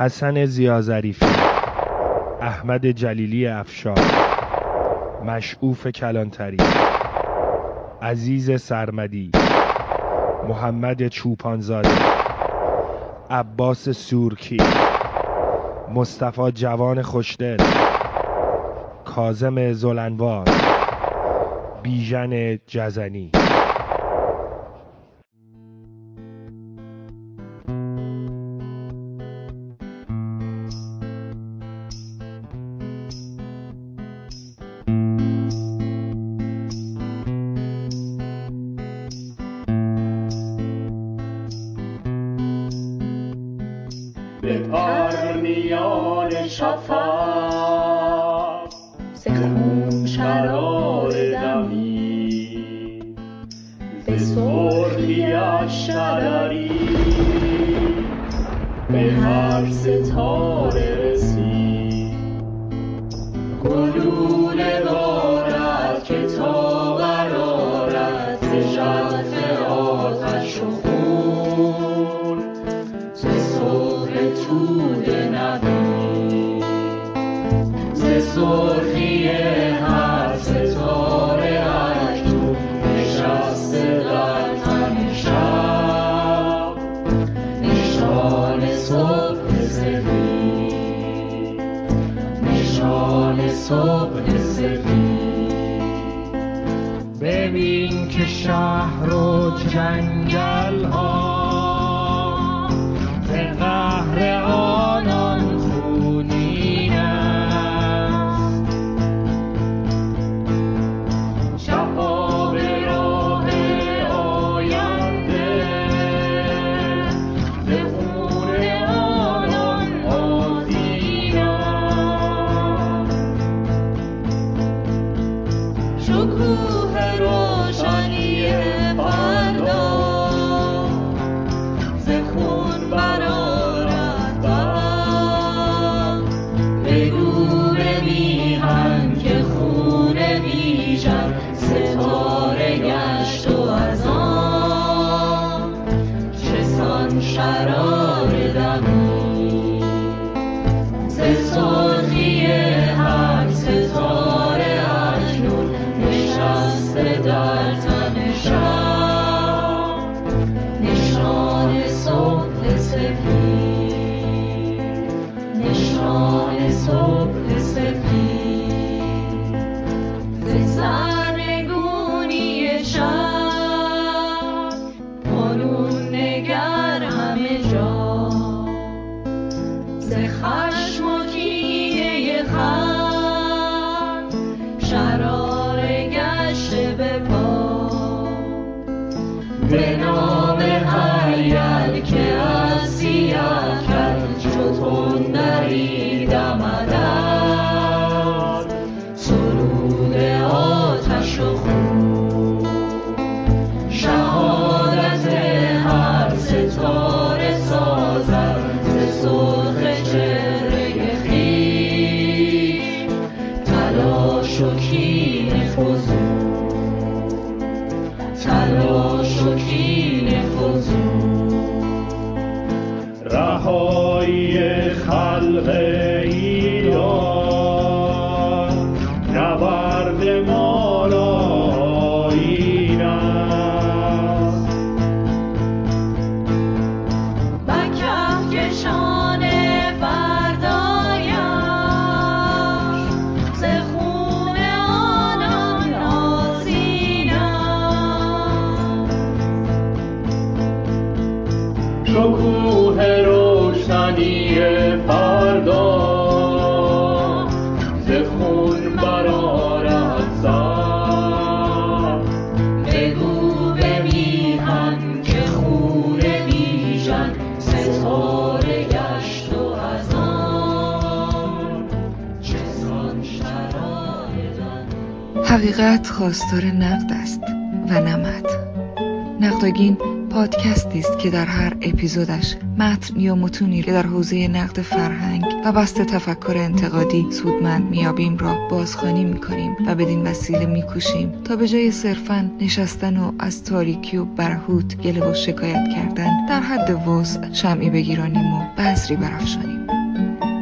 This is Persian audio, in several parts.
حسن ضیاظریفی، احمد جلیلی افشار، مشعوف کلانتری، عزیز سرمدی، محمد چوپانزاده، عباس سورکی، مصطفی جوان خوشدل، کاظم زلنوار، بیژن جزنی. حقیقت خواستار نقد است و نمد نقدگین پادکستی است که در هر اپیزودش متن یا متونی که در حوزه نقد فرهنگ و بست تفکر انتقادی سودمند میابیم را بازخوانی می‌کنیم و بدین وسیله میکوشیم تا به جای صرفا نشستن و از تاریکی و برهوت گله و شکایت کردن در حد وز شمعی بگیرانیم و بذری برافشانیم.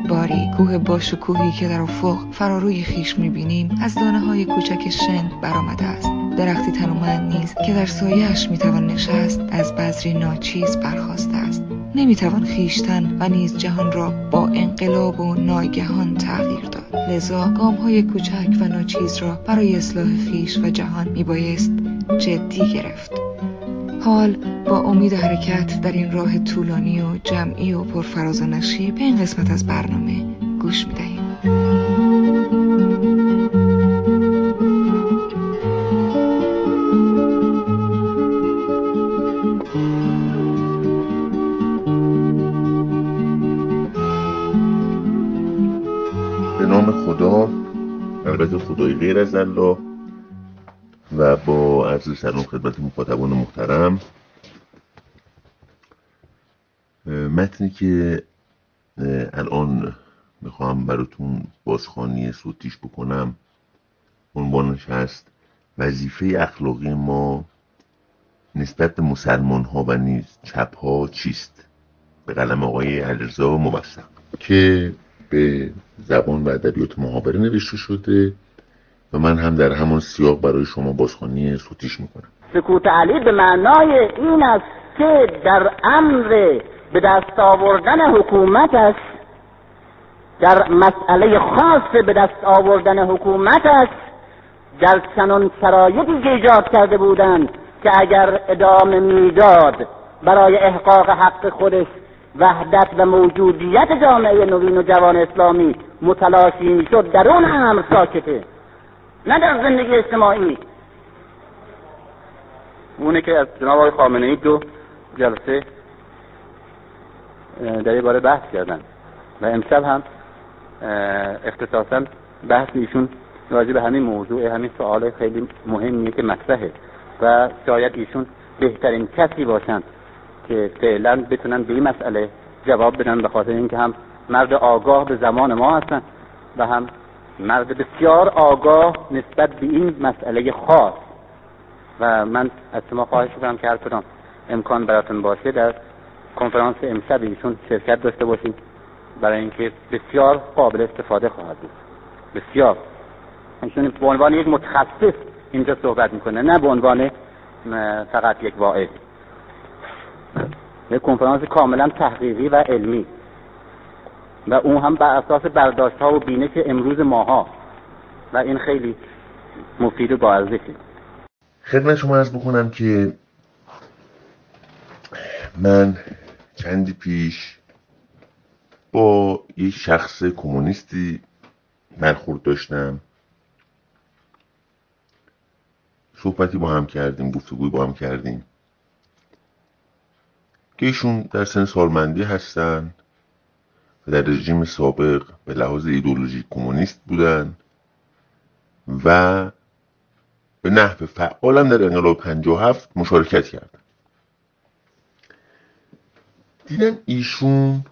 باری کوه باشکوهی که در افق فراروی خیش می‌بینیم از دانه های کوچک شن برآمده است. درختی تنومند نیز که در سایهاش می‌توان نشست از بذری ناچیز برخواسته است. نمی‌توان خیشتن و نیز جهان را با انقلاب و ناگهان تغییر داد. لذا گام های کوچک و ناچیز را برای اصلاح خیش و جهان میبایست جدی گرفت. حال با امید حرکت در این راه طولانی و جمعی و پرفراز و نشیب به این قسمت از برنامه گوش می‌دهیم. به نام خدا البته خدای غیر از الله. با عرض سلام خدمت مخاطبان محترم. متنی که الان می‌خوام براتون بازخوانی صوتیش بکنم عنوانش هست وظیفه اخلاقی ما نسبت به مسلمان ها و نیز چپ ها چیست؟ به قلم آقای علیرضا موفق که به زبان و ادبیات محاوره نوشته شده و من هم در همان سیاق برای شما بازخوانی صوتیش می‌کنم. سکوت علی به معنای این است که در امر به دست آوردن حکومت است در مسئله خاص به دست آوردن حکومت است در چنان شرایطی که ایجاد کرده بودند که اگر ادامه می‌داد برای احقاق حق خودش وحدت و موجودیت جامعه نوین و جوان اسلامی متلاشی می‌شد در اون امر ساکته. نه در زندگی اجتماعی اونه که از جناب آقای خامنه ای دو جلسه در باره بحث کردن. و امشب هم اختصاصا بحث ایشون راجع به همین موضوع همین سوال خیلی مهمیه که مطرحه. و شاید ایشون بهترین کسی باشن که فعلا بتونن به این مسئله جواب بدن به خاطر اینکه هم مرد آگاه به زمان ما هستن و هم مرد بسیار آگاه نسبت به این مسئله خاص. و من از شما خواهش می‌کنم که هر کدام امکان براتون باشه در کنفرانس امشب ایشون شرکت داشته باشید. برای اینکه بسیار قابل استفاده خواهد بود. بسیار. ایشون به عنوان یک متخصص اینجا صحبت می‌کنه نه به عنوان فقط یک واعظ یک کنفرانس کاملا تحقیقی و علمی. و اون هم بر اساس برداشت ها و بینش امروز ماها. و این خیلی مفید و با ارزشه خدمت شما ارز بکنم که من چندی پیش با یک شخص کمونیستی برخورد داشتم. صحبتی با هم کردیم گفتگوی با هم کردیم. که ایشون در سن سالمندی هستن. و در رژیم سابق به لحاظ ایدولوژی کمونیست بودن و به نحو فعالم در انقلاب 57 مشارکت کردن. دیدم ایشون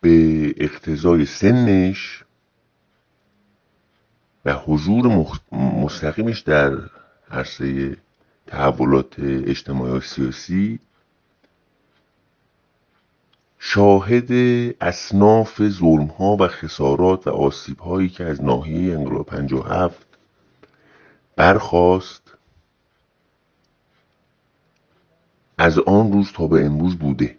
به اقتضای سنش و حضور مستقیمش در عرصه تحولات اجتماعی و سیاسی شاهد اصناف ظلم ها و خسارات و آسیب هایی که از ناحیه انقلاب 57 برخواست از آن روز تا به امروز بوده.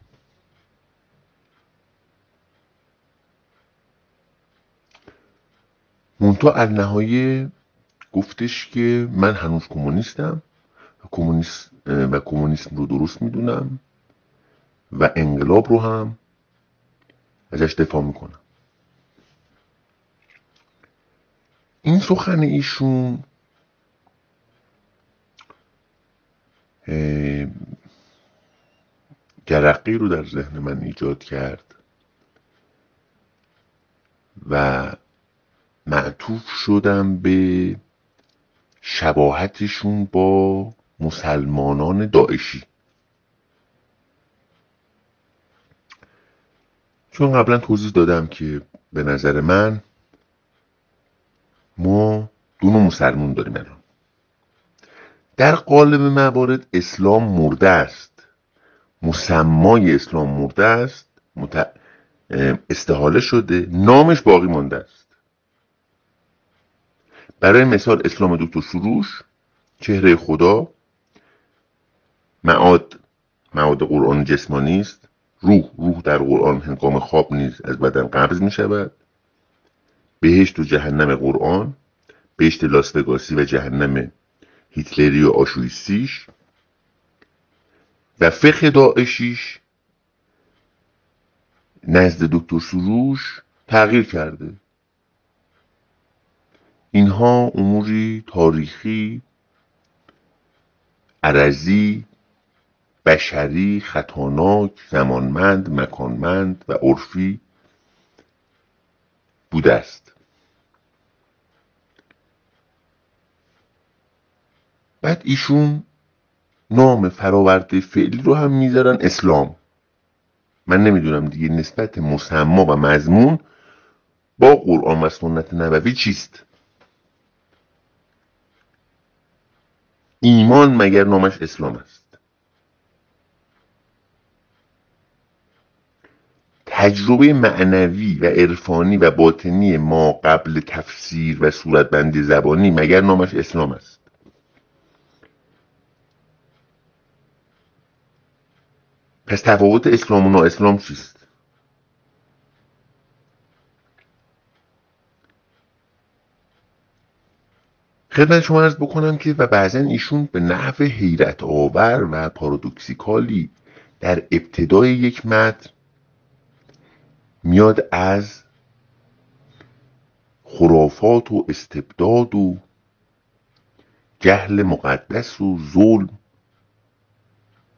منتها النهایه گفتش که من هنوز کمونیستم و کمونیست و کمونیسم رو درست می‌دونم. و انقلاب رو هم ازش دفاع می‌کنم. این سخن ایشون جرقی رو در ذهن من ایجاد کرد و معطوف شدم به شباهتشون با مسلمانان داعشی. چون قبلا توضیح دادم که به نظر من ما دو نوع مسلمون داریم الان. در قالب موارد اسلام مرده است. مسمای اسلام مرده است. مت... استحاله شده. نامش باقی مانده است. برای مثال اسلام دکتر سروش چهره خدا معاد معاد قرآن جسمانی است. روح روح در قرآن هنگام خواب نیز از بدن قبض می شود بهشت و جهنم قرآن بهشت لاسوگاسی و جهنم هیتلری و آشویستیش و فقه داعشیش نزد دکتر سروش تغییر کرده. اینها اموری تاریخی عرضی بشری خطاناک زمانمند مکانمند و عرفی بوده است. بعد ایشون نام فراورده فعلی رو هم می‌ذارن اسلام. من نمی‌دونم دیگه نسبت مسما و مضمون با قرآن و سنت نبوی چیست. ایمان مگر نامش اسلام است؟ تجربه معنوی و عرفانی و باطنی ما قبل تفسیر و صورتبندی زبانی مگر نامش اسلام است؟ پس تفاوت اسلام و نااسلام چیست؟ خدمت شما ارز بکنم که و بعضا ایشون به نحو حیرت آور و پارادوکسیکالی در ابتدای یک متن میاد از خرافات و استبداد و جهل مقدس و ظلم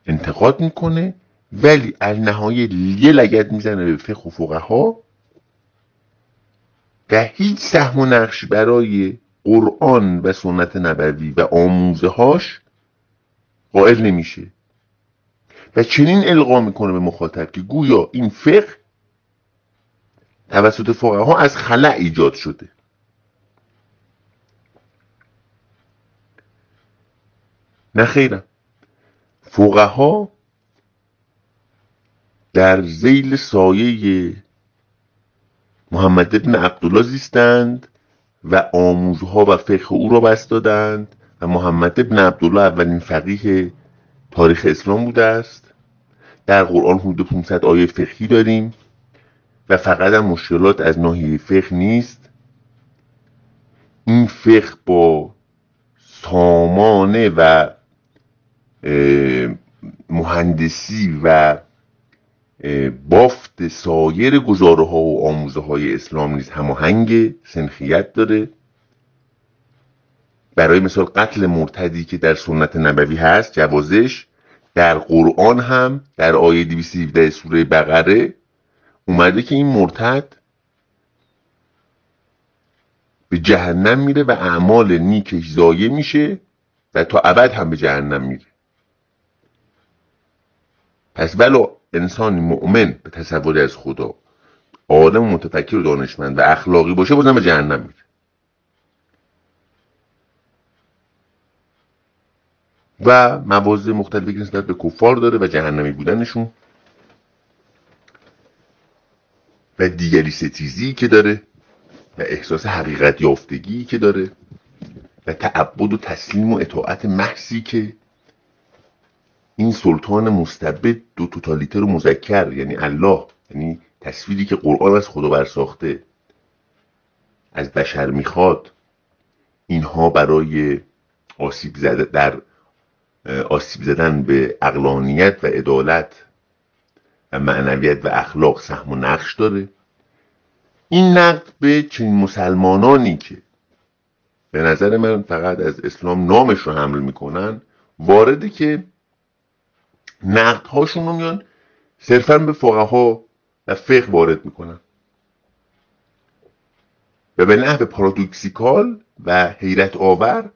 انتقاد می‌کنه ولی از نهایه یه لگت می‌زنه به فقه و فقها. و هیچ سهم و نقش برای قرآن و سنت نبوی و آموزه هاش قائل نمیشه. و چنین القا می‌کنه به مخاطب که گویا این فقه توسط فقها از خلع ایجاد شده. نه خیرم. فقها در زیل سایه محمد ابن عبدالله زیستند و آموزها و فقه او را بست دادند و محمد ابن عبدالله اولین فقیه تاریخ اسلام بوده است. در قرآن حدود 500 آیه فقهی داریم. و فقط هم مشکلات از ناحیه فقه نیست. این فقه با سامانه و مهندسی و بافت سایر گزاره ها و آموزه های اسلام نیز هماهنگ سنخیت داره. برای مثال قتل مرتدی که در سنت نبوی هست جوازش در قرآن هم در آیه 217 سوره بقره اومده که این مرتد به جهنم میره و اعمال نیکش ضایع میشه و تا ابد هم به جهنم میره. پس ولو انسانی مؤمن به تصوری از خدا عالم متفکر و دانشمند و اخلاقی باشه بازم به جهنم میره. و مواضع مختلفی که نسبت به کفار داره و جهنمی بودنشون. و دیگری ستیزی که داره و احساس حقیقت یافتگی که داره و تعبد و تسلیم و اطاعت محضی که این سلطان مستبد دو توتالیتر و مذکر یعنی الله یعنی تصویری که قرآن از خدا برساخته از بشر می‌خواد اینها برای آسیب زده در آسیب زدن به اقلانیت و عدالت و معنویت و اخلاق سهم و نقش داره. این نقد به چنین مسلمانانی که به نظر من فقط از اسلام نامش رو حمل می‌کنن وارده که نقد هاشون رو میان صرفا به فقها و فقه وارد می‌کنن. و به نحو پارادوکسیکال و حیرت آور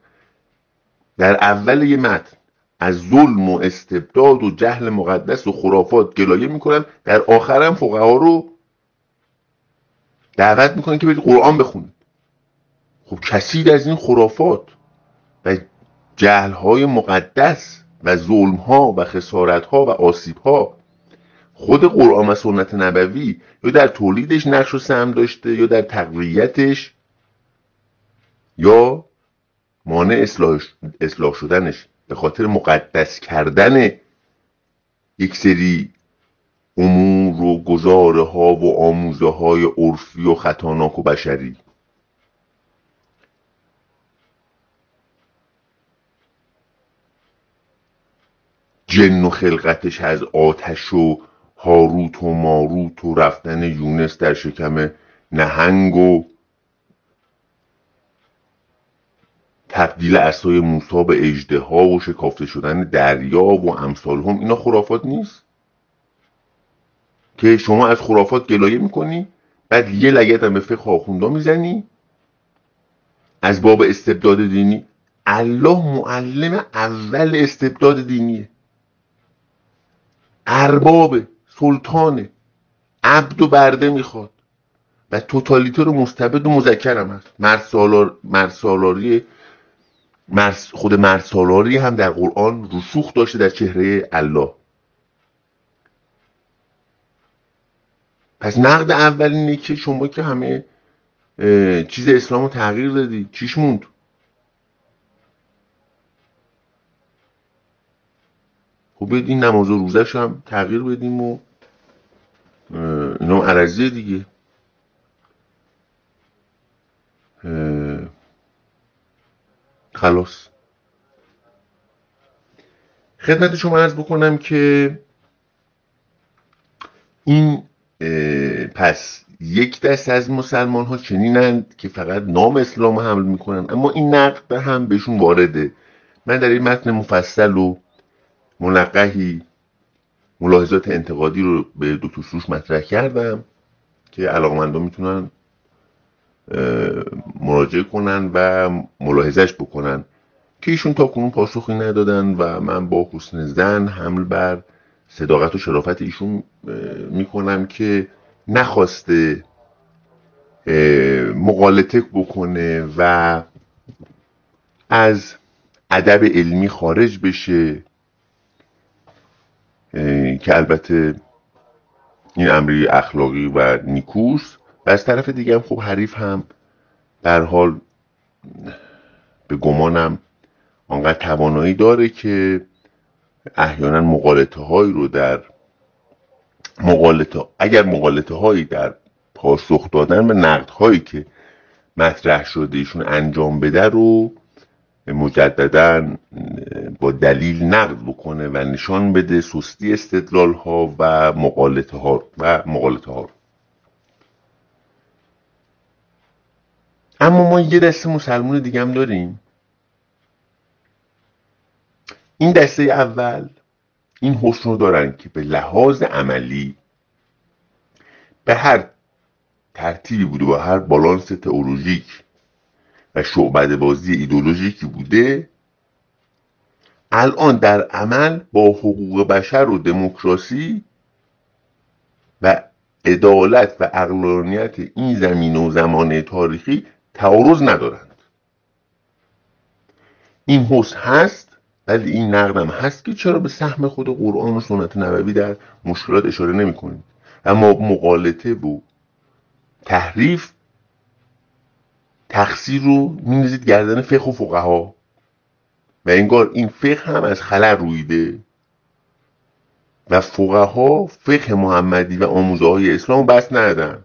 در اول یه متن از ظلم و استبداد و جهل مقدس و خرافات گلایه می‌کنن. در آخرم فقها رو دعوت می‌کنن که برید قرآن بخونید. خب کسی از این خرافات و جهلهای مقدس و ظلمها و خسارتها و آسیبها خود قرآن و سنت نبوی یا در تولیدش نقش و سهم داشته یا در تقویتش یا مانع اصلاح شدنش. به خاطر مقدس کردن یک سری امور و گزاره ها و آموزه های عرفی و خطاناک و بشری. جن و خلقتش از آتش و هاروت و ماروت و رفتن یونس در شکم نهنگ و تبدیل اسای موسی به اجده ها و شکافته شدن دریا و امثال هم اینا خرافات نیست؟ که شما از خرافات گلایه می‌کنی بعد یه لگت هم به فقه آخوندا می‌زنی؟ از باب استبداد دینی؟ الله معلم اول استبداد دینیه. ارباب سلطانه عبد و برده می‌خواد. و توتالیتر و مستبد و مذکرم هست. مرسالاری خود مرسالاری هم در قرآن رسوخ داشته در چهره الله. پس نقد اول اینه که شما که همه چیز اسلام رو تغییر دادی. چیش موند؟ خب این نماز و روزش هم تغییر بدیم و اینا عرضیه دیگه. خلاص. خدمت شما ارز بکنم که این پس یک دست از مسلمان ها چنینند که فقط نام اسلام حمل می‌کنن اما این نقد هم بهشون وارده. من در این متن مفصل و منقهی ملاحظات انتقادی رو به دکتر سروش مطرح کردم که علاقمندان می‌تونن مراجعه کنن و ملاحظش بکنن که ایشون تا کنون پاسخی ندادن و من با حسن زن حمل بر صداقت و شرافت ایشون می‌کنم که نخواسته مقالطه بکنه و از ادب علمی خارج بشه که البته این امری اخلاقی و نیکوست. از طرف دیگه هم خب حریف هم در حال به گمانم آنقدر توانایی داره که احیانا مقالطه هایی رو در مقالطه اگر مقالطه هایی در پاسخ دادن به نقد هایی که مطرح شده ایشون انجام بده رو مجددا با دلیل نقد بکنه و نشان بده سستی استدلال ها و مقالطه ها و مقالطه ها اما ما یه دسته مسلمون دیگه هم داریم. این دسته اول این حسن رو دارن که به لحاظ عملی به هر ترتیبی بوده با هر بالانس تئولوژیک و شعبد بازی ایدولوژیکی بوده الان در عمل با حقوق بشر و دموکراسی و عدالت و اقلانیت این زمین و زمانه تاریخی تعارض ندارند. این حس هست ولی این نقدم هست که چرا به سهم خود قرآن و سنت نبوی در مشکلات اشاره نمی کنید اما مقالطه و تحریف تقصیر رو میندازید گردن فقه و فقها. و انگار این فقه هم از خلل رویده. و فقها فقه محمدی و آموزه های اسلام بس ندادن.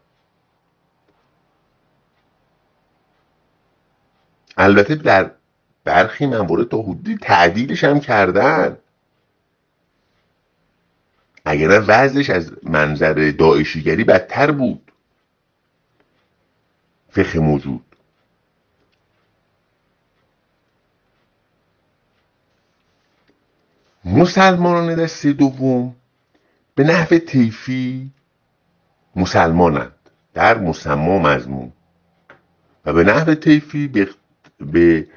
البته در برخی موارد تا حدودی تعدیلش هم کردن. اگر وضعش از منظر داعشیگری بدتر بود. فقه موجود مسلمانان دسته دوم به نحو تیفی مسلمانند. در مسما مضمون. و به نحو تیفی به, به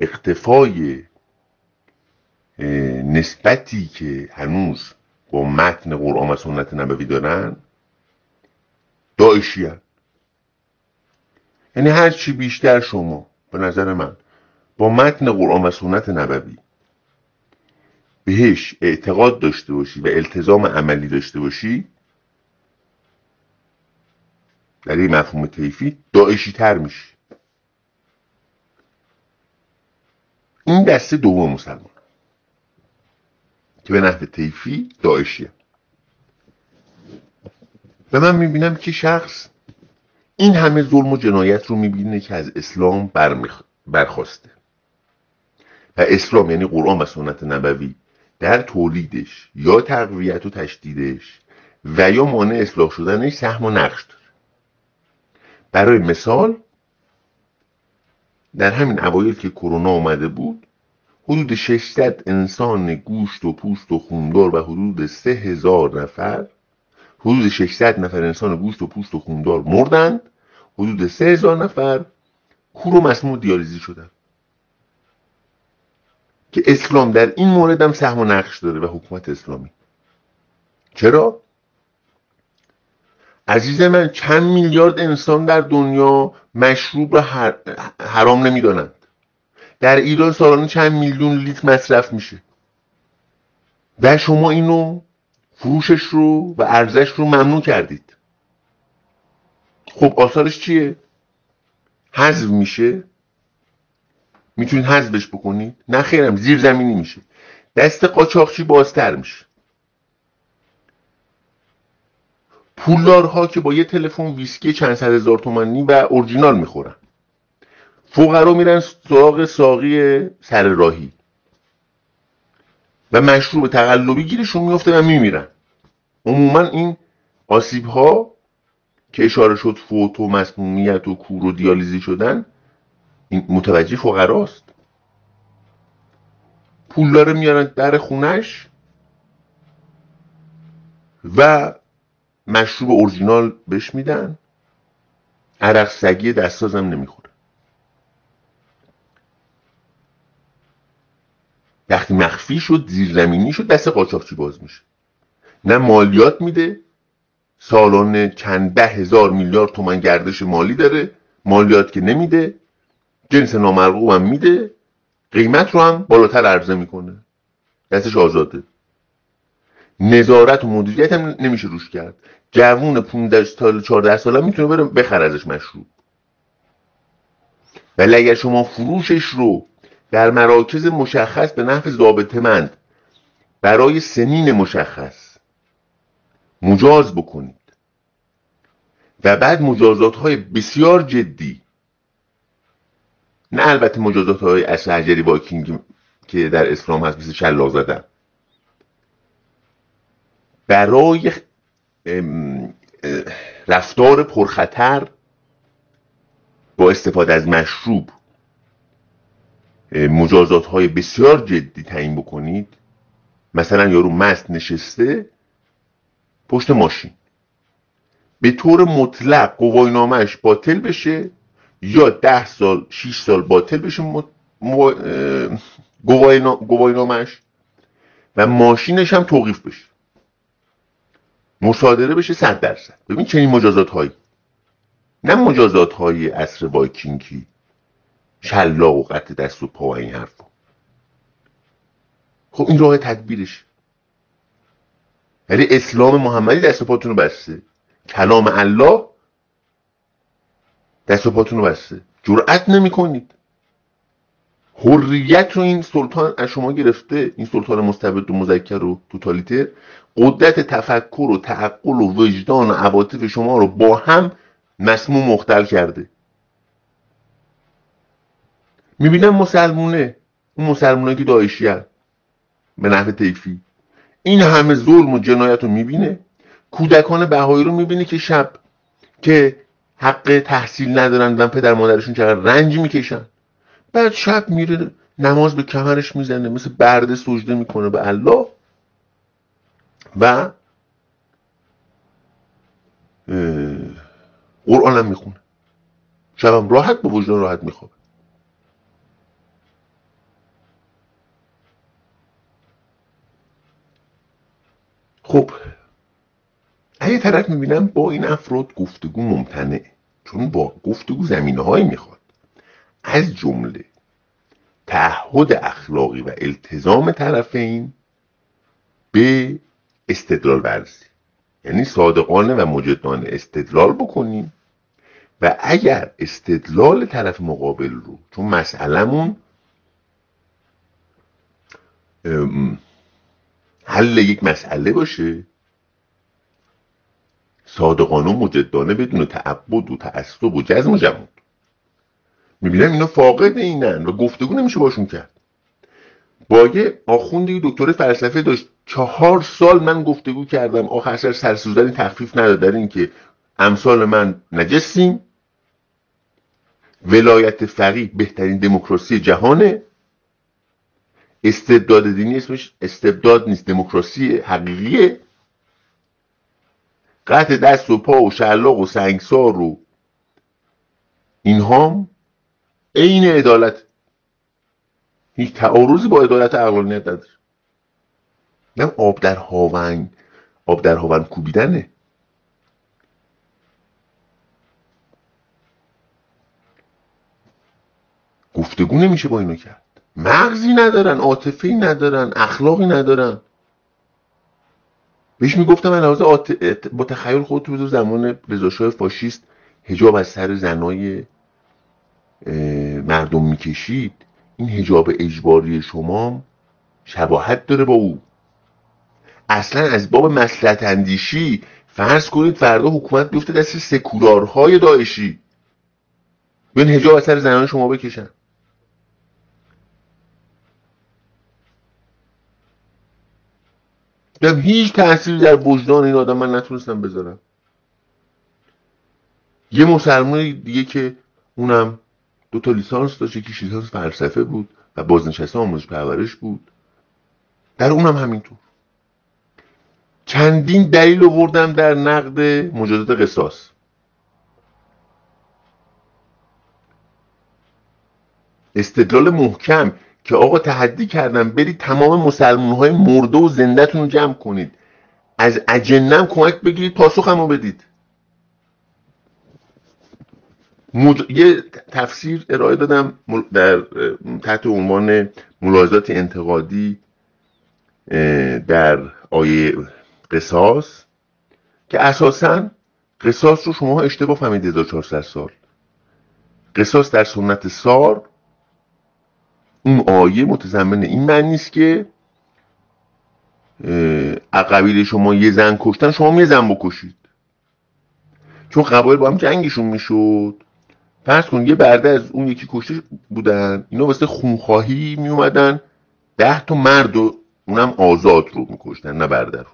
اقتفای نسبتی که هنوز با متن قرآن و سنت نبوی دارن داعشی یعنی هر چی بیشتر شما به نظر من با متن قرآن و سنت نبوی بهش اعتقاد داشته باشی و التزام عملی داشته باشی در این مفهوم طیفی داعشی تر میشی. این دسته دوم مسلمان که به نحو طیفی داعشیه. و من می‌بینم که شخص این همه ظلم و جنایت رو می‌بینه که از اسلام برخواسته. و اسلام یعنی قرآن و سنت نبوی در تولیدش یا تقویت و تشدیدش و یا مانع اصلاح شدنش سهم و نقش داره. برای مثال در همین اوایل که کرونا اومده بود حدود 600 انسان گوشت و پوست و خوندار و حدود 3000 نفر حدود 600 نفر انسان گوشت و پوست و خوندار مردند حدود 3000 نفر کور و مسموم دیالیزی شدند که اسلام در این مورد هم سهم و نقش داره و حکومت اسلامی چرا؟ عزیز من چند میلیارد انسان در دنیا مشروب را حرام نمی‌دانند. در ایران سالانه چند میلیون لیتر مصرف میشه. و شما اینو فروشش رو و ارزش رو ممنوع کردید. خب آثارش چیه؟ حذف میشه. می‌تونید حذفش بکنید. نه خیرم زیر زمینی میشه. دست قاچاقچی بازتر میشه. پولدارها که با یه تلفن ویسکی چند صد هزار تومانی و اورجینال می‌خورن. فقرا میرن سراغ ساقی سر راهی. و مشروب تقلبی گیرشون میفته و میمیرن. عموما این آسیب ها که اشاره شد فوت و مسمومیت و کور و دیالیزی شدن این متوجه فقراست. پولدار میارن در خونش و مشروب اورجینال بهش میدن. عرق سگی دستازم نمی‌خوره. وقتی مخفی شد زیرزمینی شد دست قاچاقچی باز میشه. نه مالیات میده سالانه چند ده هزار میلیارد تومن گردش مالی داره مالیات که نمیده جنس نامرغوب هم میده قیمت رو هم بالاتر عرضه می‌کنه. دستش آزاده. نظارت و مدیریت هم نمیشه روش کرد. جوون 15 سال 14 ساله می‌تونه بره بخر ازش مشروب. ولی اگر شما فروشش رو در مراکز مشخص به نحو ضابطه مند برای سنین مشخص مجاز بکنید و بعد مجازات های بسیار جدی نه البته مجازات های اصل حجری واکینگ که در اسلام هست مثل شلاق زدن. برای رفتار پرخطر با استفاده از مشروب مجازات های بسیار جدی تعیین بکنید. مثلا یارو مست نشسته پشت ماشین. به طور مطلق قوانامش باطل بشه یا ده سال 6 سال باطل بشه گواهینامش و ماشینش هم توقیف بشه. مصادره بشه صد درصد. ببین چنین مجازات هایی نه مجازات های اصر وایکینگی شلاق و قطع دست و پا این حرف خب این راه تدبیرش ولی اسلام محمدی دست و پاتون رو بسته. کلام الله دست و پاتون رو بسته. جرأت نمی کنید حریت رو این سلطان از شما گرفته. این سلطان مستبد و مذکر و توتالیتر. قدرت تفکر و تعقل و وجدان و عواطف شما رو با هم مسموم مختل کرده. می‌بینم مسلمونه. اون مسلمونه که داعشی به نحو تیفی این همه ظلم و جنایت رو می‌بینه. کودکان بهایی رو می‌بینه که شب که حق تحصیل ندارن و پدر مادرشون چقدر رنج می‌کشن. بعد شب میره نماز به کمرش می‌زنه. مثل برده سجده می‌کنه به الله. و قرآن هم می‌خونه. شبم راحت به وجدان راحت میخوابه. خب اگه طرف می‌بینم با این افراد گفتگو ممتنه چون با گفتگو زمینه هایی می‌خواد. از جمله تعهد اخلاقی و التزام طرفین به استدلال ورزی. یعنی صادقانه و مجدانه استدلال بکنیم. و اگر استدلال طرف مقابل رو چون مسئلهمون حل یک مسئله باشه صادقانه و مجدانه بدون تعبد و تعصب و جزم و جمود. می‌بینم اینا فاقد اینن و گفتگو نمیشه باشون کرد. با یه آخوندی دکتر فلسفه داشت چهار سال من گفتگو کردم. آخر سر سرسوزنی تخفیف نداد. در این که امثال من نجسیم ولایت فقیه بهترین دموکراسی جهانه. استبداد دینی اسمش استبداد نیست دموکراسی حقیقیه. قطع دست و پا و شلاق و سنگسار و اینها عین عدالت. هیچ تعارضی با عدالت عقلانیت نداره. نه آب در هاون. آب در هاون کوبیدنه. گفتگو نمیشه با اینو کرد. مغزی ندارن عاطفی ندارن اخلاقی ندارن. بهش می‌گفتم من لحاظ با تخیل خودت بذار زمان رضاشاه فاشیست هجاب از سر زنای مردم می‌کشید. این هجاب اجباری شما شباهت داره با او. اصلا از باب مسلط اندیشی فرض کنید فردا حکومت بیفته دست سکولارهای داعشی. بیان هجاب از سر زنان شما بکشن. دم هیچ تأثیری در وجدان این آدم من نتونستم بذارم. یه مسلمان دیگه که اونم دو تا لیسانس داشت یکی لیسانس فلسفه بود و بازنشسته آموزش پرورش بود. در اونم همینطور. چندین دلیل آوردم در نقد مجازات قصاص. استدلال محکم که آقا تحدی کردم برید تمام مسلمان های مرده و زندهتون رو جمع کنید. از اجنم کمک بگیرید پاسخ همو بدید. یه تفسیر ارائه دادم در تحت عنوان ملاحظات انتقادی در آیه قصاص که اساسا قصاص رو شما اشتباه فهمید 1400 سال. قصاص در سنت سار اون آیه متضمن این معنی است که قبیله شما یه زن کشتن شما یه زن بکشید. چون قبایل با هم جنگشون می‌شد. فرض کن یه برده از اون یکی کشته بودن اینا واسه خونخواهی می اومدن ده تا مرد و اونم آزاد رو میکشتن نه برده رو.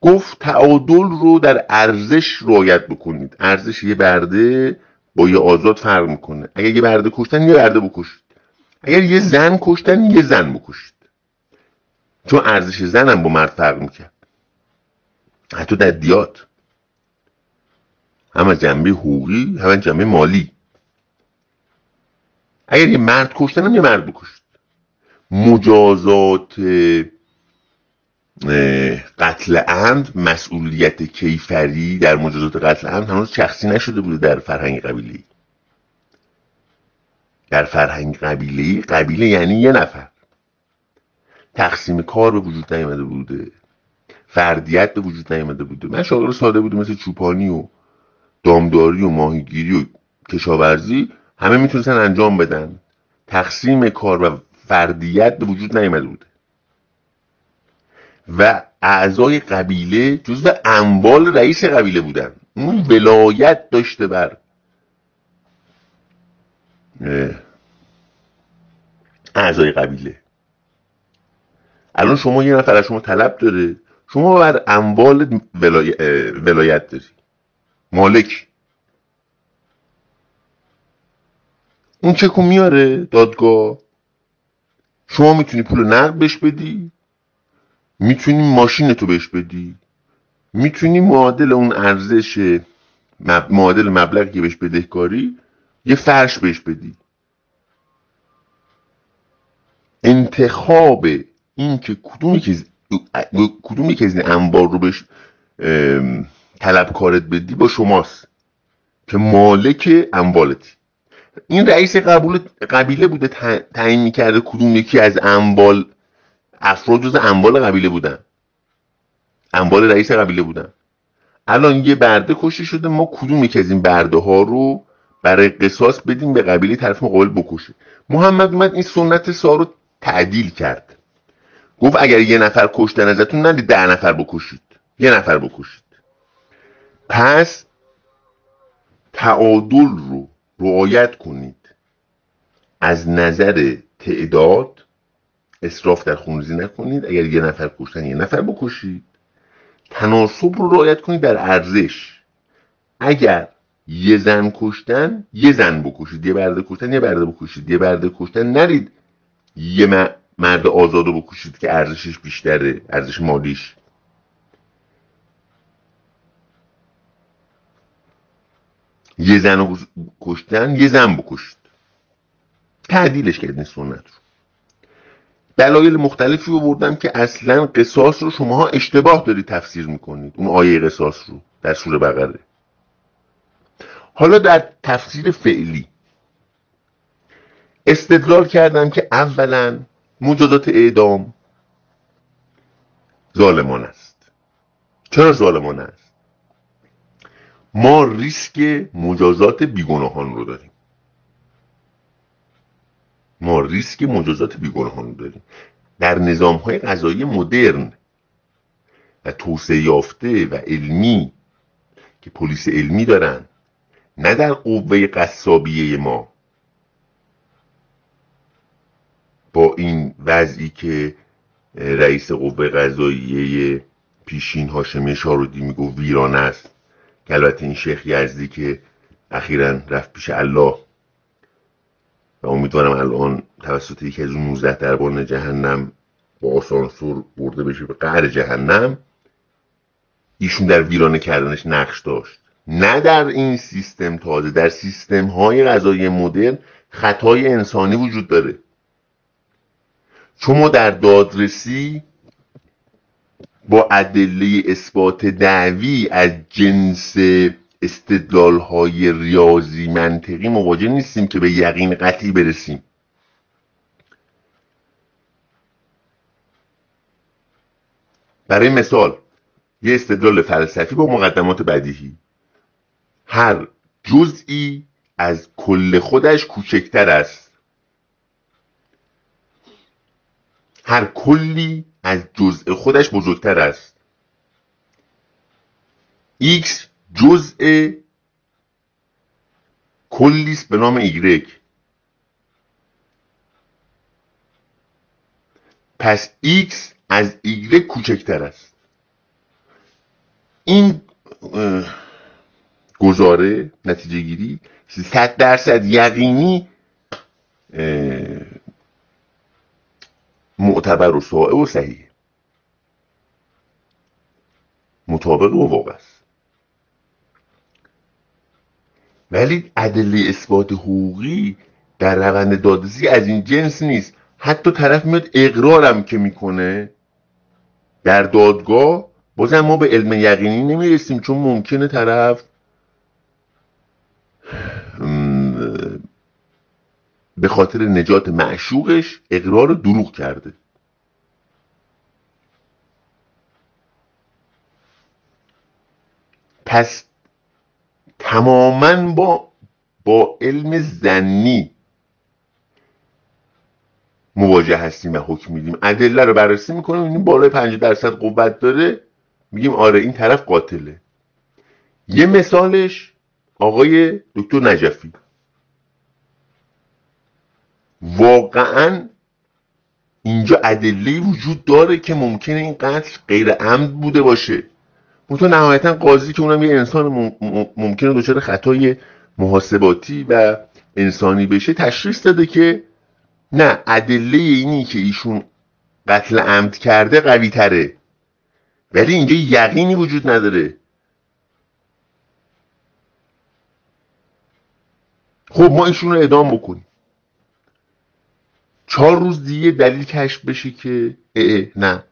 گفت تعادل رو در ارزش رعایت بکنید. ارزش یه برده با یه آزاد فرق می‌کنه. اگر یه برده کشتن یه برده بکشید. اگر یه زن کشتن یه زن بکشید. چون ارزش زنم با مرد فرق می‌کرد. حتی در دیات. هم از جنبه حقوقی هم از جنبه مالی. اگر یه مرد کشتن هم یه مرد بکشید. مجازات قتل عمد مسئولیت کیفری در مجازات قتل عمد هنوز شخصی نشده بوده در فرهنگ قبیلی. در فرهنگ قبیله قبیله یعنی یه نفر. تقسیم کار به وجود نیامده بوده. فردیت به وجود نیامده بوده. من شاغل ساده بوده مثل چوپانی و دامداری و ماهیگیری و کشاورزی همه می‌تونستن انجام بدن. تقسیم کار و فردیت به وجود نیامده بوده. و اعضای قبیله جزو اموال رئیس قبیله بودن. اون ولایت داشته بر. اعضای قبیله. الان شما یه نفر از شما طلب داره. شما بر اموال ولایت داری. مالک. اون چکو میاره دادگاه. شما می‌تونی پول نقد بهش بدی. می‌تونی ماشین تو بهش بدی؟ می‌تونی معادل اون ارزش معادل مبلغی که بهش بدهکاری یه فرش بهش بدی. انتخاب این که کدومی که کدوم یکی از این انبار رو بهش طلب کارت بدی با شماست که مالک اموالتی این رئیس قبول قبیله بوده تعیین می‌کرده کدوم یکی از اموال افراد جز اموال قبیله بودن. اموال رئیس قبیله بودن. الان یه برده کشته شده ما کدوم یکی از این برده ها رو برای قصاص بدیم به قبیله طرف مقابل بکشه؟ محمد اومد این سنت سا رو تعدیل کرد. گفت اگر یه نفر کشتن ازتون ندید ده نفر بکشید. یه نفر بکشید. پس تعادل رو رعایت کنید. از نظر تعداد اصراف در خونریزی نکنید. اگر یه نفر کشتن یه نفر بکشید. تناسب رو رعایت کنید در ارزش. اگر یه زن کشتن یه زن بکشید. یه برده کشتن یه برده بکشید. یه برده کشتن نرید. یه مرد آزاد رو بکشید که ارزشش بیشتره ارزش مالیش. یه زن رو کشتن یه زن بکشید. تعدیلش کردین سنت رو. دلایل مختلفی رو بردم که اصلا قصاص رو شماها اشتباه دارید تفسیر می‌کنید اون آیه قصاص رو در سوره بقره. حالا در تفسیر فعلی استدلال کردم که اولا مجازات اعدام ظالمان است. چرا ظالمان است؟ ما ریسک مجازات بیگناهان رو داریم. ما ریسک مجازات بیگناهان داریم. در نظام های غذایی مدرن و توسعه یافته و علمی که پلیس علمی دارن نه در قوه قصابیه ما. با این وضعی که رئیس قوه قضاییه پیشین هاشمی شارودی میگو ویران است که البته این شیخ یزدی که اخیرا رفت پیش الله و امیدوارم الان توسط یکی از اون 19 دربان جهنم با آسانسور برده بشه به قهر جهنم. ایشون در ویرانه کردنش نقش داشت. نه در این سیستم تازه در سیستم های غذایی مدرن خطای انسانی وجود داره. چون در دادرسی با ادله اثبات دعوی از جنس استدلال های ریاضی منطقی مواجه نیستیم که به یقین قطعی برسیم. برای مثال یه استدلال فلسفی با مقدمات بدیهی. هر جزئی از کل خودش کوچکتر است. هر کلی از جزء خودش بزرگتر است. X جزء کلی است به نام y. پس x از y کوچکتر است. این گزاره نتیجه گیری صد درصد یقینی معتبر و سائه و صحیح. مطابق و واقع است. ولی ادله اثبات حقوقی در روند دادرسی از این جنس نیست. حتی طرف میاد اقرارم که می‌کنه. در دادگاه بازم ما به علم یقینی نمی‌رسیم چون ممکنه طرف به خاطر نجات معشوقش اقرار دروغ کرده. پس تماما با با علم زنی مواجه هستیم و حکم میدیم. ادله رو بررسی می‌کنیم این بالای 5 درصد قوت داره. میگیم آره این طرف قاتله. یه مثالش آقای دکتر نجفی. واقعا اینجا ادله وجود داره که ممکنه این قتل غیر عمد بوده باشه. منتها نهایتا قاضی که اونم یه انسان ممکنه دچار خطای محاسباتی و انسانی بشه تشخیص داده که نه ادله اینی که ایشون قتل عمد کرده قوی تره. ولی اینجا یقینی وجود نداره. خب ما ایشون رو ادام بکنیم. چهار روز دیگه دلیل کشف بشه که اه, اه نه.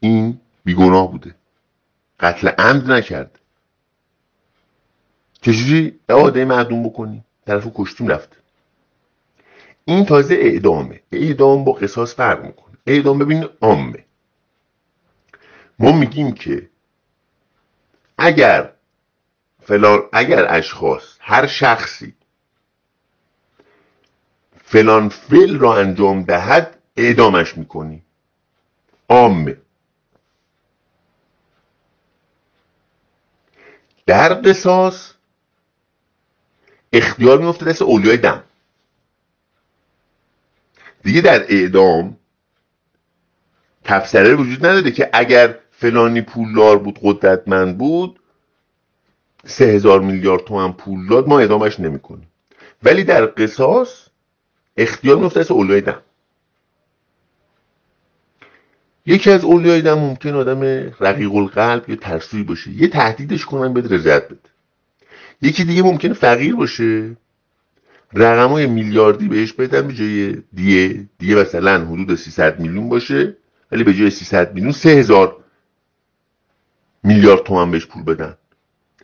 این بیگناه بوده. قتل عمد نکرد. چجوری عاده معدوم بکنی. طرف کشتیم رفته. این تازه اعدامه. اعدام با قصاص فرق می‌کنه. اعدام ببین عامه. ما میگیم که اگر فلان اگر اشخاص هر شخصی فلان فعل را انجام دهد اعدامش می‌کنی. عامه. در قصاص اختیار میفته دست اولیای دم. دیگه در اعدام تفسره وجود نداره که اگر فلانی پولدار بود قدرتمند بود سه هزار میلیارد تومن پول داد ما اعدامش نمی‌کنیم. ولی در قصاص اختیار میفته از اولیای دم. یکی از اولیای دم ممکن آدم رقیق القلب یا ترسوی باشه. یه تهدیدش کنن بده رضایت بده. یکی دیگه ممکنه فقیر باشه. رقم های میلیاردی بهش بدن به جای دیه. دیه مثلا حدود 300 میلیون باشه ولی به جای 300 میلیون 3000 میلیارد تومن بهش پول بدن.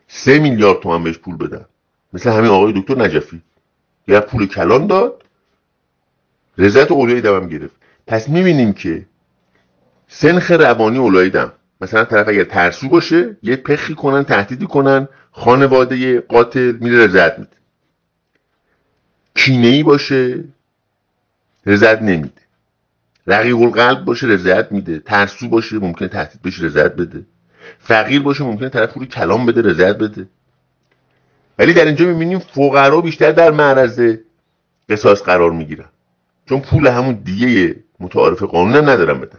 سه میلیارد تومن بهش پول بدن. مثل همین آقای دکتر نجفی. یه پول کلان داد. رضایت اولیای دمم گرفت. پس می‌بینیم که سنخ روانی اولای دم مثلا طرف اگر ترسو باشه یه پخی کنن تهدیدی کنن خانواده قاتل میره رضایت میده. کینه باشه رضایت نمیده. رقیق القلب باشه رضایت میده. ترسو باشه ممکنه تهدید بشه رضایت بده. فقیر باشه ممکنه طرف پول کلام بده رضایت بده. ولی در اینجا می‌بینیم فقرا بیشتر در معرض قصاص قرار می‌گیرن. چون پول همون دیگه متعارف قانون هم ندارن بدن.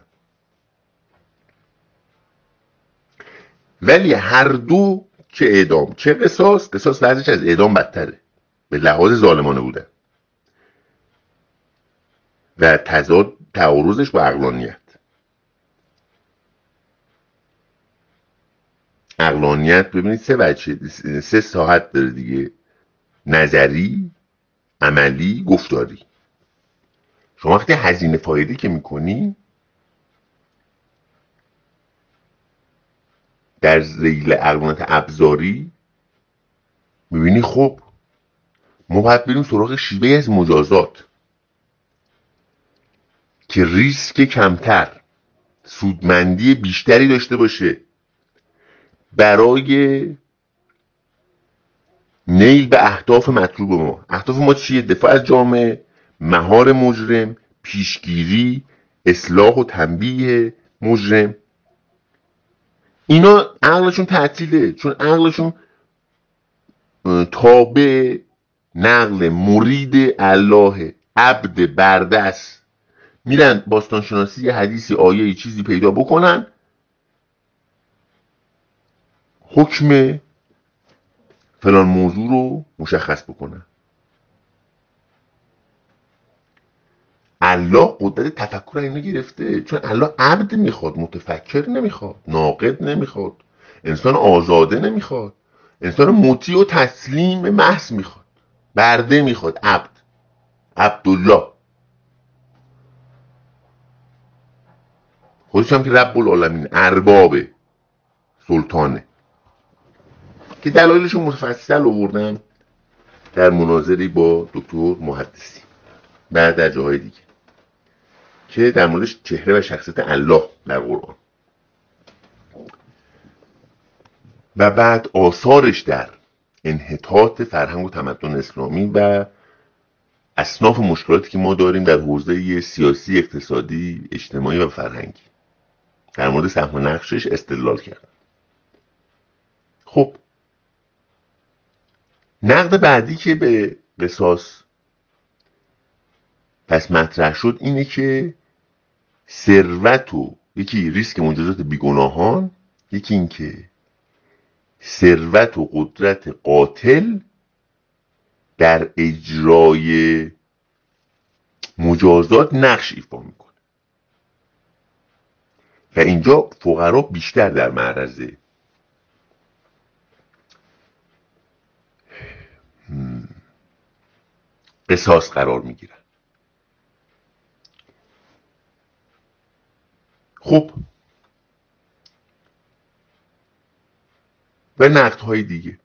ولی هر دو چه اعدام چه قصاص قصاص وضعش از اعدام بدتره. به لحاظ ظالمانه بودن و تضاد تعارضش با اقلانیت اقلانیت ببینید سه بچه سه ساعت داره دیگه. نظری عملی گفتاری. شما وقتی هزینه فایده که می‌کنی در زیل اقلانیت ابزاری؟ می‌بینی؟ خب ما باید بریم سراغ شیوه از مجازات که ریسک کمتر سودمندی بیشتری داشته باشه برای نیل به اهداف مطلوب ما. اهداف ما چیه؟ دفاع از جامعه مهار مجرم پیشگیری اصلاح و تنبیه مجرم. اینا عقلشون تعطیله. چون عقلشون تابع نقل مرید الله عبد بردست میرن باستانشناسی یه حدیثی آیه چیزی پیدا بکنن. حکم فلان موضوع رو مشخص بکنن. الله قدرت تفکر اینو گرفته. چون الله عبد می‌خواد متفکر نمی‌خواد ناقد نمی‌خواد انسان آزاده نمی‌خواد انسان مطیع و تسلیم محض می‌خواد برده می‌خواد. عبد. عبدالله. خودش هم که رب العالمین اربابه سلطانه. که دلایلشون مفصل آوردم در مناظری با دکتر محدثی. بعد در جاهای دیگه. که در موردش چهره و شخصیت الله در قرآن. و بعد آثارش در انحطاط فرهنگ و تمدن اسلامی و اصناف مشکلاتی که ما داریم در حوزه سیاسی اقتصادی اجتماعی و فرهنگی. در مورد سهم و نقشش استدلال کرد خب. نقد بعدی که به قصاص پس مطرح شد اینه که ثروت و یکی ریسک مجازات بیگناهان یکی اینکه ثروت و قدرت قاتل در اجرای مجازات نقش ایفا می‌کنه. و اینجا فقرا بیشتر در معرض قصاص قرار می‌گیرن. خب و نقد های دیگه.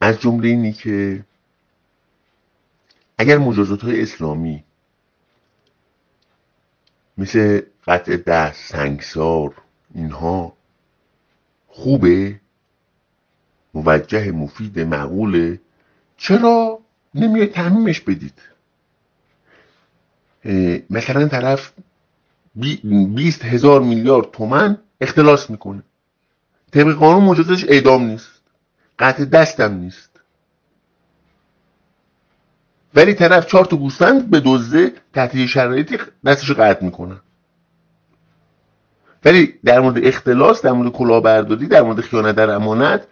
از جمله اینی که اگر مجازات های اسلامی مثل قطع دست سنگسار اینها خوبه موجه مفید معقوله چرا نمیای تعمیمش بدید؟ مثلا طرف بیست هزار میلیارد تومن اختلاس می‌کنه. طبق قانون مجازش اعدام نیست. قطع دستم نیست. ولی طرف چهار تا گوسفند به دزده تحت شرایطی دستش قطع می‌کنن ولی در مورد اختلاس در مورد کلاهبرداری در مورد خیانت در امانت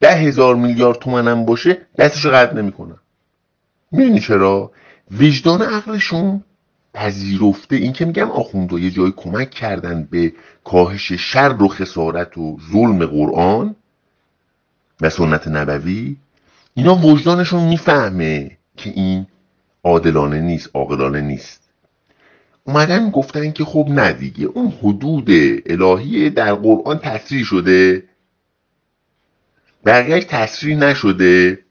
ده هزار میلیارد تومن هم باشه دستش قطع نمی‌کنن می‌دونی چرا؟ وجدان عقلشون پذیرفته. این که میگم آخوندو یه جای کمک کردن به کاهش شر و خسارت و ظلم قرآن و سنت نبوی اینا وجدانشون می‌فهمه که این عادلانه نیست عاقلانه نیست. اومدن گفتن که خب نه دیگه اون حدود الهی در قرآن تصریح شده. بقیهش تصریح نشده.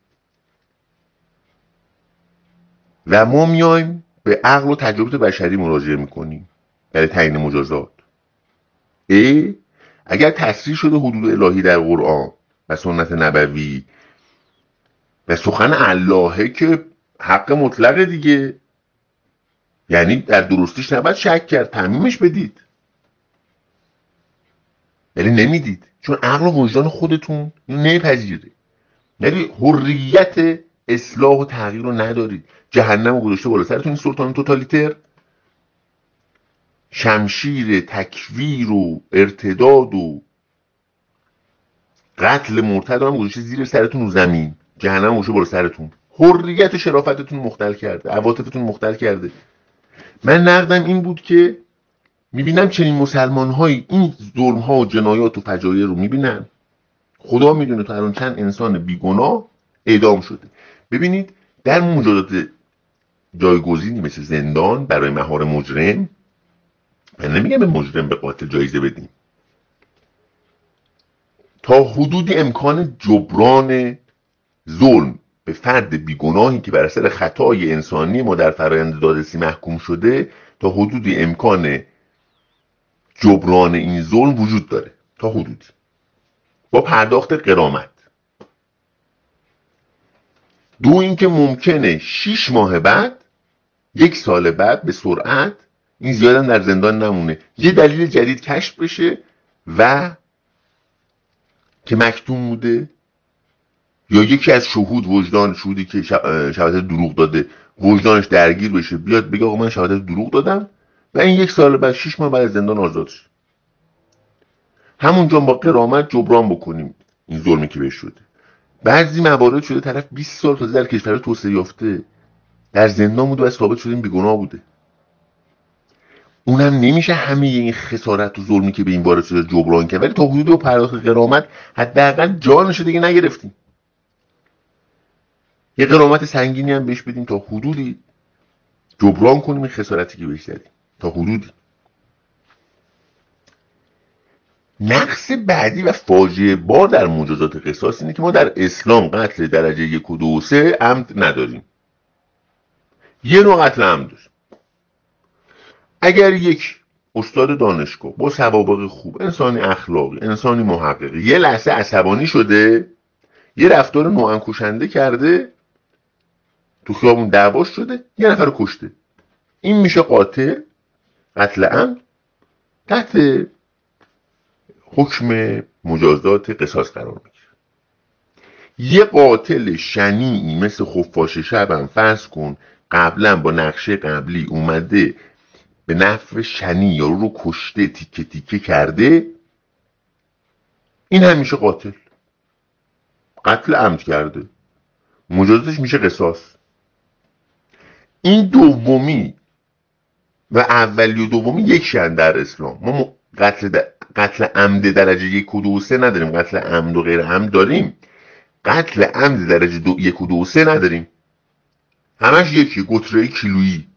و ما میایم به عقل و تجربه بشری مراجعه می‌کنیم. برای تعیین مجازات. ای اگر تصریح شده حدود الهی در قرآن و سنت نبوی و سخن اللهه که حق مطلق دیگه یعنی در درستیش نباید شک کرد تعمیمش بدید. ولی نمی‌دید. چون عقل و وجدان خودتون نمیپذیره. یعنی حریت اصلاح و تغییر رو ندارید. جهنم گذاشته بالا سرتون سلطان توتالیتر. شمشیر تکویر و ارتداد و قتل مرتد هم گذاشته زیر سرتون رو زمین. جهنم گذاشته بالا سرتون. حریت شرافتتون مختل کرده. عواطفتون مختل کرده. من نقدم این بود که می‌بینم چنین مسلمان های این ظلم ها و جنایات و فجایع رو می‌بینن. خدا می‌دونه تا الان چند انسان بیگناه اعدام شده. ببینید در مجازات جایگزینی مثل زندان برای مهار مجرم من نمیگم به مجرم به قاتل جایزه بدیم. تا حدود امکان جبران ظلم به فرد بیگناهی که بر اثر خطای انسانی ما در فرایند دادرسی محکوم شده تا حدود امکان جبران این ظلم وجود داره. تا حدودی. با پرداخت قرامت. دو اینکه ممکنه شیش ماه بعد یک سال بعد به سرعت این زیادن در زندان نمونه. یه دلیل جدید کشف بشه و که مکتوم بوده یا یکی از شهود وجدان شهودی که شهادت دروغ داده وجدانش درگیر بشه بیاد بگه آقا من شهادت دروغ دادم و این یک سال بعد شش ماه بعد از زندان آزاد شد همونجا با قرامت جبران بکنیم این ظلمی که بهش شده. بعضی موارد شده طرف 20 سال تازه در کشور توسعه یافته. در زندان بوده و ثابت شده این بیگناه بوده. اونم نمیشه همه این خسارت و ظلمی که به این وارد شده جبران کرد. ولی تا حدود و پرداخت قرامت حداقل جانش دیگه نگرفتیم. یه قرامت سنگینی هم بهش بدیم تا حدودی جبران کنیم این خسارتی که بهش دادیم تا حدودی. نقص بعدی و فاجعه بار در مجازات قصاص اینه که ما در اسلام قتل درجه یک و دو سه عمد نداریم. یه نوع قتل عمد داریم. اگر یک استاد دانشگاه با سوابق خوب انسانی اخلاقی انسانی محققی یه لحظه عصبانی شده یه رفتار نوعن کشنده کرده تو خیابون دعواش شده یه نفر کشته. این میشه قاتل قتل عمد. تحت حکم مجازات قصاص قرار می‌گیره. یه قاتل شنیعی مثل خفاش شبم فرض کن قبلا با نقشه قبلی اومده به نفع شنی یارو رو کشته تیکه تیکه کرده این هم میشه قاتل. قتل عمد کرده. مجازاتش میشه قصاص. این دومی و اولی و دومی یک در اسلام. ما قتل, قتل عمد درجه یک و دو سه نداریم. قتل عمد و غیر عمد داریم. قتل عمد درجه دو یک و دو سه نداریم. همش یکی گتره کیلویی.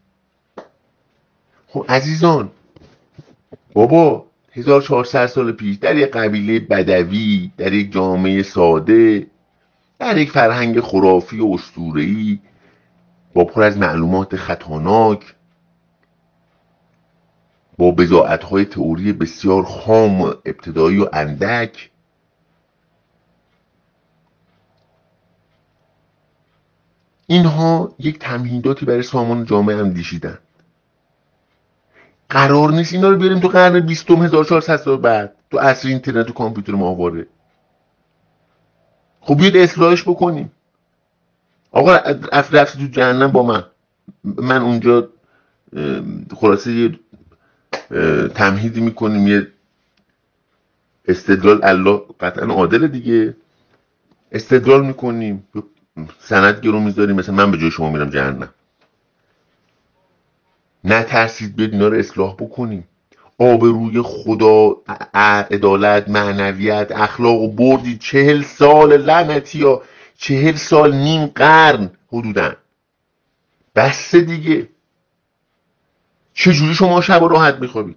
خب عزیزان بابا 1400 سال پیش در یک قبیله بدوی در یک جامعه ساده در یک فرهنگ خرافی و اسطوره‌ای با پر از معلومات خطاناک با های تئوری بسیار خام و ابتدایی و اندک. اینها یک تمهیداتی برای سامان جامعه اندیشیدن قرار نیست اینا رو بیاریم تو قرن بیستم 1400 سال بعد. تو عصر اینترنت و کامپیوتر ماهواره. خب بیاید اصلاحش بکنیم. آقا رفتی تو جهنم با من. من اونجا خلاصه تمهیدی می‌کنیم. یه استدلال الله قطعا عادل دیگه. استدلال می‌کنیم. سند گرو می‌ذاریم. مثلا من به جای شما میرم جهنم. نترسید بیاد اینا رو اصلاح بکنیم. آبروی خدا عدالت معنویت اخلاق و بردی. چهل سال لعنتی یا چهل سال نیم قرن حدودا. بسته دیگه. چجوری شما شب راحت میخوابید؟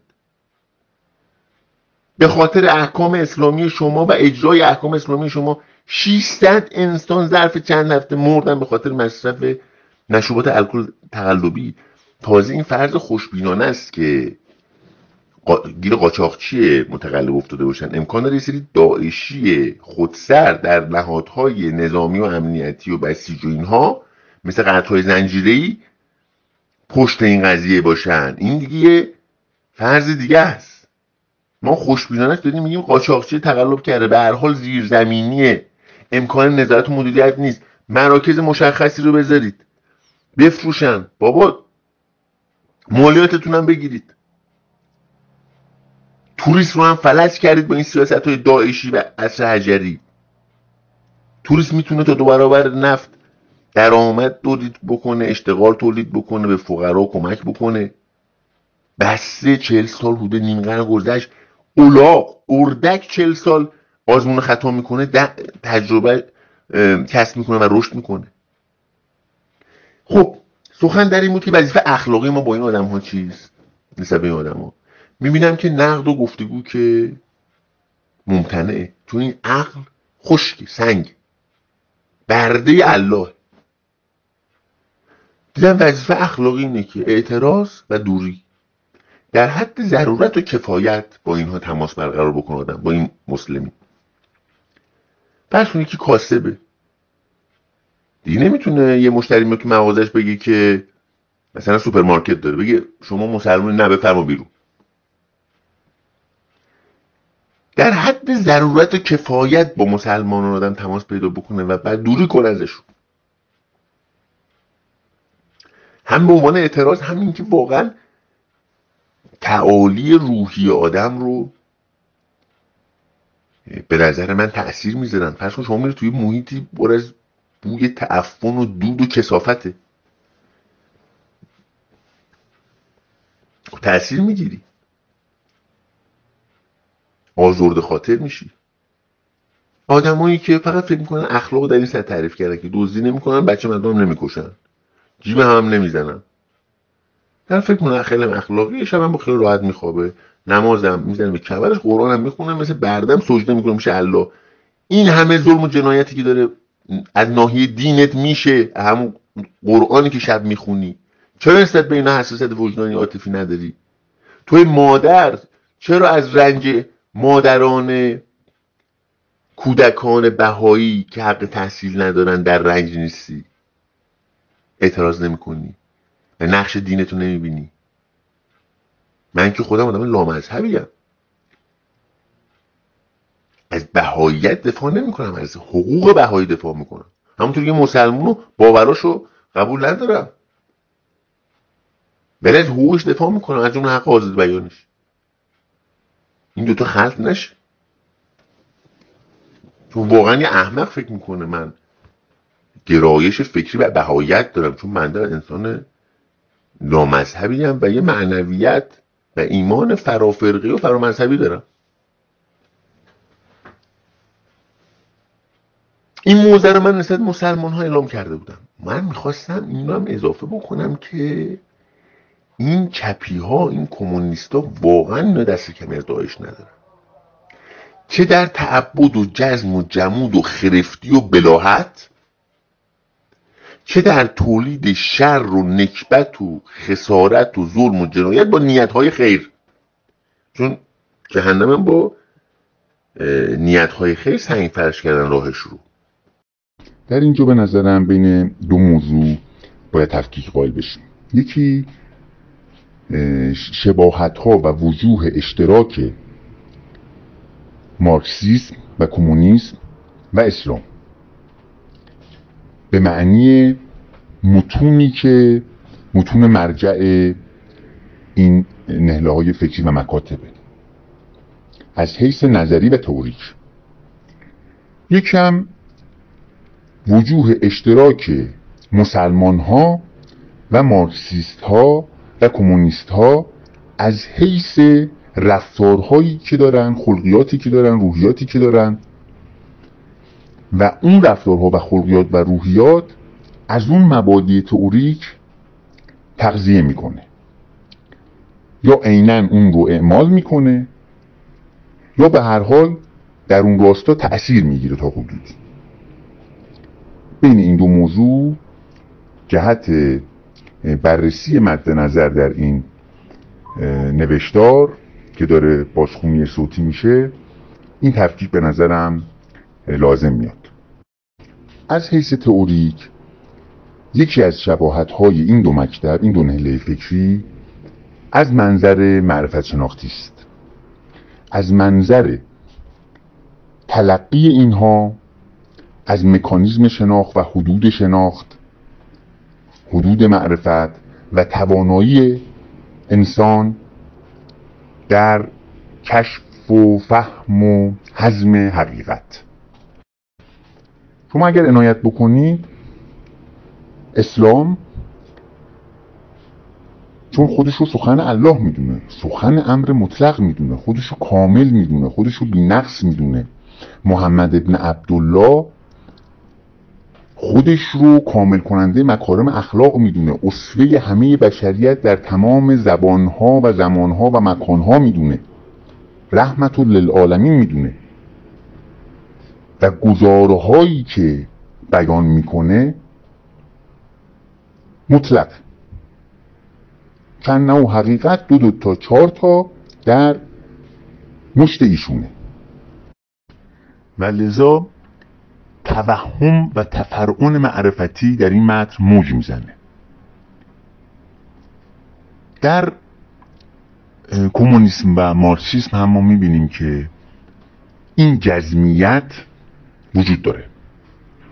به خاطر احکام اسلامی شما و اجرای احکام اسلامی شما 600 انسان ظرف چند هفته مردن به خاطر مصرف مشروبات الکل تقلبی. تازه این فرض خوشبینانه است که گیر قاچاقچی متقلب افتاده باشن. امکان داره سری داعشی خودسر در نهادهای نظامی و امنیتی و بسیج و اینها مثل قطعهای زنجیری پشت این قضیه باشن. این دیگه فرض دیگه است. ما خوشبینانش داریم میگیم قاچاقچی تقلب کرده. به هر حال زیرزمینیه. امکان نظارت و مدیریت نیست. مراکز مشخصی رو بذارید. بفروشن. بابا مالیاتتون هم بگیرید. توریست رو هم فلج کردید با این سیاست های داعشی و اصر حجری. توریست می‌تونه تا دو برابر نفت درآمد تولید بکنه اشتغال تولید بکنه به فقرا کمک بکنه. بسته چهل سال بوده نیم قرن گذشت. اولا اردک چهل سال آزمون خطا می‌کنه تجربه کسب می‌کنه و رشد می‌کنه. خب سخن در این بود که وظیفه اخلاقی ما با این آدم ها چیست؟ نسبت به این آدم ها می‌بینم که نقد و گفتگو که ممتنعه. چون این عقل خشکی سنگ. برده الله. دیدم وظیفه اخلاقی اینه که اعتراض و دوری. در حد ضرورت و کفایت با اینها تماس برقرار بکنه آدم با این مسلمی پس اون یکی کاسبه. دیگه نمی‌تونه یه مشتری میاد تو مغازش بگه که مثلا سوپرمارکت داره بگه شما مسلمان نه بفرما بیرون. در حد ضرورت و کفایت با مسلمانان آدم تماس پیدا بکنه و بعد دوری کنه ازشون. هم به عنوان اعتراض هم که واقعا تعالی روحی آدم رو به نظر من تاثیر می‌ذارن. کن شما میره توی محیطی بر از بوی تعفن و دود و کسافته خب تاثیر می‌گیری. آزرد خاطر میشی. آدمایی که فقط فکر می‌کنن اخلاق در این سطح تعریف کردن که دزدی نمی‌کنن بچه مردم نمی‌کشن. جیب هم نمی‌زنن در فکر کنم خیلی اخلاقی شب با خیلی راحت میخوابه. نمازم می‌زنه به کبرش قرآن هم می‌خونه مثل بردم سجده می‌کنه میشه الله. این همه ظلم و جنایتی که داره از ناحیه دینت میشه. همون قرآنی که شب می‌خونی. چرا نسبت به اینا حساسیت وجدانی عاطفی نداری؟ توی مادر چرا از رنج مادران کودکان بهایی که حق تحصیل ندارن در رنج نیستی؟ اعتراض نمی‌کنی. و نقش دینتو نمی‌بینی. من که خودم آدم لامذهبیم از بهاییت دفاع نمی کنم از حقوق بهایی دفاع می‌کنم. همونطور که مسلمون رو باوراشو قبول ندارم. ولی حقوقش دفاع می‌کنم از اون حق آزاد بیانش. این دوتا خلط نشه. چون واقعا یه احمق فکر می‌کنه من. گرایش فکری و بهایت دارم چون من در انسان نامذهبی هم و یه معنویت و ایمان فرافرقی و فرامذهبی دارم. این موزه رو من نسبت مسلمان ها اعلام کرده بودم. من می‌خواستم این هم اضافه بکنم که این چپی ها این کمونیست ها واقعا دست کمی از داعش ندارن. چه در تعبد و جزم و جمود و خرفتی و بلاحت چه در تولید شر و نکبت و خسارت و ظلم و جنایت با نیت های خیر. چون جهنم با نیت های خیر سنگ فرش کردن راهش رو در اینجا به نظرم بین دو موضوع باید تفکیک قائل بشیم. یکی شباهت ها و وجوه اشتراک مارکسیسم و کمونیسم و اسلام. به معنی متونی که متون مرجع این نهله های فکری و مکاتبه. از حیث نظری و توریک یکم وجوه اشتراک مسلمان ها و مارکسیست ها و کمونیست ها از حیث رفتارهایی که دارن خلقیاتی که دارن روحیاتی که دارن و اون رفتارها و خلقیات و روحیات از اون مبادی تئوریک تغذیه می‌کنه. یا عینا اون رو اعمال می‌کنه یا به هر حال در اون راستا تأثیر می‌گیره تا حدودی بین این دو موضوع جهت بررسی مد نظر در این نوشتار که داره بازخونی صوتی میشه این تفکیک به نظرم لازم میاد از حیث تئوریک یکی از شباهت های این دو مکتب این دو نهله فکری از منظر معرفت شناختی است. از منظر تلقی اینها از مکانیزم شناخت و حدود شناخت حدود معرفت و توانایی انسان در کشف و فهم و حزم حقیقت. شما اگر عنایت بکنید اسلام چون خودش رو سخن الله می‌دونه سخن امر مطلق می‌دونه خودش رو کامل می‌دونه خودش رو بی نقص می‌دونه. محمد ابن عبدالله خودش رو کامل کننده مکارم اخلاق می‌دونه اصفه همه بشریت در تمام زبانها و زمانها و مکانها می‌دونه. رحمت للعالمین می‌دونه. و گزارهایی که بیان می‌کنه مطلق. چند و حقیقت دو دو تا چهار تا در مشت ایشونه. و لذا توهم و تفرعون معرفتی در این متن موج می‌زنه. در کمونیسم و مارکسیسم هم ما می‌بینیم که این جزمیت وجود داره.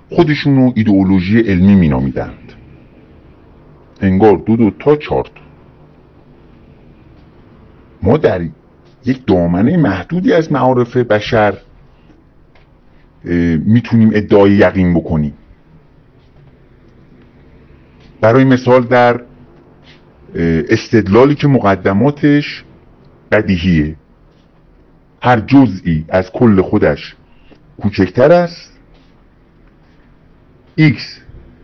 خودشون رو ایدئولوژی علمی مینامیدند. انگار دو دو تا چهار تا. ما در یک دامنه محدودی از معارف بشر می‌تونیم ادعای یقین بکنیم. برای مثال در استدلالی که مقدماتش بدیهیه. هر جزئی از کل خودش کوچکتر است. X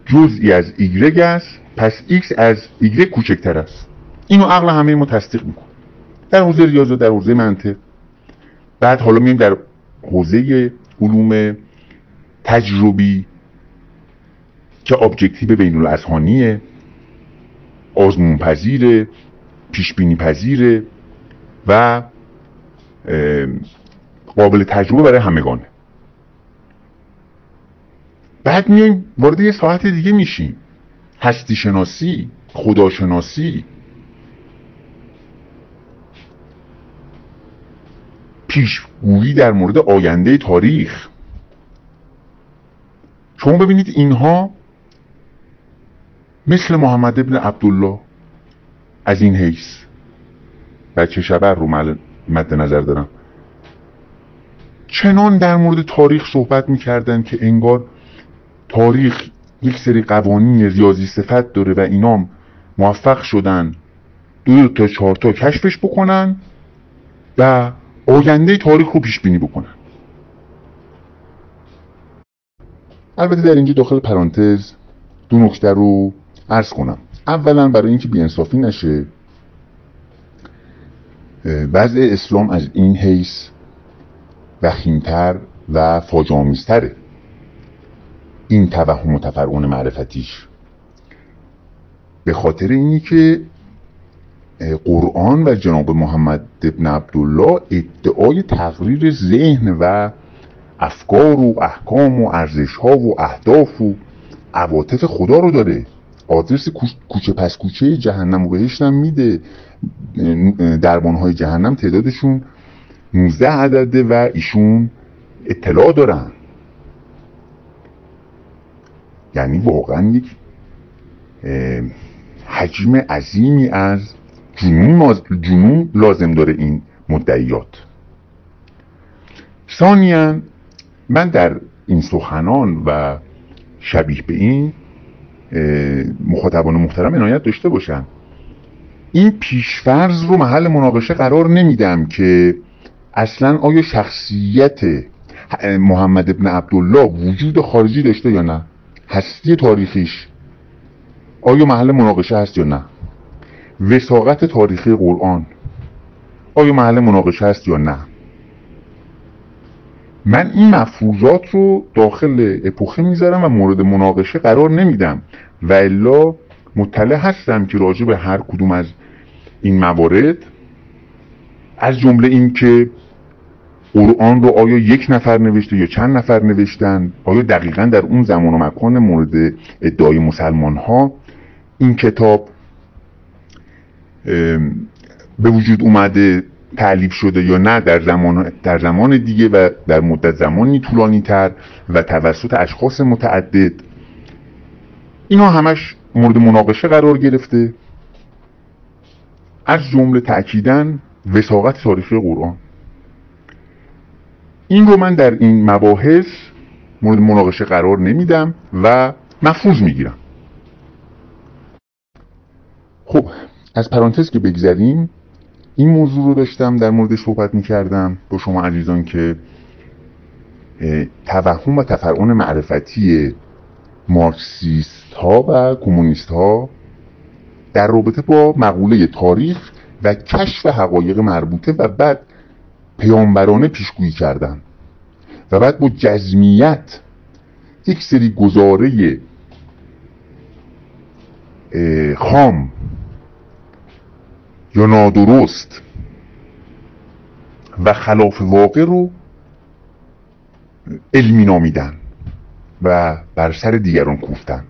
جزئی از y است پس x از y کوچکتر است. اینو عقل همه ما تصدیق می‌کنه. در حوزه ریاضه در حوزه منطق. بعد حالا میایم در حوزه علوم تجربی که ابجکتیو بین الاذهانیه آزمون پذیره پیش بینی پذیره و قابل تجربه برای همگانه. بعد میایم وارد یه ساعت دیگه میشیم هستی شناسی خداشناسی پیشگویی در مورد آینده تاریخ. شما ببینید اینها مثل محمد ابن عبدالله از این حیث. بچه شبر رو مد نظر دارم. چنان در مورد تاریخ صحبت می‌کردن که انگار تاریخ یک سری قوانین ریاضی صفت داره و اینام موفق شدن. دو, تا چهار تا کشفش بکنن و آینده تاریخ رو پیش بینی بکنن. البته در اینجا داخل پرانتز دو نکته رو عرض کنم. اولا برای اینکه بیانصافی نشه وضع اسلام از این حیث وخیمتر و فاجامیزتره این توهم و تفرعون معرفتیش. به خاطر اینی که قرآن و جناب محمد ابن عبدالله ادعای تقریر ذهن و افکار و احکام و ارزش ها و اهداف و عواطف خدا رو داره. آدرس کوچه پس کوچه جهنم و بهشت هم میده. دربان های جهنم تعدادشون 19 عدده و ایشون اطلاع دارن. یعنی واقعا یک حجم عظیمی از جنون, جنون لازم داره این مدعیات. ثانیا من در این سخنان و شبیه به این مخاطبان محترم عنایت داشته باشم. این پیشفرز رو محل مناقشه قرار نمیدم که اصلا آیا شخصیت محمد ابن عبدالله وجود خارجی داشته یا نه. هستی تاریخیش آیا محل مناقشه هست یا نه؟ وساقت تاریخی قرآن آیا محل مناقشه هست یا نه؟ من این مفروضات رو داخل اپوخه می‌ذارم و مورد مناقشه قرار نمیدم و الا مطلع هستم که راجع به هر کدوم از این موارد از جمله این که قرآن رو آیا یک نفر نوشته یا چند نفر نوشتن؟ آیا دقیقا در اون زمان و مکان مورد ادعای مسلمان ها این کتاب به وجود اومده تعلیف شده یا نه در زمان, در زمان دیگه و در مدت زمانی طولانی تر و توسط اشخاص متعدد؟ اینا همش مورد مناقشه قرار گرفته. از جمله تأکیدن وساقت تاریخی قرآن. این رو من در این مباحث مورد مناقشه قرار نمیدم و مفروض می‌گیرم. خب از پرانتز که بگذریم این موضوع رو داشتم در مورد صحبت می‌کردم با شما عزیزان که توهم و تفرعون معرفتی مارکسیست ها و کمونیست ها در رابطه با مقوله تاریخ و کشف حقایق مربوطه و بعد پیامبرانه پیشگویی کردن. و بعد با جزمیت یک سری گزاره خام یا نادرست و خلاف واقع رو علمی نامیدن و بر سر دیگران کوفتن.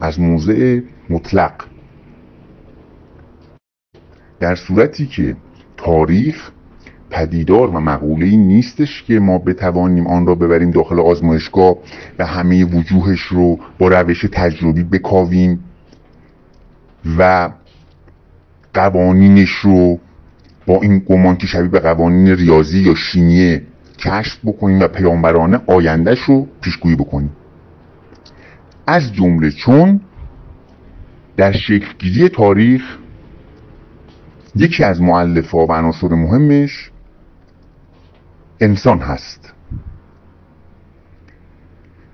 از موضع مطلق. در صورتی که تاریخ پدیدار و مقوله نیستش که ما بتوانیم آن را ببریم داخل آزمایشگاه و همه وجوهش رو با روش تجربی بکاویم و قوانینش رو با این گمان که شبیه به قوانین ریاضی یا شیمیه کشف بکنیم و پیامبرانه آیندهش رو پیشگویی بکنیم. از جمله چون در شکلگیری تاریخ یکی از معلفا و عناصر مهمش انسان هست.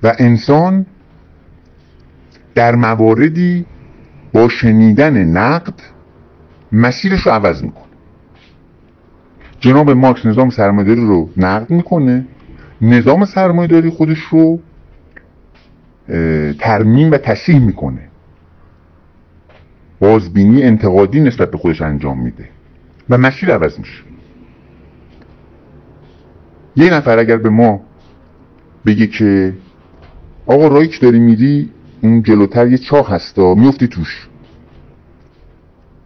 و انسان در مواردی با شنیدن نقد مسیرش رو عوض می‌کنه. جناب مارکس نظام سرمایداری رو نقد می‌کنه. نظام سرمایداری خودش رو ترمیم و تصحیح می‌کنه. بازبینی انتقادی نسبت به خودش انجام میده. و مسیر عوض میشه. یه نفر اگر به ما بگه که آقا که داری میری اون جلوتر یه چاه هستا میفتی توش.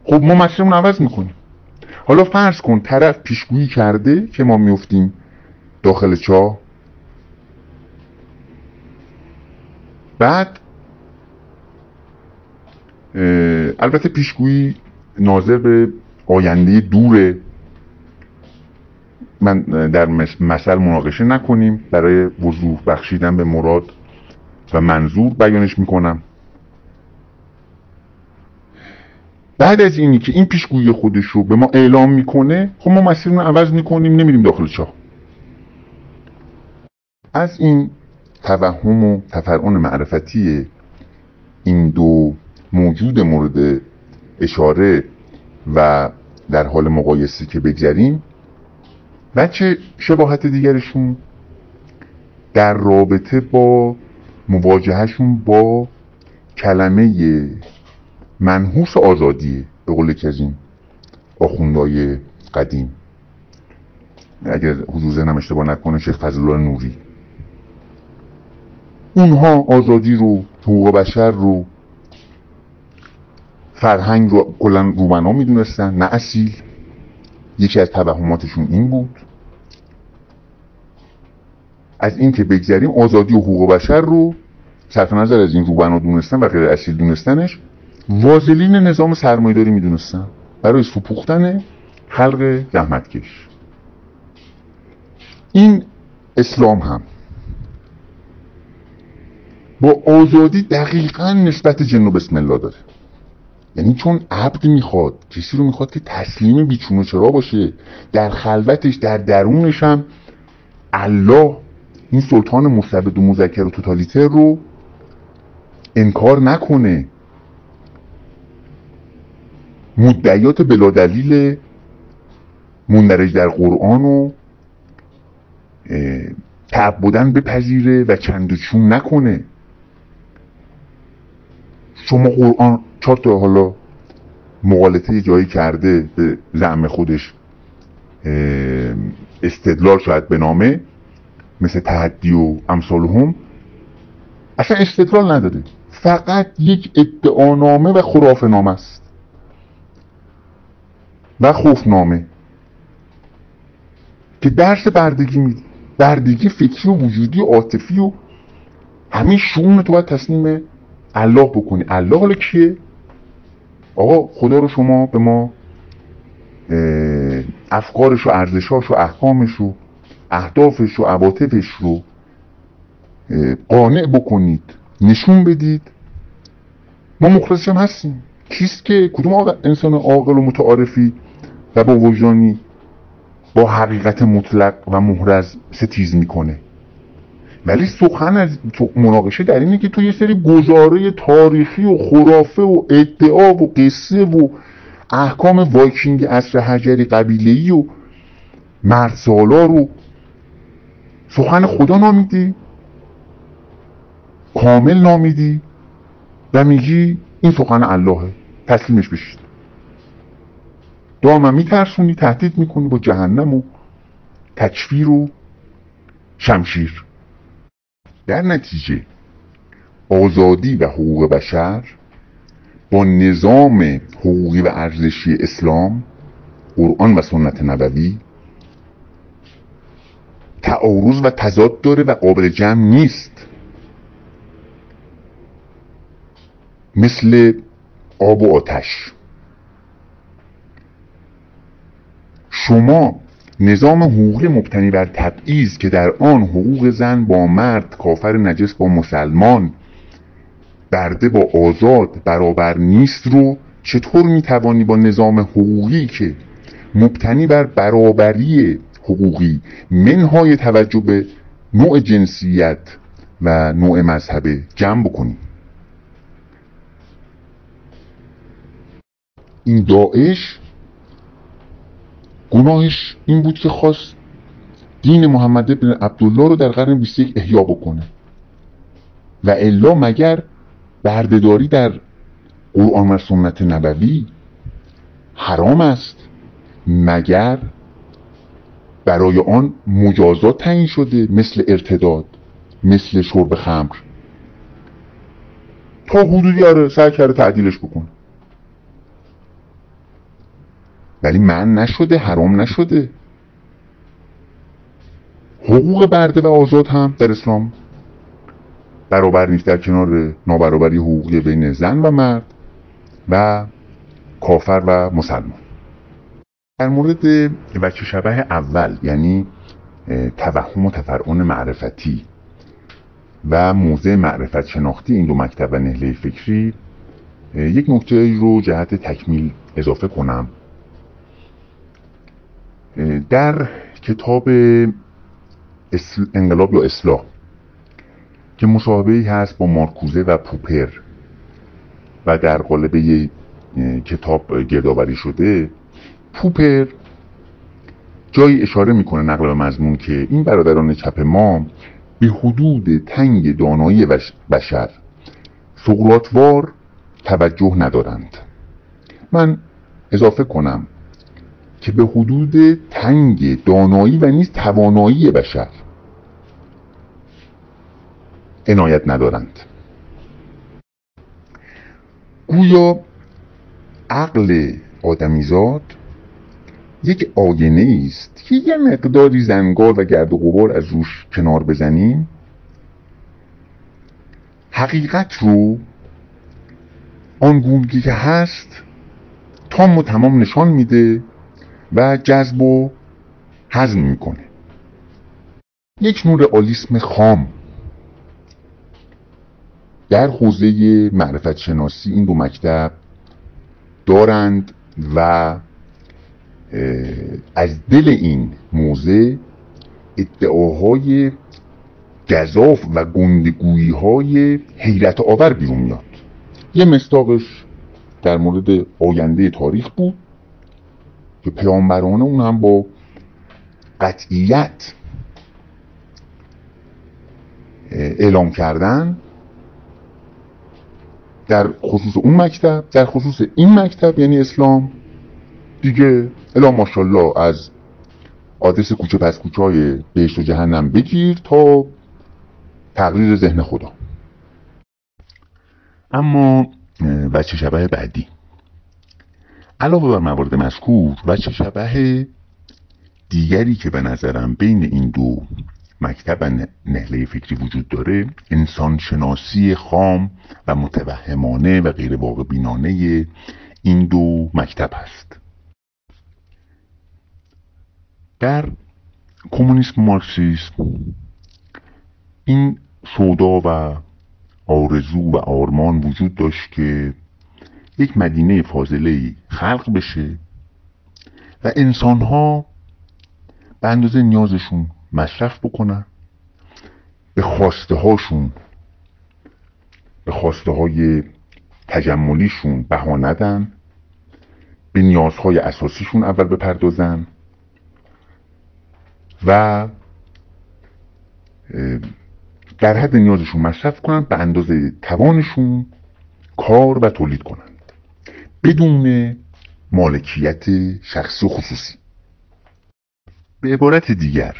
خب ما مسیرمون عوض می‌کنیم. حالا فرض کن طرف پیشگویی کرده که ما میفتیم داخل چاه. بعد البته پیشگویی ناظر به آینده دوره من در مثل مناقشه نکنیم. برای وضوح بخشیدن به مراد و منظور بیانش می‌کنم. بعد از اینی که این پیشگویی خودش رو به ما اعلام می‌کنه خب ما مسیر رو عوض می‌کنیم نمیریم داخل چاه. از این توهم و تفرعون معرفتی این دو موجود مورد اشاره و در حال مقایسه که بگذریم و چه شباهت دیگرشون؟ در رابطه با مواجهشون با کلمه منحوس آزادیه به قول که این آخوندهای قدیم. اگر حضور ذهنم اشتباه نکنه شیخ نوری. اونها آزادی رو حقوق بشر رو فرهنگ رو کلا روبنا می‌دونستن نه اصیل. یکی از توهماتشون این بود. از این که بگذریم آزادی و حقوق بشر رو صرف نظر از این روبنا دونستن و غیر اصیل دونستنش وازلین نظام سرمایداری می‌دونستن برای سپوختن خلق زحمتکش. این اسلام هم با آزادی دقیقا نسبت جن و بسم الله داره. یعنی چون عبد می‌خواد کسی رو می‌خواد که تسلیم بیچون و چرا باشه در خلوتش در درونش هم الله این سلطان مستبد و مذکر و توتالیتر رو انکار نکنه. مدعیات بلا دلیل مندرج در قرآن و تعبدن بپذیره و چند و چون نکنه. شما قرآن چهار تا حالا مقالطه جایی کرده به زعم خودش استدلال شاید به نامه. مثل تحدی و امثال اصلا استدلال نداره. فقط یک ادعانامه و خراف نامه است. و خوفنامه. که درس بردگی میده بردگی فکری و وجودی و عاطفی و همین شون تو باید تسلیم الله بکنی. الله حالا کیه؟ آقا خدا رو شما به ما افکارش و ارزشاش و احکامش و اهدافش و عواطفش رو قانع بکنید نشون بدید. ما مخلصش هم هستیم. کیست که کدوم انسان عاقل و متعارفی و با وجدانی با حقیقت مطلق و محرز ستیز می‌کنه؟ ولی سخن از مناقشه در اینه که تو یه سری گزاره تاریخی و خرافه و ادعا و قصه و احکام وایکینگ اصر حجری قبیلهی و مرد رو سخن خدا نامیدی؟ کامل نامیدی؟ و میگی این سخن اللهه. تسلیمش بشید. دائما میترسونی تهدید می‌کنی با جهنم و تکفیر و شمشیر. در نتیجه آزادی و حقوق بشر با نظام حقوقی و ارزشی اسلام قرآن و سنت نبوی تعارض و تضاد داره و قابل جمع نیست. مثل آب و آتش. شما نظام حقوقی مبتنی بر تبعیض که در آن حقوق زن با مرد کافر نجس با مسلمان برده با آزاد برابر نیست رو چطور می‌توانی با نظام حقوقی که مبتنی بر برابری حقوقی منهای توجه به نوع جنسیت و نوع مذهبه جمع بکنی این داعش گناهش این بود که خواست دین محمد بن عبدالله رو در قرن 21 احیا بکنه. و الا مگر بردهداری در قرآن و سنت نبوی حرام است مگر برای آن مجازات تعیین شده مثل ارتداد مثل شرب خمر. تا حدودی آره سعی کرده تعدیلش بکنه. ولی من نشده حرام نشده. حقوق برده و آزاد هم در اسلام. برابر نیست در کنار نابرابری حقوقی بین زن و مرد و کافر و مسلمان. در مورد وچه شبه اول یعنی توهم و تفرعون معرفتی و موضع معرفت شناختی این دو مکتب و نهله فکری یک نکته رو جهت تکمیل اضافه کنم. در کتاب انقلاب یا اصلاح که مصاحبه هست با مارکوزه و پوپر و در قالب کتاب گردآوری شده پوپر جایی اشاره می‌کنه نقل به مضمون که این برادران چپ ما به حدود تنگ دانایی بشر سقراطوار توجه ندارند. من اضافه کنم که به حدود تنگ دانایی و نیز توانایی بشر عنایت ندارند. گویا عقل آدمیزاد یک آینه است که یه مقداری زنگار و گرد و غبار از روش کنار بزنیم. حقیقت رو آن که هست تام و تمام نشان میده و جذب و هضم می‌کنه. یک نور آلیسم خام در حوزه معرفت شناسی این دو مکتب دارند و از دل این موزه ادعاهای گذاف و گندگویی های حیرت آور بیرون میاد. یه مستاقش در مورد آینده تاریخ بود که پیامبران اون هم با قطعیت اعلام کردن در خصوص اون مکتب در خصوص این مکتب یعنی اسلام دیگه الا ماشاءالله از آدرس کوچه پس کوچه های بهشت و جهنم بگیر تا تقریر ذهن خدا. اما وچه شبه بعدی. علاوه بر موارد مذکور وچه شبه دیگری که به نظرم بین این دو مکتب نهله فکری وجود داره انسان شناسی خام و متوهمانه و غیر واقع بینانه این دو مکتب هست. در کمونیسم مارکسیسم این سودا و آرزو و آرمان وجود داشت که یک مدینه فاضله خلق بشه و انسان ها به اندازه نیازشون مصرف بکنن به خواسته هاشون به خواسته های تجملیشون بها ندن به نیازهای اساسیشون اول بپردازن و در حد نیازشون مصرف کنن به اندازه توانشون کار و تولید کنند بدون مالکیت شخصی و خصوصی. به عبارت دیگر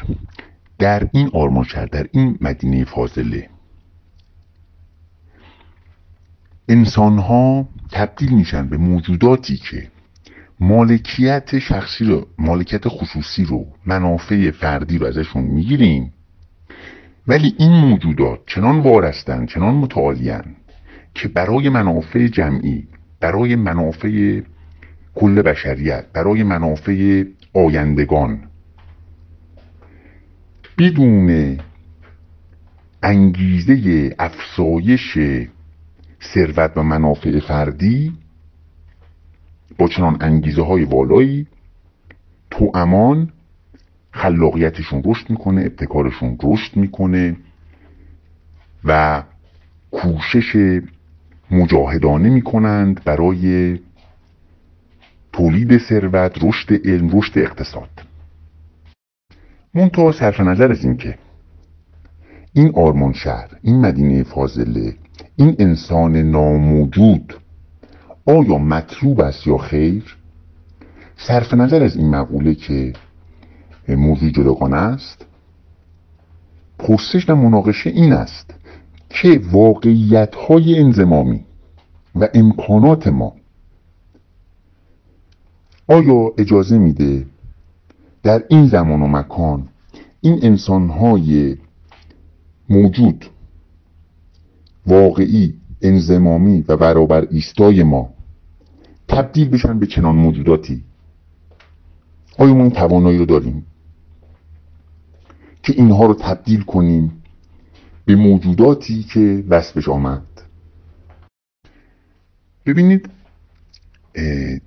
در این آرمانشهر در این مدینه فاضله انسان ها تبدیل میشن به موجوداتی که مالکیت شخصی رو مالکیت خصوصی رو منافع فردی رو ازشون می‌گیریم. ولی این موجودات چنان وارستن چنان متعالیان که برای منافع جمعی برای منافع کل بشریت برای منافع آیندگان بدون انگیزه افزایش ثروت و منافع فردی با چنان انگیزه های والایی تو امان خلاقیتشون رشد می‌کنه ابتکارشون رشد می‌کنه و کوشش مجاهدانه می‌کنند برای تولید ثروت رشد علم رشد اقتصاد. منتها صرف نظر از اینکه این آرمان شهر این مدینه فاضله این انسان ناموجود آیا مطلوب است یا خیر؟ صرف نظر از این مقوله که موضوع جداگانه است پرسش و مناقشه این است که واقعیت های انزمامی و امکانات ما آیا اجازه میده در این زمان و مکان این انسان های موجود واقعی انزمامی و برابر ایستای ما تبدیل بشن به چنان موجوداتی. آیا ما این توانایی رو داریم که اینها رو تبدیل کنیم به موجوداتی که وصفش آمد؟ ببینید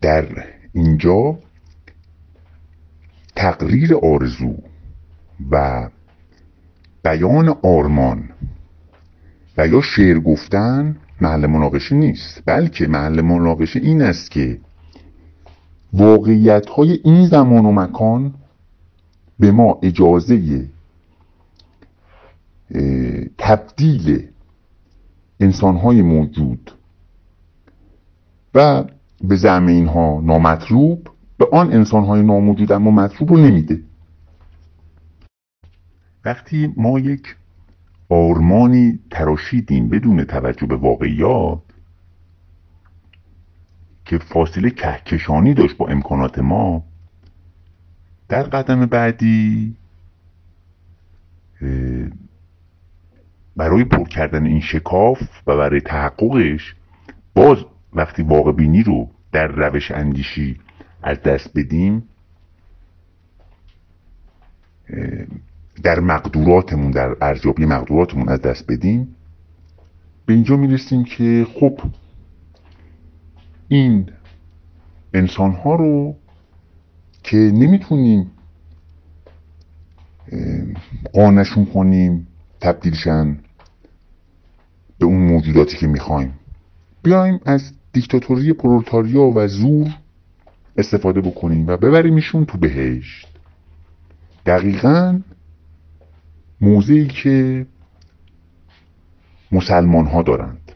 در اینجا تقریر آرزو و بیان آرمان و یا شعر گفتن محل مناقشه نیست. بلکه محل مناقشه این است که واقعیت های این زمان و مکان به ما اجازه تبدیل انسان های موجود و به زعم اینها نامطلوب به آن انسان های ناموجود اما مطلوب رو نمیده. وقتی ما یک آرمانی تراشیدیم بدون توجه به واقعیات که فاصله کهکشانی داشت با امکانات ما در قدم بعدی برای پر کردن این شکاف و برای تحققش باز وقتی واقع بینی رو در روش اندیشی از دست بدیم در مقدوراتمون در ارزیابی مقدوراتمون از دست بدیم. به اینجا می‌رسیم که خب این انسان ها رو که نمی‌تونیم قانشون کنیم تبدیلشن به اون موجوداتی که می‌خوایم. بیایم از دیکتاتوری پرولتاریا و زور استفاده بکنیم و ببریمشون تو بهشت. دقیقا موضعی که مسلمان ها دارند.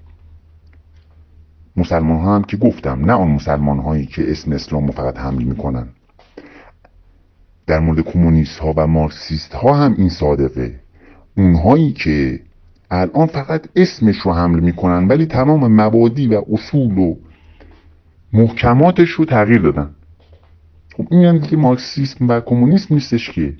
مسلمان ها هم که گفتم نه آن مسلمان هایی که اسم اسلام رو فقط حمل می‌کنن. در مورد کمونیست ها و مارکسیست ها هم این صادقه. اونهایی که الان فقط اسمش رو حمل می‌کنن ولی تمام مبادی و اصول و محکماتش رو تغییر دادن. خب این هم دیگه مارکسیسم و کمونیسم نیستش که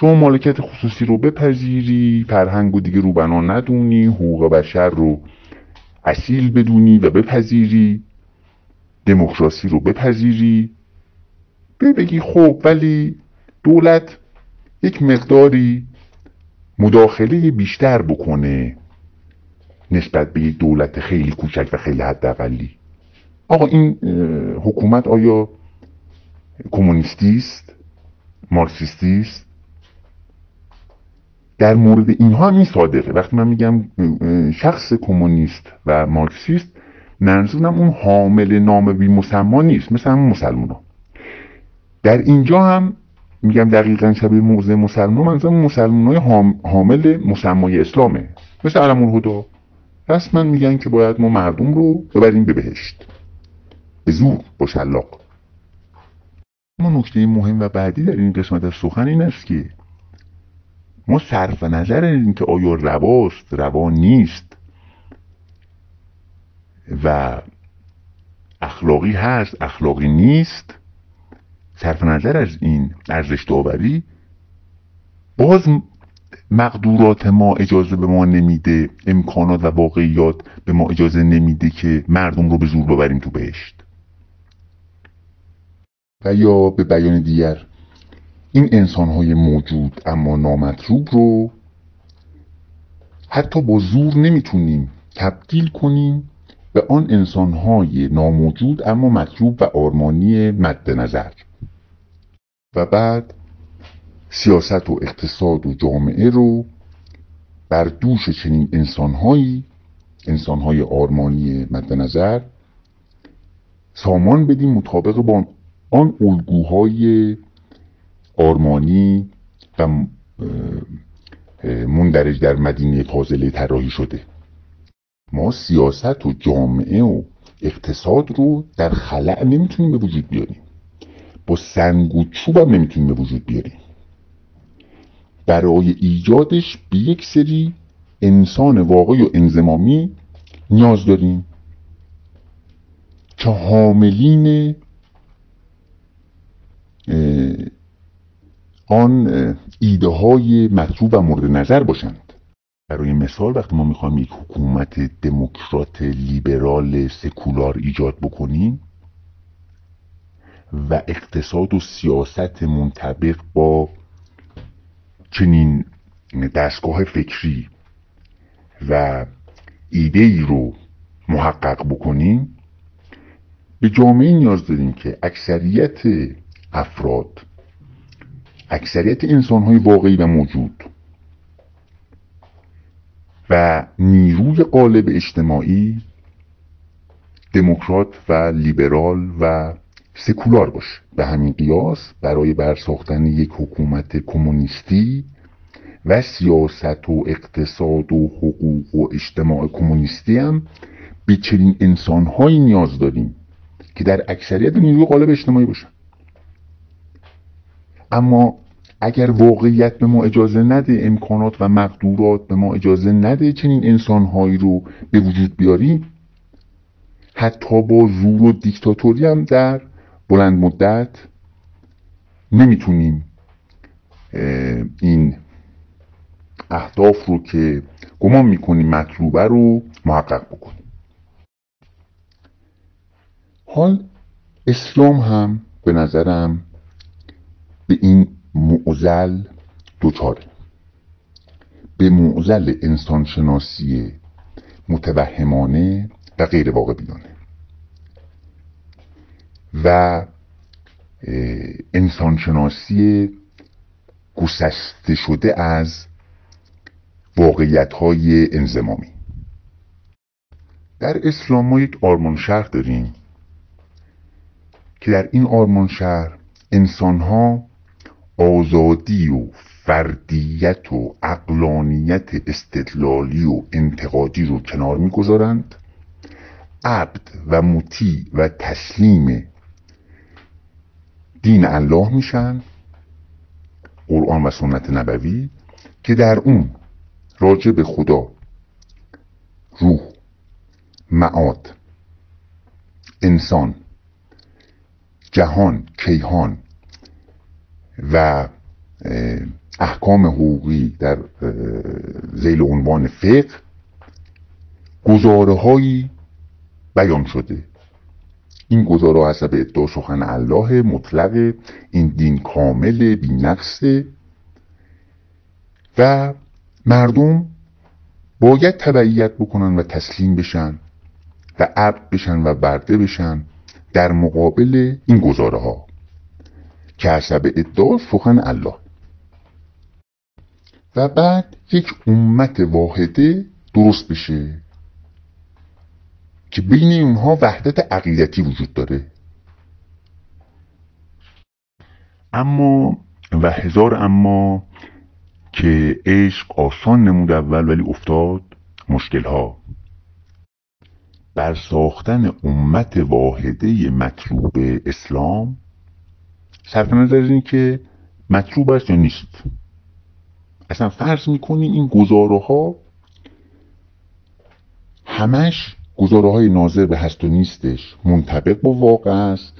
شما مالکیت خصوصی رو بپذیری فرهنگ و دیگه رو بنا ندونی حقوق بشر رو اصیل بدونی و بپذیری دموکراسی رو بپذیری. بگی خب ولی دولت یک مقداری مداخله بیشتر بکنه نسبت به یک دولت خیلی کوچک و خیلی حداقلی. آقا این حکومت آیا کمونیستی است؟ مارکسیستی است؟ در مورد اینها هم این صادقه. وقتی من میگم شخص کمونیست و مارکسیست منظورم اون حامل نام بی مسما نیست مثل همون مسلمان در اینجا هم میگم دقیقا شبیه موضع مسلمان منظورم مسلمان های حامل مسمای اسلامه. مثل علم الهدا رسما میگن که باید ما مردم رو ببریم به بهشت. به زور با شلاق. اما نکته مهم و بعدی در این قسمت از سخن این است که ما صرف نظر این که آیا رواست روا نیست. و اخلاقی هست اخلاقی نیست. صرف نظر از این ارزش داوری باز مقدورات ما اجازه به ما نمیده امکانات و واقعیات به ما اجازه نمیده که مردم رو به زور ببریم تو بهشت. و یا به بیان دیگر. این انسان های موجود اما نامطلوب رو حتی با زور نمی‌تونیم تبدیل کنیم به آن انسان های ناموجود اما مطلوب و آرمانی مد نظر. و بعد سیاست و اقتصاد و جامعه رو بر دوش چنین انسانهایی انسانهای آرمانی مد نظر سامان بدیم مطابق با آن الگوهای آرمانی و مندرج در مدینه فاضله طراحی شده. ما سیاست و جامعه و اقتصاد رو در خلع نمی‌تونیم به وجود بیاریم. با سنگ و چوب هم نمی‌تونیم به وجود بیاریم. برای ایجادش به یک سری انسان واقعی و انزمامی نیاز داریم. که حاملین آن ایده های مطلوب و مورد نظر باشند. برای مثال وقتی ما می‌خوایم یک حکومت دموکرات لیبرال سکولار ایجاد بکنیم و اقتصاد و سیاست منطبق با چنین دستگاه فکری و ایده ای رو محقق بکنیم به جامعه نیاز داریم که اکثریت افراد اکثریت انسان های واقعی و موجود و نیروی قالب اجتماعی دموکرات و لیبرال و سکولار باشه به همین قیاس برای برساختن یک حکومت کمونیستی و سیاست و اقتصاد و حقوق و اجتماع کمونیستی هم به چنین انسانهایی نیاز داریم که در اکثریت نیروی قالب اجتماعی باشن. اما اگر واقعیت به ما اجازه نده امکانات و مقدورات به ما اجازه نده چنین انسانهایی رو به وجود بیاریم حتی با زور و دیکتاتوری هم در بلند مدت نمی‌تونیم این اهداف رو که گمان می‌کنیم مطلوبه رو محقق بکنیم. حال اسلام هم به نظرم به این معزل دوچاره. به معزل انسانشناسی متوهمانه و غیر واقع بینانه و انسانشناسی گسسته شده از واقعیت های انزمامی. در اسلام ما یک آرمان شهر داریم که در این آرمان شهر انسان ها آزادی و فردیت و اقلانیت استدلالی و انتقادی رو کنار می‌گذارند. عبد و مطیع و تسلیم دین الله میشن. قرآن و سنت نبوی که در اون راجع به خدا روح معاد انسان جهان کیهان و احکام حقوقی در زیل عنوان فقه گزاره بیان شده. این گزاره حسب ادعا سخن الله مطلق این دین کامل بی نقصه و مردم باید تبعیت بکنن و تسلیم بشن و عبد بشن و برده بشن در مقابل این گزاره ها که حسب ادعا سخن الله. و بعد یک امت واحده درست بشه که بین اونها وحدت عقیدتی وجود داره. اما و هزار اما که عشق آسان نمود اول ولی افتاد مشکل ها بر ساختن امت واحده مطلوب اسلام صرف نظر این که مطلوب است یا نیست؟ اصلا فرض می‌کنی این گزاره ها همش گزاره های ناظر به هست و نیستش منطبق با واقع است.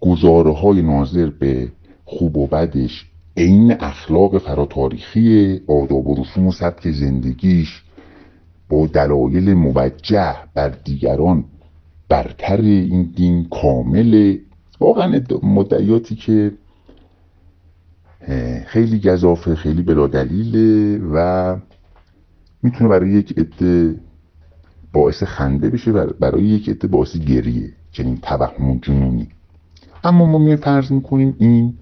گزاره های ناظر به خوب و بدش عین اخلاق فراتاریخی آداب و رسوم و سبک زندگیش با دلایل موجه بر دیگران برتر این دین کامل واقعا مدعیاتی که خیلی گذافه خیلی بلا دلیله و می‌تونه برای یک عده باعث خنده بشه و برای یک عده باعث گریه چنین توهم جنونی. اما ما می فرض می‌کنیم این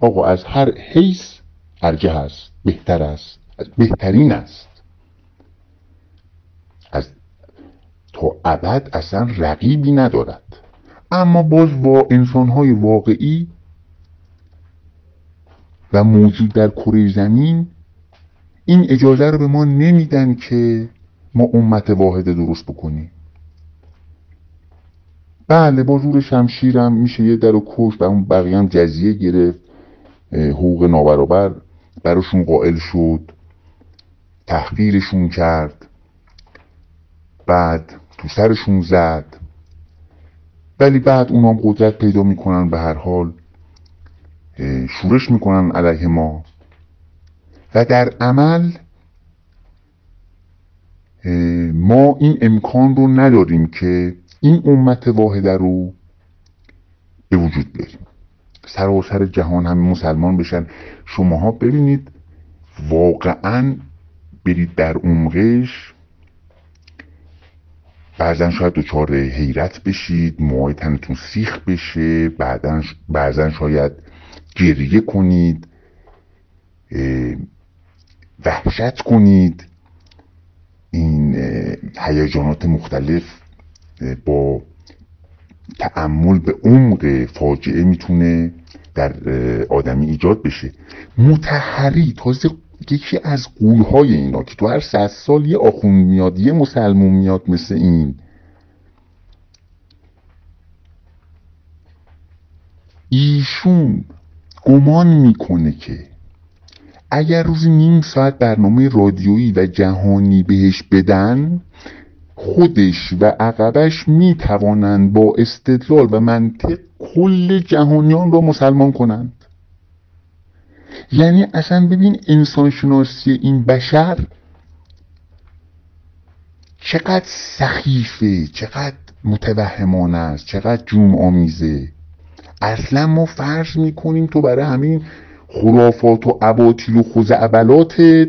آقا از هر حیث ارجه هست بهتر است بهترین است. از تا ابد اصلا رقیبی ندارد. اما باز با انسانهای واقعی و موجود در کره زمین این اجازه رو به ما نمیدن که ما امت واحده درست بکنیم. بله با زور شمشیرم میشه یه در و کش و اون بقیه هم جزیه گرفت. حقوق نابرابر براشون قائل شد. تحقیرشون کرد. بعد تو سرشون زد. ولی بعد اونام قدرت پیدا می‌کنن به هر حال شورش می‌کنن علیه ما. و در عمل ما این امکان رو نداریم که این امت واحده رو به وجود بیاریم. سراسر جهان همه مسلمان بشن. شماها ببینید واقعا برید در عمقش بعضا شاید دچار حیرت بشید موهای تنتون سیخ بشه بعضا شاید گریه کنید وحشت کنید. این هیجانات مختلف با تعمل به عمق فاجعه می‌تونه در آدمی ایجاد بشه. متحری تازه یکی از قولهای اینا که تو هر صد سال یه آخوند میاد یه مسلمون میاد مثل این. ایشون گمان می‌کنه که اگر روزی نیم ساعت برنامه رادیویی و جهانی بهش بدن خودش و عقبش می‌توانند با استدلال و منطق کل جهانیان را مسلمان کنند یعنی اصلا ببین انسانشناسی این بشر چقدر سخیفه چقدر متوهمانه است چقدر جوم آمیزه اصلا ما فرض می‌کنیم تو برای همین خرافات و عباطیل و خزعبلاتت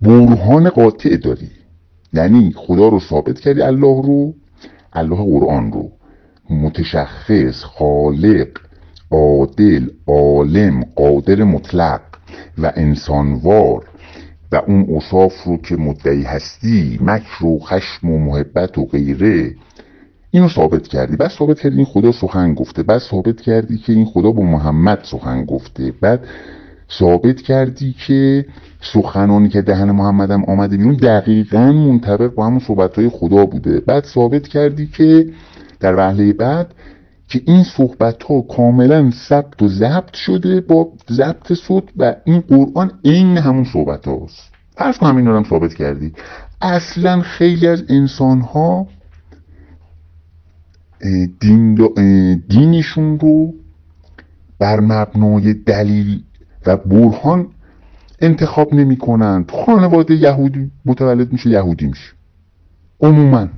برهان قاطع داری. یعنی خدا رو ثابت کردی الله رو الله قرآن رو. متشخص خالق. عادل عالم قادر مطلق و انسانوار و اون اصاف رو که مدعی هستی مکر و خشم و محبت و غیره اینو ثابت کردی. بعد ثابت کردی این خدا سخن گفته. بعد ثابت کردی که این خدا با محمد سخن گفته. بعد ثابت کردی که سخنانی که دهن محمدم آمده بیرون دقیقا منطبق با همون صحبت های خدا بوده. بعد ثابت کردی که در وحله بعد که این صحبت ها کاملا ثبت و ضبط شده با ضبط صوت و این قرآن عین همون صحبت هاست فرض کن همین هم ثابت کردی. اصلا خیلی از انسان ها دین دینشون رو بر مبنای دلیل و برهان انتخاب نمی کنن تو خانواده یهودی متولد میشه یهودی میشه. عموما.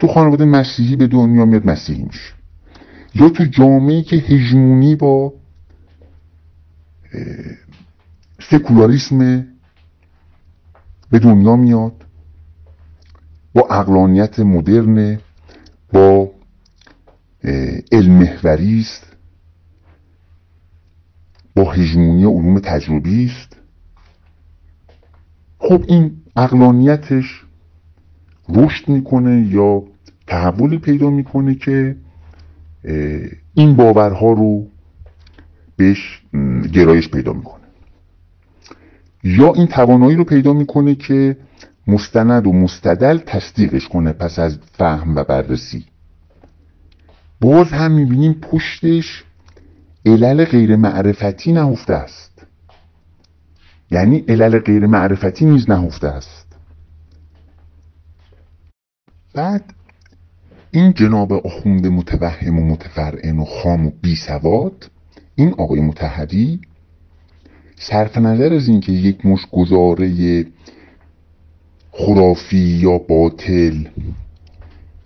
تو خانواده مسیحی به دنیا میاد مسیحی میشه. یا تو جامعه که هژمونی با سکولاریسم به دنیا میاد با اقلانیت مدرن با علم است با هژمونی علوم تجربی است. خب این اقلانیتش رشد می‌کنه یا تحولی پیدا می‌کنه که این باورها رو بهش گرایش پیدا می‌کنه. یا این توانایی رو پیدا می‌کنه که مستند و مستدل تصدیقش کنه پس از فهم و بررسی. باز هم می‌بینیم پشتش علل غیر معرفتی نهفته است. یعنی علل غیر معرفتی نیز نهفته است. بعد این جناب آخونده متوهم و متفرعن و خام و بی سواد این آقای متحدی صرف نظر از اینکه یک مش گزاره خرافی یا باطل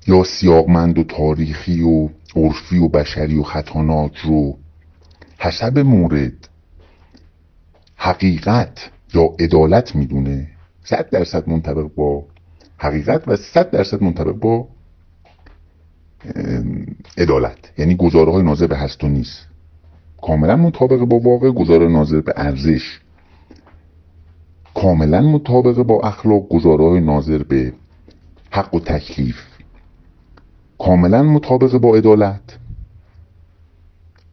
یا سیاقمند و تاریخی و عرفی و بشری و خطاناک رو حسب مورد حقیقت یا عدالت می‌دونه صد درصد منطبق با حقیقت و صد درصد منطبق با عدالت. یعنی گزاره های ناظر به هست و نیست. کاملا مطابق با واقع گزاره ناظر به ارزش. کاملا مطابق با اخلاق گزاره های ناظر به حق و تکلیف. کاملا مطابق با عدالت.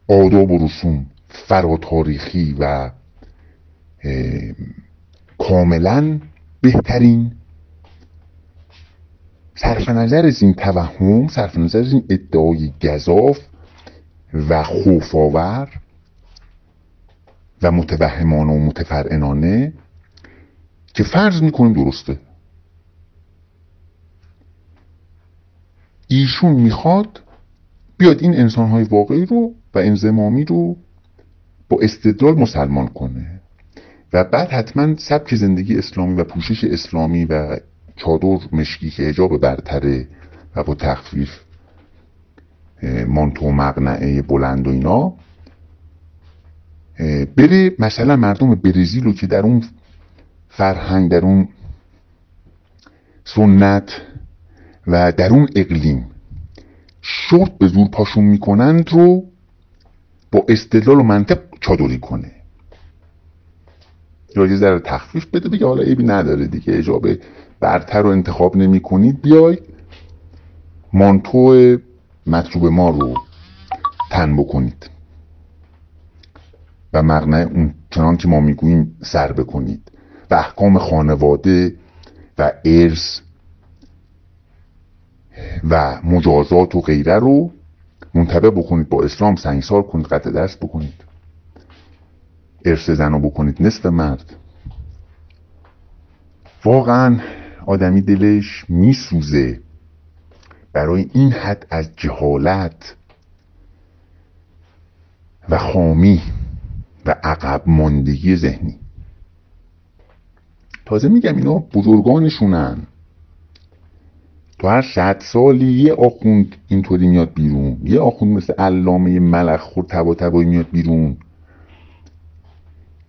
آداب و رسوم فراتاریخی و کاملا بهترین صرف نظر از این توهم صرف نظر از این ادعای گذاف و خوفاور و متوهمانه و متفرعنانه که فرض می‌کنیم درسته. ایشون می‌خواد بیاد این انسانهای واقعی رو و انزمامی رو با استدلال مسلمان کنه و بعد حتما سبک زندگی اسلامی و پوشش اسلامی و چادر مشکی که اجاب برتره و با تخفیف مانتو مقنعه بلند و اینا بره مثلا مردم برزیل رو که در اون فرهنگ در اون سنت و در اون اقلیم شرط به زور پاشون می‌کنند رو با استدلال و منطق چادری کنه. یا یه ذره تخفیف بده بگه حالا عیبی نداره دیگه اجابه برتر رو انتخاب نمی کنید بیای مانتو مطلوب ما رو تن بکنید و مقنع اون چنان که ما می‌گوییم سر بکنید و احکام خانواده و ارث و مجازات و غیره رو منطبق بکنید با اسلام سنگسار کنید قطع دست بکنید ارث زن رو بکنید. نصف مرد. واقعا آدمی دلش میسوزه. برای این حد از جهالت و خامی و عقب ماندگی ذهنی. تازه میگم اینا بزرگانشونن. تو هر صد سالی یه آخوند اینطوری میاد بیرون. یه آخوند مثل علامه ملخ خور تبا تبایی میاد بیرون.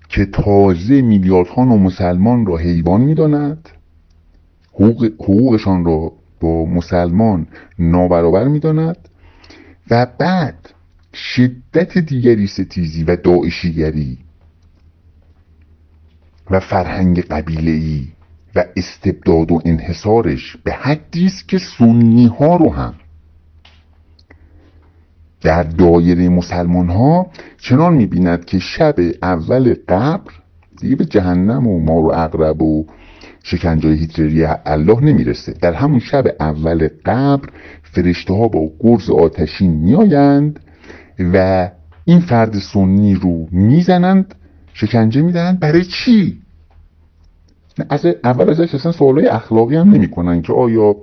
که تازه میلیاردها مسلمان را حیوان می‌داند. حقوق، حقوقشان را با مسلمان نابرابر می‌داند و بعد شدت دیگری ستیزی و داعشیگری و فرهنگ قبیله و استبداد و انحصارش به حدی است که سنی ها رو هم در دایره مسلمان ها چنان می‌بیند که شب اول قبر دیگه به جهنم و مار و اقرب و شکنجای هیتلری الله نمی‌رسه. در همون شب اول قبر فرشته ها با گرز آتشین میآیند و این فرد سنی رو می‌زنند شکنجه می‌دهند. برای چی؟ از اول ازش اصلا سوالای اخلاقی هم نمی‌کنن که آیا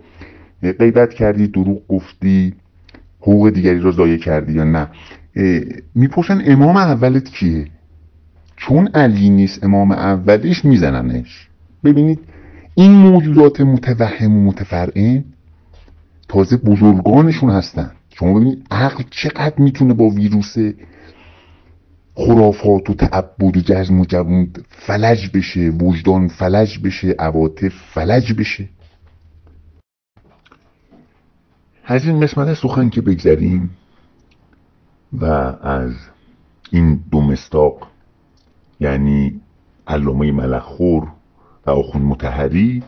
غیبت کردی دروغ گفتی حقوق دیگری رو ضایع کردی یا نه. می‌پرسن امام اولت کیه؟ چون علی نیست امام اولش میزننش. ببینید این موجودات متوهم و متفرعین تازه بزرگانشون هستن. شما ببینید عقل چقدر می‌تونه با ویروس خرافات و تعبد و جزم و فلج بشه وجدان فلج بشه عواطف فلج بشه. از این قسمت سخن که بگذریم و از این دو مستاق یعنی علامه ملخور و آخون متحری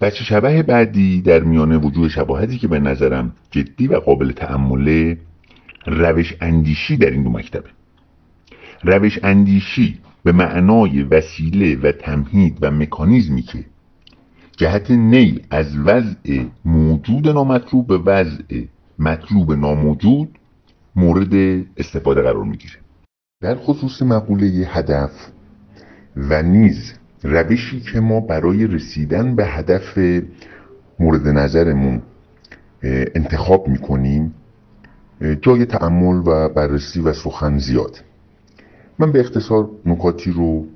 بچه شبه بعدی در میان وجوه شباهتی که به نظرم جدی و قابل تعمله روش اندیشی در این دو مکتبه. روش اندیشی به معنای وسیله و تمهید و مکانیزمی که جهت نیل از وضع موجود نامطلوب به وضع مطلوب ناموجود مورد استفاده قرار می‌گیره. در خصوص مقوله هدف و نیز روشی که ما برای رسیدن به هدف مورد نظرمون انتخاب می‌کنیم جای تعمل و بررسی و سخن زیاد. من به اختصار نکاتی رو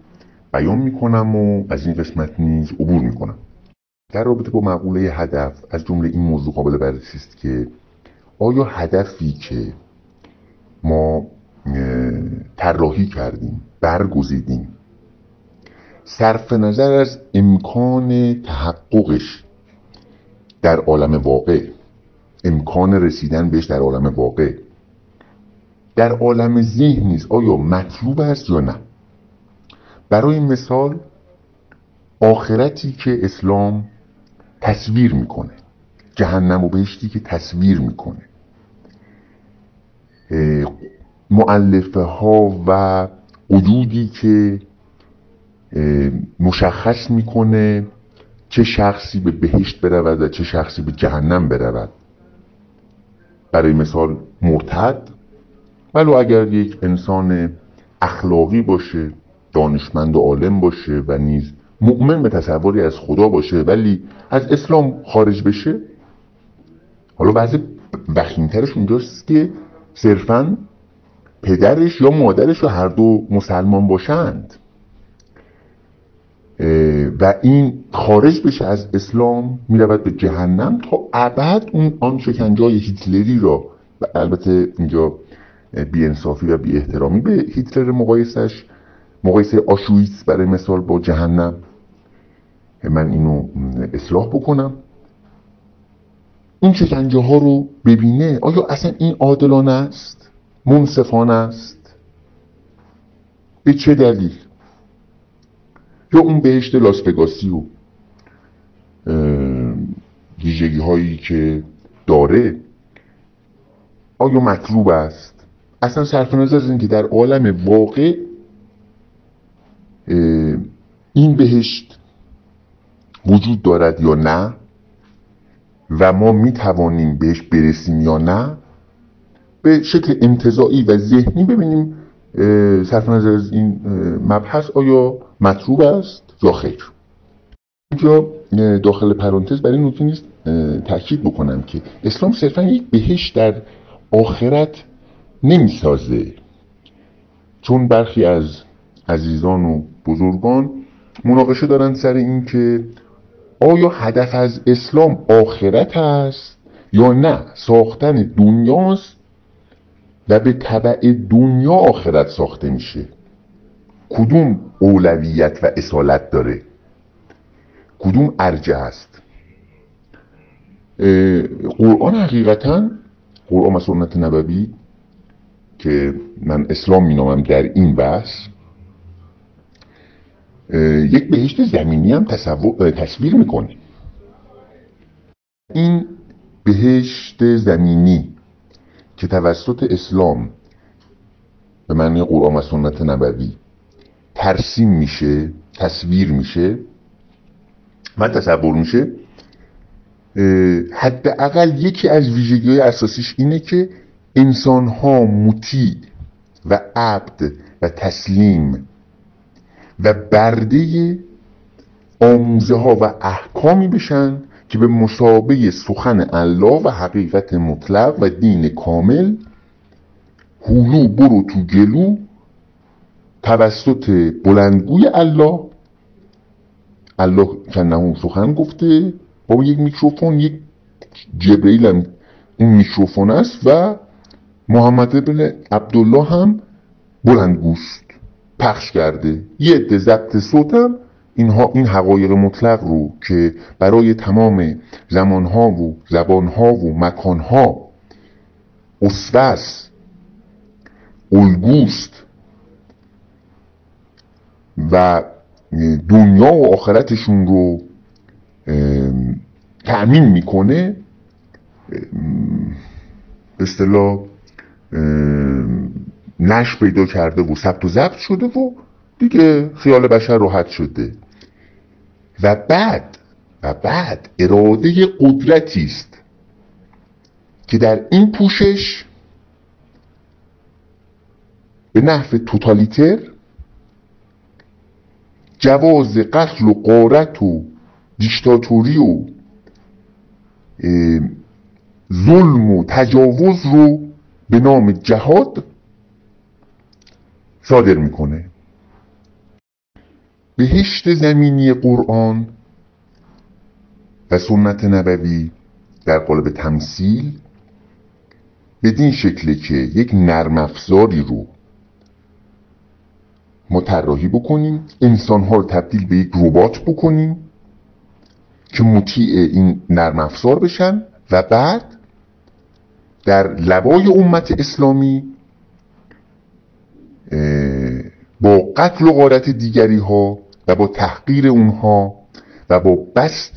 بیان می‌کنم و از این قسمت نیز عبور می‌کنم. در رابطه با مقوله هدف از جمله این موضوع قابل بررسی است که آیا هدفی که ما طراحی کردیم برگزیدیم صرف نظر از امکان تحققش در عالم واقع. امکان رسیدن بهش در عالم واقع. در عالم ذهن نیست آیا مطلوب است یا نه؟ برای مثال آخرتی که اسلام تصویر می‌کنه جهنم و بهشتی که تصویر می‌کنه. معلفه ها و وجودی که مشخص می‌کنه چه شخصی به بهشت برود و چه شخصی به جهنم برود. برای مثال مرتد. ولو اگر یک انسان اخلاقی باشه دانشمند و عالم باشه و نیز مؤمن به تصوری از خدا باشه ولی از اسلام خارج بشه حالا بعضی وخیمترش اونجاست که صرفا پدرش یا مادرش و هر دو مسلمان باشند. و این خارج بشه از اسلام می‌رود به جهنم تا ابد اون آن شکنجای هیتلری را و البته اینجا بی انصافی و بی احترامی به هیتلر مقایسش مقایسه آشویتس برای مثال با جهنم. من اینو اصلاح بکنم. این شکنجه ها رو ببینه آیا اصلا این عادلانه است؟ منصفانه است؟ به چه دلیل؟ یا اون بهشت لاسپگاسی و ویژگی هایی که داره آیا مطلوب است؟ اصلا صرف نظر از اینکه در عالم واقع این بهشت وجود دارد یا نه و ما می توانیم بهش برسیم یا نه به شکل انتظاعی و ذهنی ببینیم صرف نظر از این مبحث آیا مطلوب است یا خیر. اینجا داخل پرانتز برای نکته نیست تاکید بکنم که اسلام صرفا یک بهش در آخرت نمی‌سازه. چون برخی از عزیزان و بزرگان مناقشه دارند سر این که آیا هدف از اسلام آخرت است یا نه؟ ساختن دنیاست و به طبع دنیا آخرت ساخته میشه. کدوم اولویت و اصالت داره؟ کدوم ارجه است؟ قرآن حقیقتا قرآن و سنت نبوی که من اسلام مینامم در این بحث یک بهشت زمینی هم تصویر می‌کنه. این بهشت زمینی که توسط اسلام به معنی قرآن و سنت نبوی ترسیم میشه تصویر میشه من تصور میشه حداقل یکی از ویژگی های اساسیش اینه که انسان ها مطیع و عبد و تسلیم و برده آموزه ها و احکامی بشن که به مشابه سخن الله و حقیقت مطلق و دین کامل هولو برو تو گلو توسط بلندگوی الله الله کنه سخن گفته با یک میکروفون یک جبرئیل هم اون میکروفون است و محمد بن عبدالله هم بلندگوست پخش کرده. یه عده ضبط صوتم اینها این حقایق مطلق رو که برای تمام زمانها و زبانها و مکانها اسوس الگوست. و دنیا و آخرتشون رو تأمین می‌کنه به اصطلاح نش پیدا کرده و ثبت و ضبط شده و دیگه خیال بشر راحت شده. و بعد و بعد اراده قدرتی است که در این پوشش به نحو توتالیتر جواز قتل و قارت و دیکتاتوری و ظلم و تجاوز رو به نام جهاد صادر می‌کنه. بهشت زمینی قرآن و سنت نبوی در قالب تمثیل بدین شکله که یک نرم افزاری رو ما طراحی بکنیم انسان ها رو تبدیل به یک ربات بکنیم که مطیع این نرم افزار بشن و بعد در لبای امت اسلامی با قتل و غارت دیگری ها و با تحقیر اونها و با بست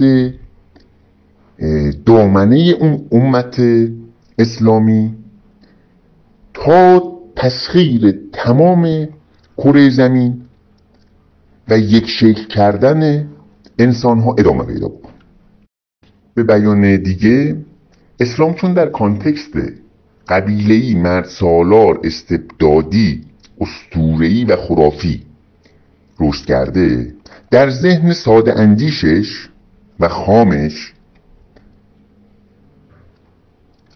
دامنه اون امت اسلامی تا تسخیر تمام کره زمین و یک شکل کردن انسان ها ادامه پیدا بکن به بیان دیگه اسلام چون در کانتکست قبیلهی مرد سالار استبدادی استورهی و خرافی رشد کرده در ذهن ساده اندیشش و خامش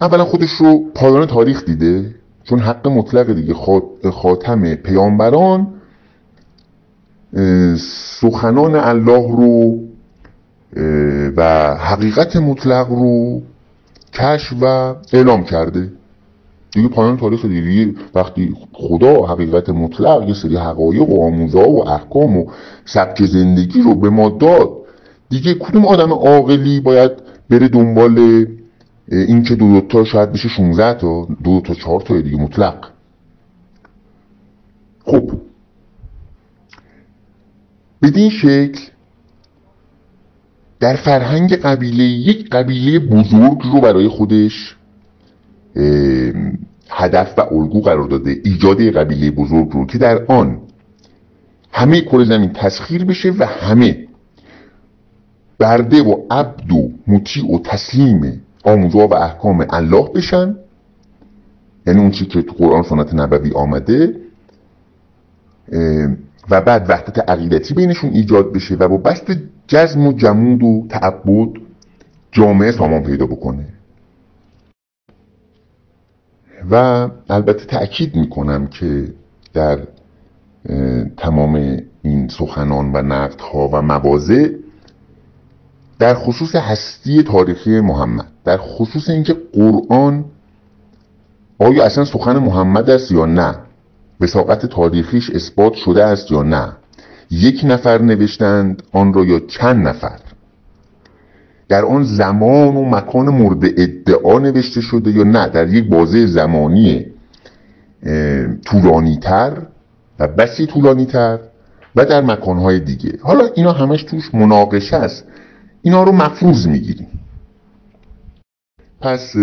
اولا خودش رو پایان تاریخ دیده. چون حق مطلق دیگه خاتم پیامبران سخنان الله رو و حقیقت مطلق رو کشف و اعلام کرده. دیگه پایان تاریخ دیگه. وقتی خدا حقیقت مطلق یه سری حقایق و آموزه و احکام و سبک زندگی رو به ما داد دیگه کدوم آدم عاقلی باید بره دنبال این که دو تا شاید بشه 16 تا دو تا چهار تا دیگه مطلق. خب. بدین شکل در فرهنگ قبیله یک قبیله بزرگ رو برای خودش هدف و الگو قرار داده ایجاد قبیله بزرگ رو که در آن همه کره زمین تسخیر بشه و همه برده و عبد و مطیع و تسلیم آموزها و احکام الله بشن. یعنی اون چی که تو قرآن سنت نبوی آمده و بعد وحدت عقیدتی بینشون ایجاد بشه و با بست جزم و جمود و تعبد جامعه سامان پیدا بکنه. و البته تأکید می‌کنم که در تمام این سخنان و نقدها و موازه در خصوص هستی تاریخی محمد در خصوص اینکه قرآن آیا اصلا سخن محمد است یا نه؟ وساقت تاریخیش اثبات شده است یا نه؟ یک نفر نوشتند آن را یا چند نفر؟ در آن زمان و مکان مورد ادعا نوشته شده یا نه؟ در یک بازه زمانی طولانی تر و بسی طولانی تر و در مکانهای دیگه. حالا اینا همش توش مناقشه است. اینا رو مفروض می‌گیریم. پس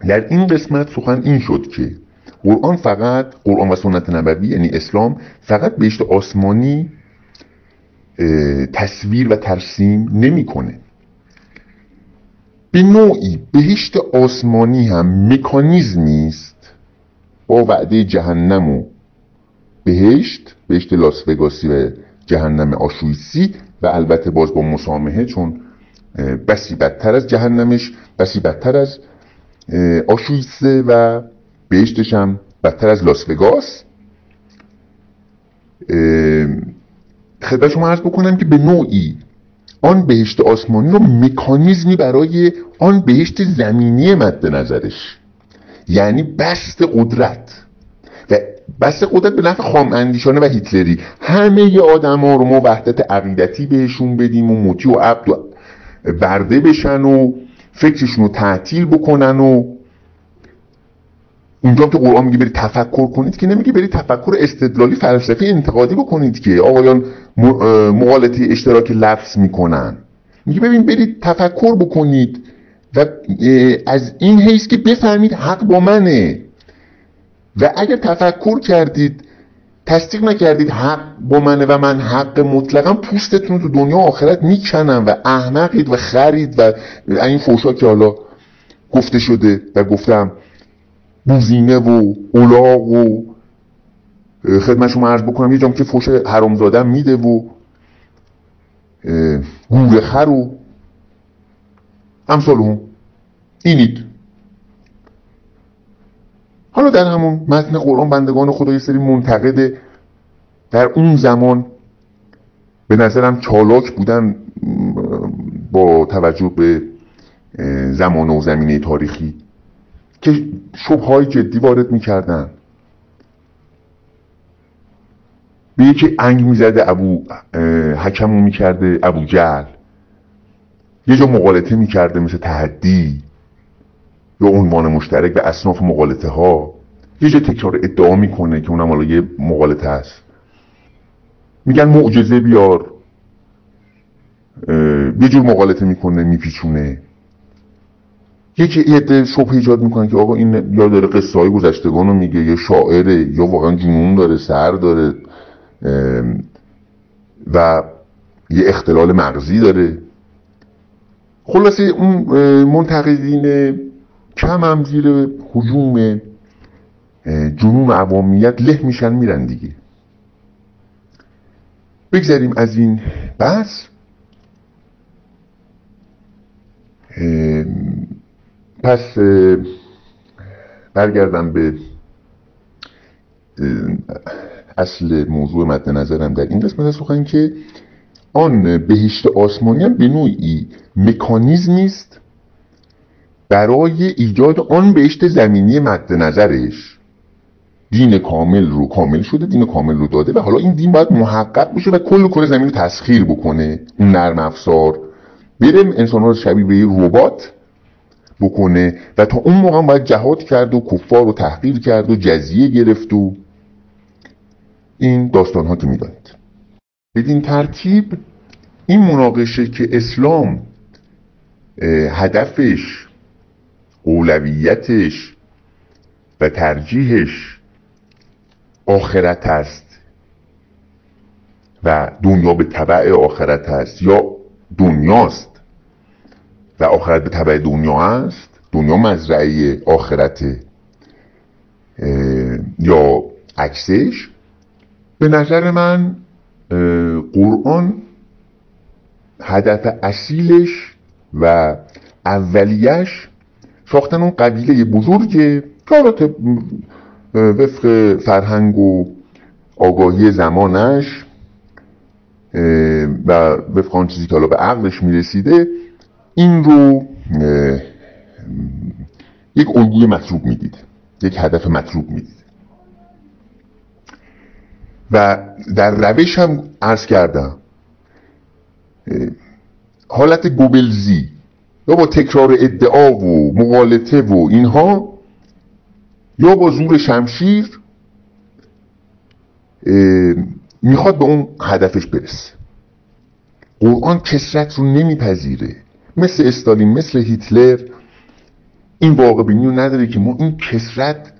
در این قسمت سخن این شد که قرآن فقط قرآن و سنت نبوی یعنی اسلام فقط بهشت آسمانی تصویر و ترسیم نمی‌کنه. به نوعی بهشت آسمانی هم مکانیزمی است با وعده جهنم و بهشت بهشت لاس و جهنم آشویسی و البته باز با مسامحه چون بسی بدتر از جهنمش بسی بدتر از آشویسه و بهشتش هم بدتر از لاس وگاس. خدمت شما عرض بکنم که به نوعی آن بهشت آسمانی رو مکانیزمی برای آن بهشت زمینی مد نظرش یعنی بست قدرت. و بست قدرت به نفع خام اندیشانه و هیتلری. همه آدم ها رو ما وحدت عقیدتی بهشون بدیم و مطیع و عبد و برده بشن و فکرشون رو تعطیل بکنن و اونجا که قرآن میگه برید تفکر کنید که نمیگه برید تفکر استدلالی فلسفی انتقادی بکنید که آقایان مقالطه اشتراک لفظ می‌کنن. میگه ببین برید تفکر بکنید و از این حیث که بفهمید حق با منه. و اگر تفکر کردید تصدیق نکردید حق با منه و من حق مطلقا پوستتون تو دنیا آخرت می‌کنم و احمقید و خرید و این فوشا که حالا گفته شده و گفتم بوزینه و اولاغ و خدمت شما عرض بکنم یه جام که فوش حرام زادن میده و گوره خر و امثال هم اینید. حالا در همون متن قرآن بندگان خدا یه سری منتقده در اون زمان به نظرم چالاک بودن با توجه به زمان و زمینه تاریخی که شبهای جدی وارد می‌کردن. به یکی انگ می‌زده ابو حکمو می‌کرده ابو جل یه جا مقالطه می‌کرده مثل تحدی یا عنوان مشترک به اصناف مقالطه ها یه جا تکرار ادعا می‌کنه که اونم حالا یه مقالطه است میگن معجزه بیار. یه جور مقالطه می‌کنه میپیچونه. یکی عده شبه ایجاد می‌کنه که آقا این یا داره قصه های گذشتگان رو میگه یا شاعره یا واقعا جنون داره سر داره و یه اختلال مغزی داره. خلاصه اون منتقدین کم هم زیر حجوم جنون عوامیت له میشن میرن دیگه. بگذاریم از این بحث. پس برگردم به اصل موضوع مد نظرم در این قسمت سخن که آن بهشت آسمانی هم به نوعی مکانیزمی است برای ایجاد آن بهشت زمینی مد نظرش. دین کامل رو کامل شده دین کامل رو داده و حالا این دین باید محقق بشه و کل کره زمین رو تسخیر بکنه نرم افزار. بریم انسان ها شبیه به ربات بکنه و تا اون موقع باید جهاد کرد و کفار رو تحقیر کرد و جزیه گرفت و این داستان ها که می‌دانید. بدین ترتیب این مناقشه که اسلام هدفش اولویتش و ترجیحش آخرت است. و دنیا به طبع آخرت است. یا دنیاست و آخرت به طبع دنیا است. دنیا مزرعه آخرت یا عکسش. به نظر من قرآن هدف اصیلش و اولیش ساختن اون قبیله بزرگ که وفق فرهنگ و آگاهی زمانش و وفق آن چیزی که حالا به عقلش می‌رسیده این رو یک الگوی مطلوب می‌دید یک هدف مطلوب می‌دید. و در روش هم عرض کردم حالت گوبلزی یا با تکرار ادعا و مقالطه و اینها یا با زور شمشیر می‌خواد به اون هدفش برسه. قرآن کسرت رو نمیپذیره. مثل استالین مثل هیتلر این واقع بینی رو نداره که ما این کسرت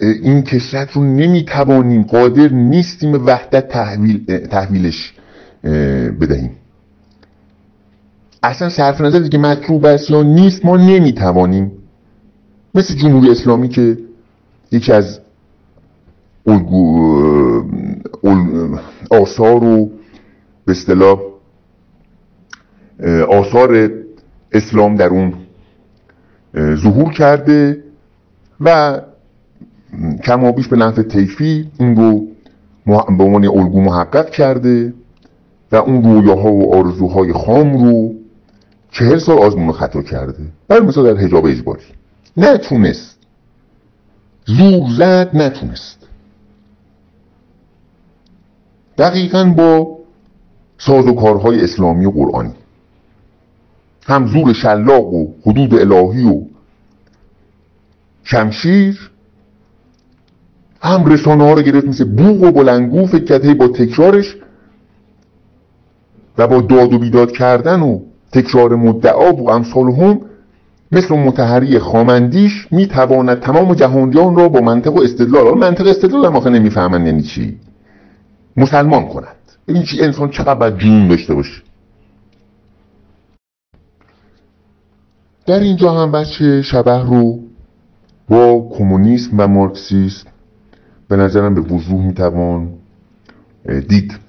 این کسرت رو نمی‌توانیم قادر نیستیم وحدت تحویل تحویلش بدهیم. اصلا صرف نظر که مطلوب است یا نیست ما نمی‌توانیم. مثل جمهوری اسلامی که یکی از آثار و به اصطلاح آثار اسلام در اون ظهور کرده و کمابیش به نفع تیفی این رو به عنوان الگو محقق کرده و اون رویاها و آرزوهای خام رو چهل سال آزمون خطا کرده. بر مثال در حجاب اجباری. نتونست زور زد نتونست. دقیقا با سازوکارهای اسلامی و قرآنی. هم زور شلاق و حدود الهی و شمشیر هم رسانه ها رو گرفت مثل بوغ و بلنگو فکر کرده با تکرارش و با داد و بیداد کردن و تکرار مدعا و امثال هم مثل متحری خامندیش می‌تواند تمام جهانیان را با منطق و استدلال منطق استدلال هم آخه نمی‌فهمن یعنی چی؟ مسلمان کند. این چی انسان چقدر باید جون داشته باشه. در اینجا هم بچه شبه رو با کمونیسم و مارکسیسم به نظرم به وضوح می‌توان دید.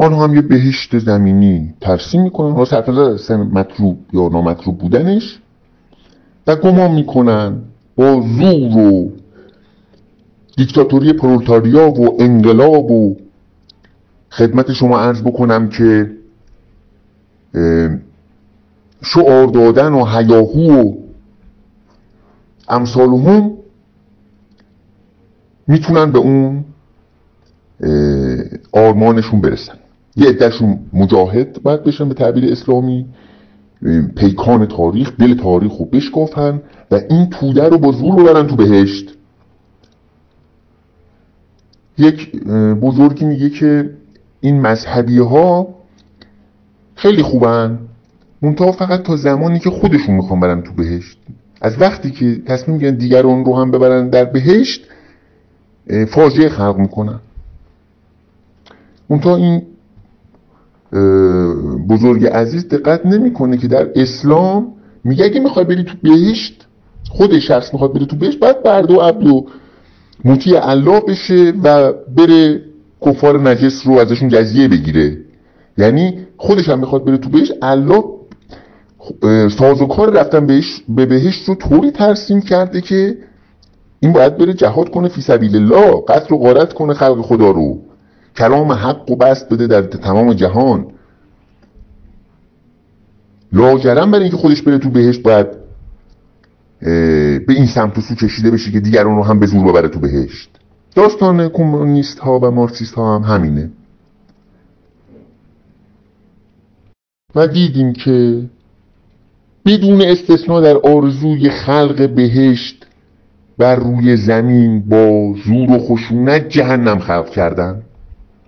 آنها هم یه بهشت زمینی ترسیم می‌کنن. صرف نظر مطلوب یا نامطلوب بودنش. و گمان می‌کنن با زور و دیکتاتوری پرولتاریا و انقلاب و خدمت شما عرض بکنم که شعار دادن و هیاهو و امثال هم می‌تونن به اون آرمانشون برسن. یه عدهشون مجاهد باید بشن به تعبیر اسلامی. پیکان تاریخ دل تاریخ رو بشکافن و این توده رو با زور ببرن تو بهشت. یک بزرگی میگه که این مذهبی ها خیلی خوبن. منتها فقط تا زمانی که خودشون می‌خوان برن تو بهشت. از وقتی که تصمیم گیرن دیگران رو هم ببرن در بهشت فاجعه خلق می‌کنن. منتها این بزرگ عزیز دقت نمی‌کنه که در اسلام میگه اگه می‌خوای بری تو بهشت خود شخص می‌خواد بره تو بهشت باید برد و عبد و مطیع الله بشه و بره کفار نجس رو ازشون جزیه بگیره. یعنی خودش هم می‌خواد بره تو بهشت. الله سازوکار رفتن بهش به بهشت رو طوری ترسیم کرده که این باید بره جهاد کنه فی سبیل الله قتل و غارت کنه خلق خدا رو. کلام حق و بست بده در تمام جهان. لاجرم برای اینکه خودش بره تو بهشت باید به این سمت و سو کشیده بشه که دیگران رو هم به زور ببره تو بهشت. داستان کمونیست ها و مارکسیست ها هم همینه. و دیدیم که بدون استثنا در آرزوی خلق بهشت بر روی زمین با زور و خشونت جهنم خلق کردن.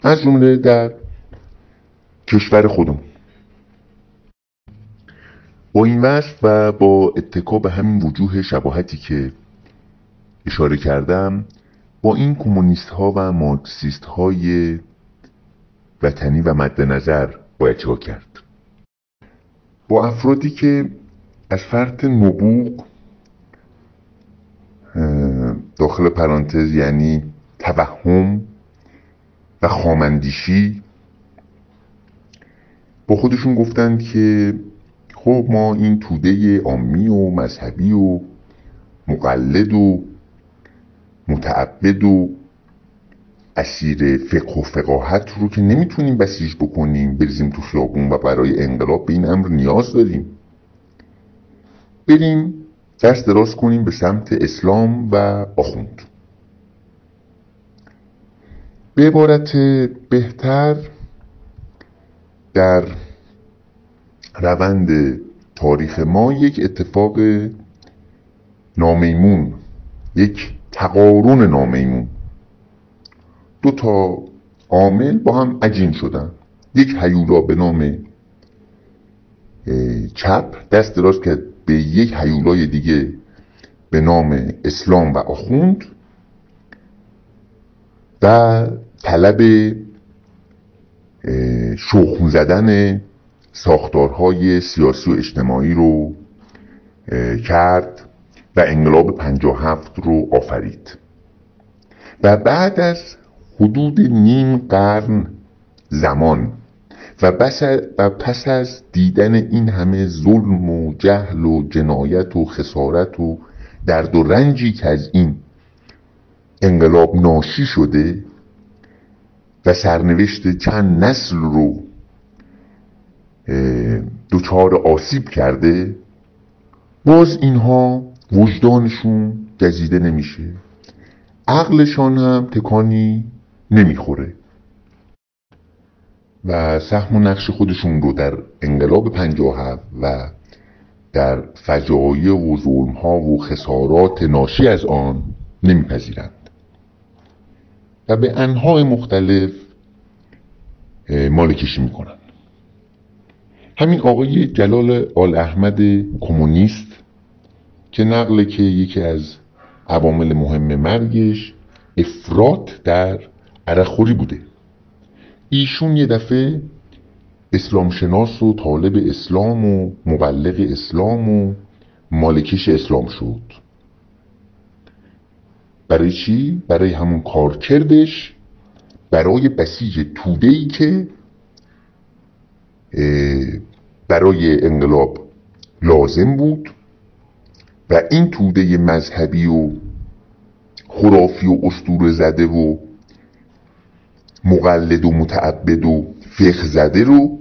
از جمله در کشور خودمون با این وصف و با اتکا به همین وجوه شباهتی که اشاره کردم با این کمونیست ها و مارکسیست های وطنی و مد نظر باید چیکار کرد؟ با افرادی که از فرط نبوغ داخل پرانتز یعنی توهم و خامندیشی با خودشون گفتند که خب ما این توده عامی و مذهبی و مقلد و متعبد و اسیر فقه و فقاهت رو که نمی‌تونیم بسیج بکنیم بریزیم تو خیابون و برای انقلاب به این امر نیاز داریم. بریم دست دراز کنیم به سمت اسلام و آخوند. به عبارت بهتر در روند تاریخ ما یک اتفاق نامیمون یک تقارن نامیمون دو تا عامل با هم عجین شدن. یک هیولا به نام چپ دست دراز کرد به یک هیولای دیگه به نام اسلام و آخوند و طلب شخم زدن ساختارهای سیاسی و اجتماعی رو کرد و انقلاب 57 رو آفرید. و بعد از حدود نیم قرن زمان و, و پس از دیدن این همه ظلم و جهل و جنایت و خسارت و درد و رنجی که از این انقلاب ناشی شده و سرنوشت چند نسل رو دچار آسیب کرده باز اینها وجدانشون گزیده نمیشه. عقلشان هم تکانی نمی‌خوره. و سهم و نقش خودشون رو در انقلاب هفت و در فجایع و ظلم ها و خسارات ناشی از آن نمیپذیرند. به انهای مختلف مالکشی می‌کنند همین آقای جلال آل احمد کمونیست که نقل که یکی از عوامل مهم مرگش افراط در عرخوری بوده. ایشون یه دفعه اسلام شناس و طالب اسلام و مبلغ اسلام و مالکش اسلام شد. برای چی؟ برای همون کار کردش برای بسیج توده ای که برای انقلاب لازم بود و این توده مذهبی و خرافی و اسطوره زده و مقلد و متعبد و فقه زده رو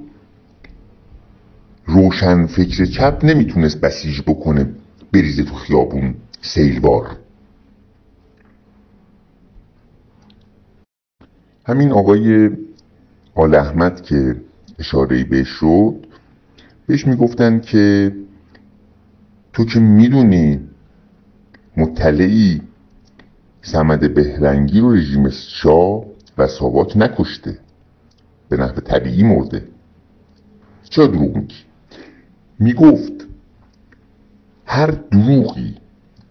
روشن فکر چپ نمی‌تونست بسیج بکنه بریزه تو خیابون سیلوار همین آقای آل احمد که اشاره بهش شد بهش می‌گفتن که تو که می‌دونی مطلعی سمد بهرنگی رو رژیم شاه و ساواک نکشته به نحو طبیعی مرده. چرا دروغ میگی؟ می‌گفت هر دروغی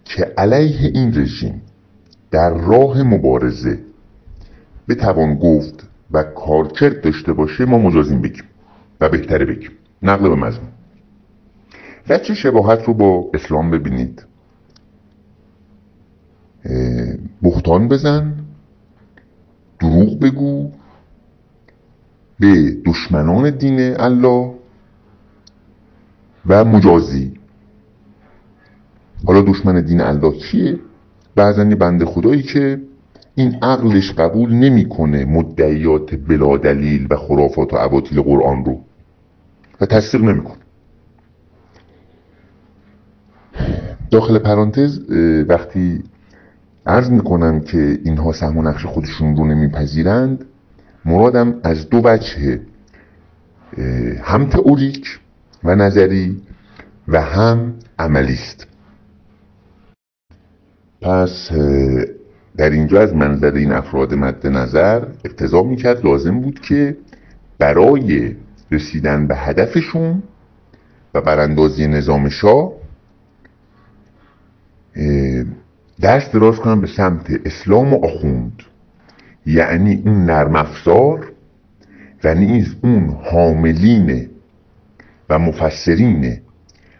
که علیه این رژیم در راه مبارزه بتوان گفت و کارکرد داشته باشه ما مجازیم بگیم و بهتره بگیم. نقل به مضمون. و چه شباهت رو با اسلام ببینید؟ بختان بزن دروغ بگو به دشمنان دین الله و مجازی. حالا دشمن دین الله کیه؟ بعضا یه بنده خدایی که این عقلش قبول نمی‌کنه مدعیات بلا دلیل و خرافات و عباطیل قرآن رو. و تصدیق نمی‌کنه. داخل پرانتز وقتی عرض می‌کنم که اینها سهم و نقش خودشون رو نمیپذیرند مرادم از دو وجه هم تئوریک و نظری و هم عملی است پس در اینجا از منظر این افراد مد نظر اقتضا می‌کرد لازم بود که برای رسیدن به هدفشون و براندازی نظام شاه دست دراز کنم به سمت اسلام و آخوند. یعنی اون نرم افزار و نیز اون حاملین و مفسرین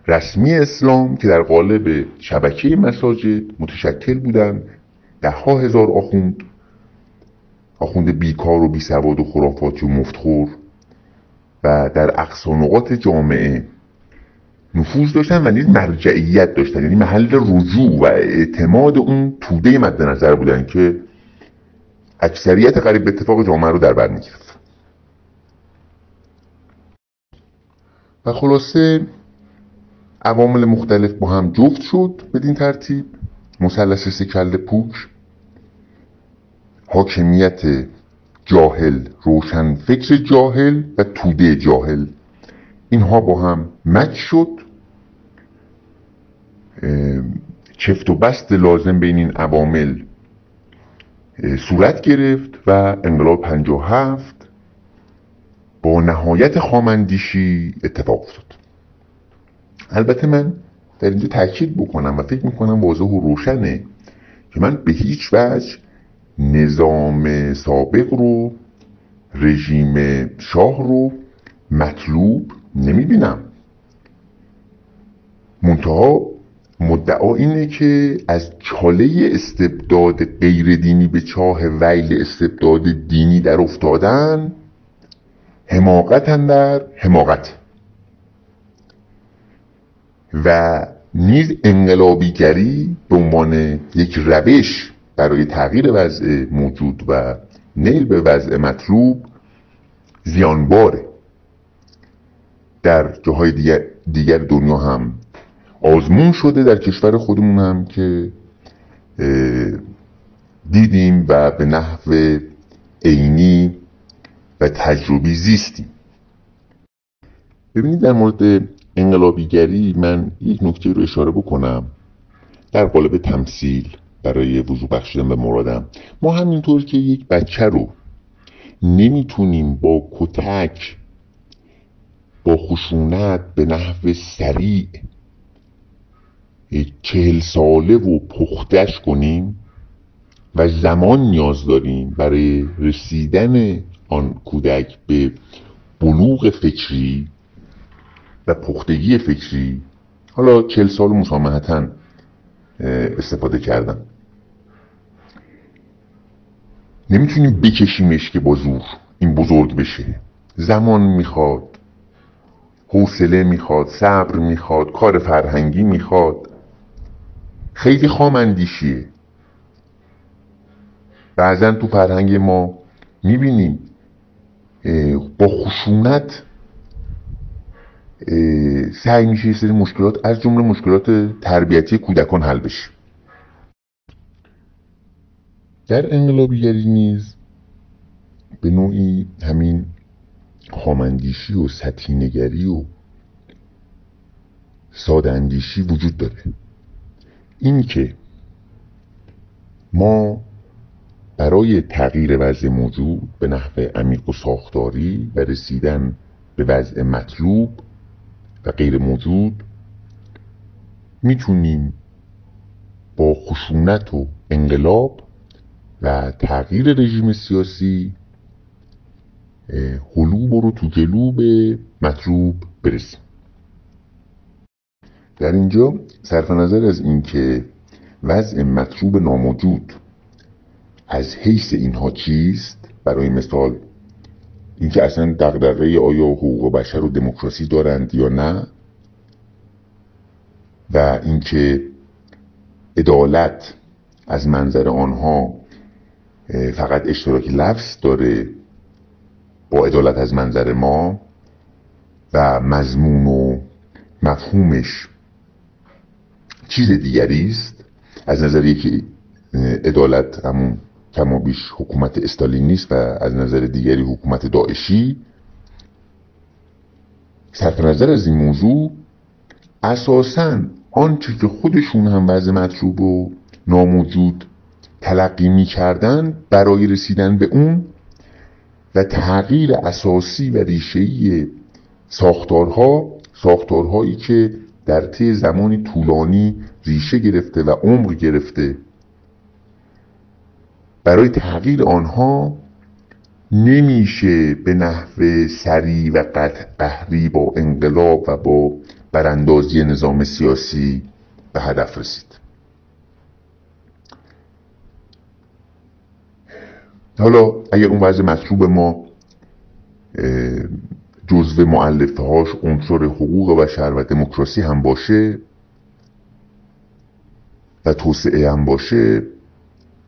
رسمی اسلام که در قالب شبکه مساجد متشکل بودن ده هزار آخوند. آخوند بیکار و بیسواد و خرافاتی و مفتخور. و در اقصا نقاط جامعه نفوذ داشتن و نیز مرجعیت داشتن. یعنی محل رجوع و اعتماد اون توده مد نظر بودن که اکثریت قریب به اتفاق جامعه رو در بر می‌گرفت. و خلاصه عوامل مختلف با هم جفت شد بدین ترتیب. مثلث سه پوک حاکمیت جاهل روشن فکر جاهل و توده جاهل. اینها با هم مچ شد. چفت و بست لازم بین این عوامل صورت گرفت و انقلاب 57 با نهایت خامندیشی اتفاق افتاد. البته من در اینجا تاکید بکنم و فکر می‌کنم واضح و روشنه که من به هیچ وجه نظام سابق رو رژیم شاه رو مطلوب نمی‌بینم. منتها مدعا اینه که از چاله استبداد غیر دینی به چاه ویل استبداد دینی در افتادن حماقت در حماقت. و نیز انقلابیگری به عنوان یک روش برای تغییر وضع موجود و نیل به وضع مطلوب زیانباره. در جاهای دیگر, دیگر دنیا هم آزمون شده در کشور خودمون هم که دیدیم و به نحو عینی و تجربی زیستیم. ببینید در مورد انقلابیگری من یک نکته رو اشاره بکنم. در قالب تمثیل برای وضوع بخشیدن به مرادم. ما همینطور که یک بچه رو نمی‌تونیم با کتک با خشونت به نحو سریع چهل ساله و پختش کنیم و زمان نیاز داریم برای رسیدن آن کودک به بلوغ فکری و پختگی فکری. حالا چل سال مسامحتا استفاده کردم. نمی‌تونیم بکشیمش که با این بزرگ بشه. زمان می‌خواد حوصله می‌خواد صبر می‌خواد کار فرهنگی می‌خواد. خیلی خام اندیشیه. بعضا تو فرهنگ ما می‌بینیم با خشونت سعی میشه سری مشکلات از جمله مشکلات تربیتی کودکان حل بشه. در انقلابیگری نیز به نوعی همین خامندیشی و سطحینگری و ساده اندیشی وجود داره. این که ما برای تغییر وضع موجود به نحو عمیق و ساختاری و رسیدن به وضع مطلوب و غیر موجود می‌تونیم با خشونت و انقلاب و تغییر رژیم سیاسی حلوب رو تو جلوب مطلوب برسیم در اینجا صرف نظر از اینکه وضع مطلوب ناموجود از حیث اینها چیست برای مثال اینکه اصلا دغدغه آیا حقوق بشر و دموکراسی دارند یا نه و اینکه عدالت از منظر آنها فقط اشتراک لفظ داره با عدالت از منظر ما و مضمون و مفهومش چیز دیگری است. از نظر که عدالت همون کما بیش حکومت استالینیست و از نظر دیگری حکومت داعشی. صرف نظر از این موضوع اساسا آنچه که خودشون هم وضع مطلوب و ناموجود تلقی می کردن برای رسیدن به اون و تغییر اساسی و ریشهی ساختارها ساختارهایی که در طی زمانی طولانی ریشه گرفته و عمر گرفته. برای تغییر آنها نمیشه به نحو سریع و قهری با انقلاب و با براندازی نظام سیاسی به هدف رسید. حالا اگر اون وضع مطلوب ما جزو معلفه هاش عنصر حقوق بشر و دموکراسی هم باشه و توسعه هم باشه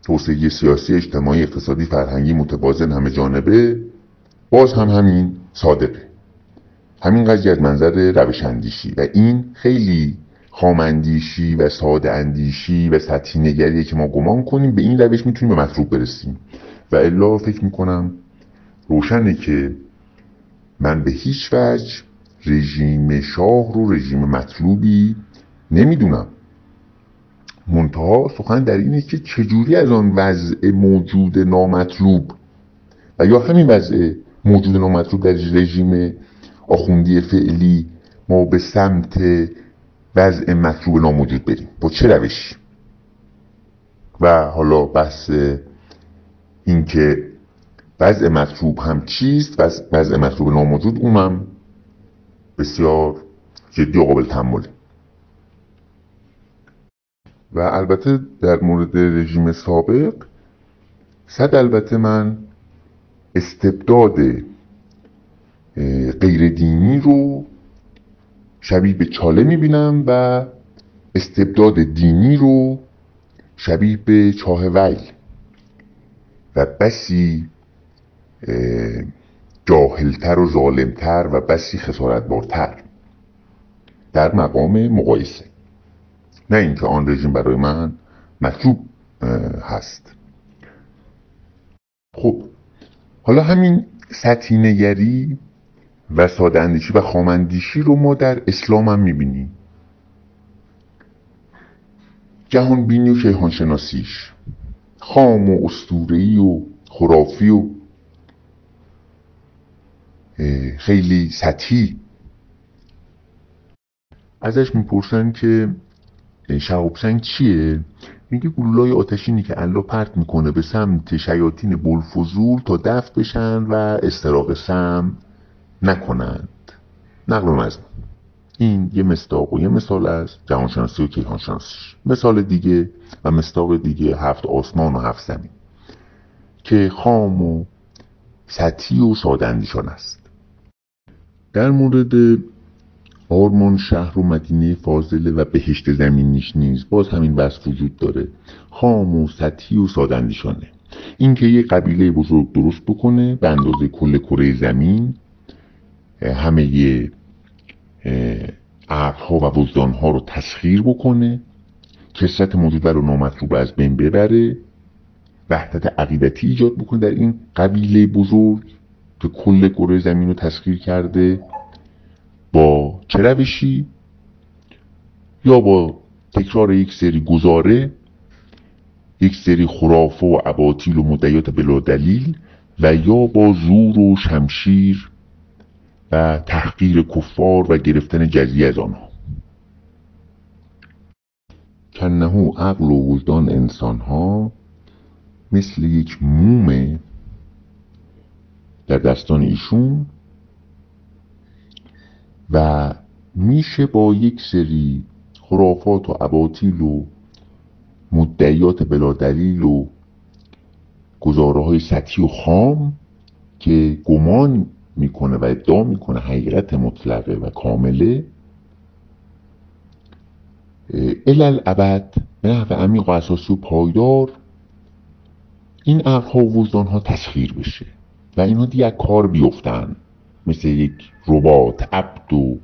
توسعه سیاسی اجتماعی اقتصادی فرهنگی متوازن همه جانبه باز هم همین صادقه. همین قضیه از منظر روش اندیشی و این خیلی خامندیشی و ساده اندیشی و سطحی نگریه که ما گمان کنیم به این روش می‌تونیم به مطلوب برسیم. و الا فکر می‌کنم روشنه که من به هیچ وجه رژیم شاه رو رژیم مطلوبی نمی‌دونم. منتها سخن در اینه که چجوری از آن وضع موجود نامطلوب و یا همین وضع موجود نامطلوب در رژیم آخوندی فعلی ما به سمت وضع مطلوب ناموجود بریم. با چه روشی؟ و حالا بحث اینکه وضع مطلوب هم چیست وضع مطلوب ناموجود اونم بسیار جدی و قابل تحمله. و البته در مورد رژیم سابق صد البته من استبداد غیر دینی رو شبیه به چاله می‌بینم و استبداد دینی رو شبیه به چاه ویل. و بسی جاهلتر و ظالمتر و بسی خسارتبارتر در مقام مقایسه. نه اینکه آن رژیم برای من مطلوب هست. خب حالا همین سطحی نگری و ساده اندیشی و خامندیشی رو ما در اسلام هم می‌بینیم. جهان بینی و شیخان شناسیش خام و استورهی و خرافی و خیلی سطحی. ازش می‌پرسن که شهاب سنگ چیه؟ میگه گلولای آتشینی که الله پرت می‌کنه به سمت شیاطین بلفزول تا دفت بشن و استراق سم نکنند. نقل مزمون این یه مستاق و یه مثال از جهانشناسی و کیهانشناسیش. مثال دیگه و مستاق دیگه هفت آسمان و هفت زمین. که خام و سطحی و سادندیشان است. در مورد آرمان شهر و مدینه فاضله و بهشت زمینیش نیز باز همین بحث وجود داره. خام و سطحی و سادندیشانه اینکه یه قبیله بزرگ درست بکنه به اندازه کل کره زمین همه عقلها و وجدانها رو تسخیر بکنه کسرت موجود رو نامطلوب از بین ببره وحدت عقیدتی ایجاد بکنه در این قبیله بزرگ که کل کره زمین رو تسخیر کرده با چه روشی؟ یا با تکرار یک سری گزاره یک سری خرافه و عباطیل و مدعیات بلا دلیل و یا با زور و شمشیر و تحقیر کفار و گرفتن جزیه از آنها. کنهو عقل و وجدان انسان ها مثل یک مومه در دستان ایشون و میشه با یک سری خرافات و عباطیل و مدعیات بلا دلیل و گزاره های سطحی و خام که گمان می‌کنه و ادعا می‌کنه حقیقت مطلقه و کامله. الال ابد به نحو عمیق و اساسی و پایدار این عقلها و وجدانها تسخیر بشه و اینها دیگه کار بیفتن. مثل یک ربات عبد و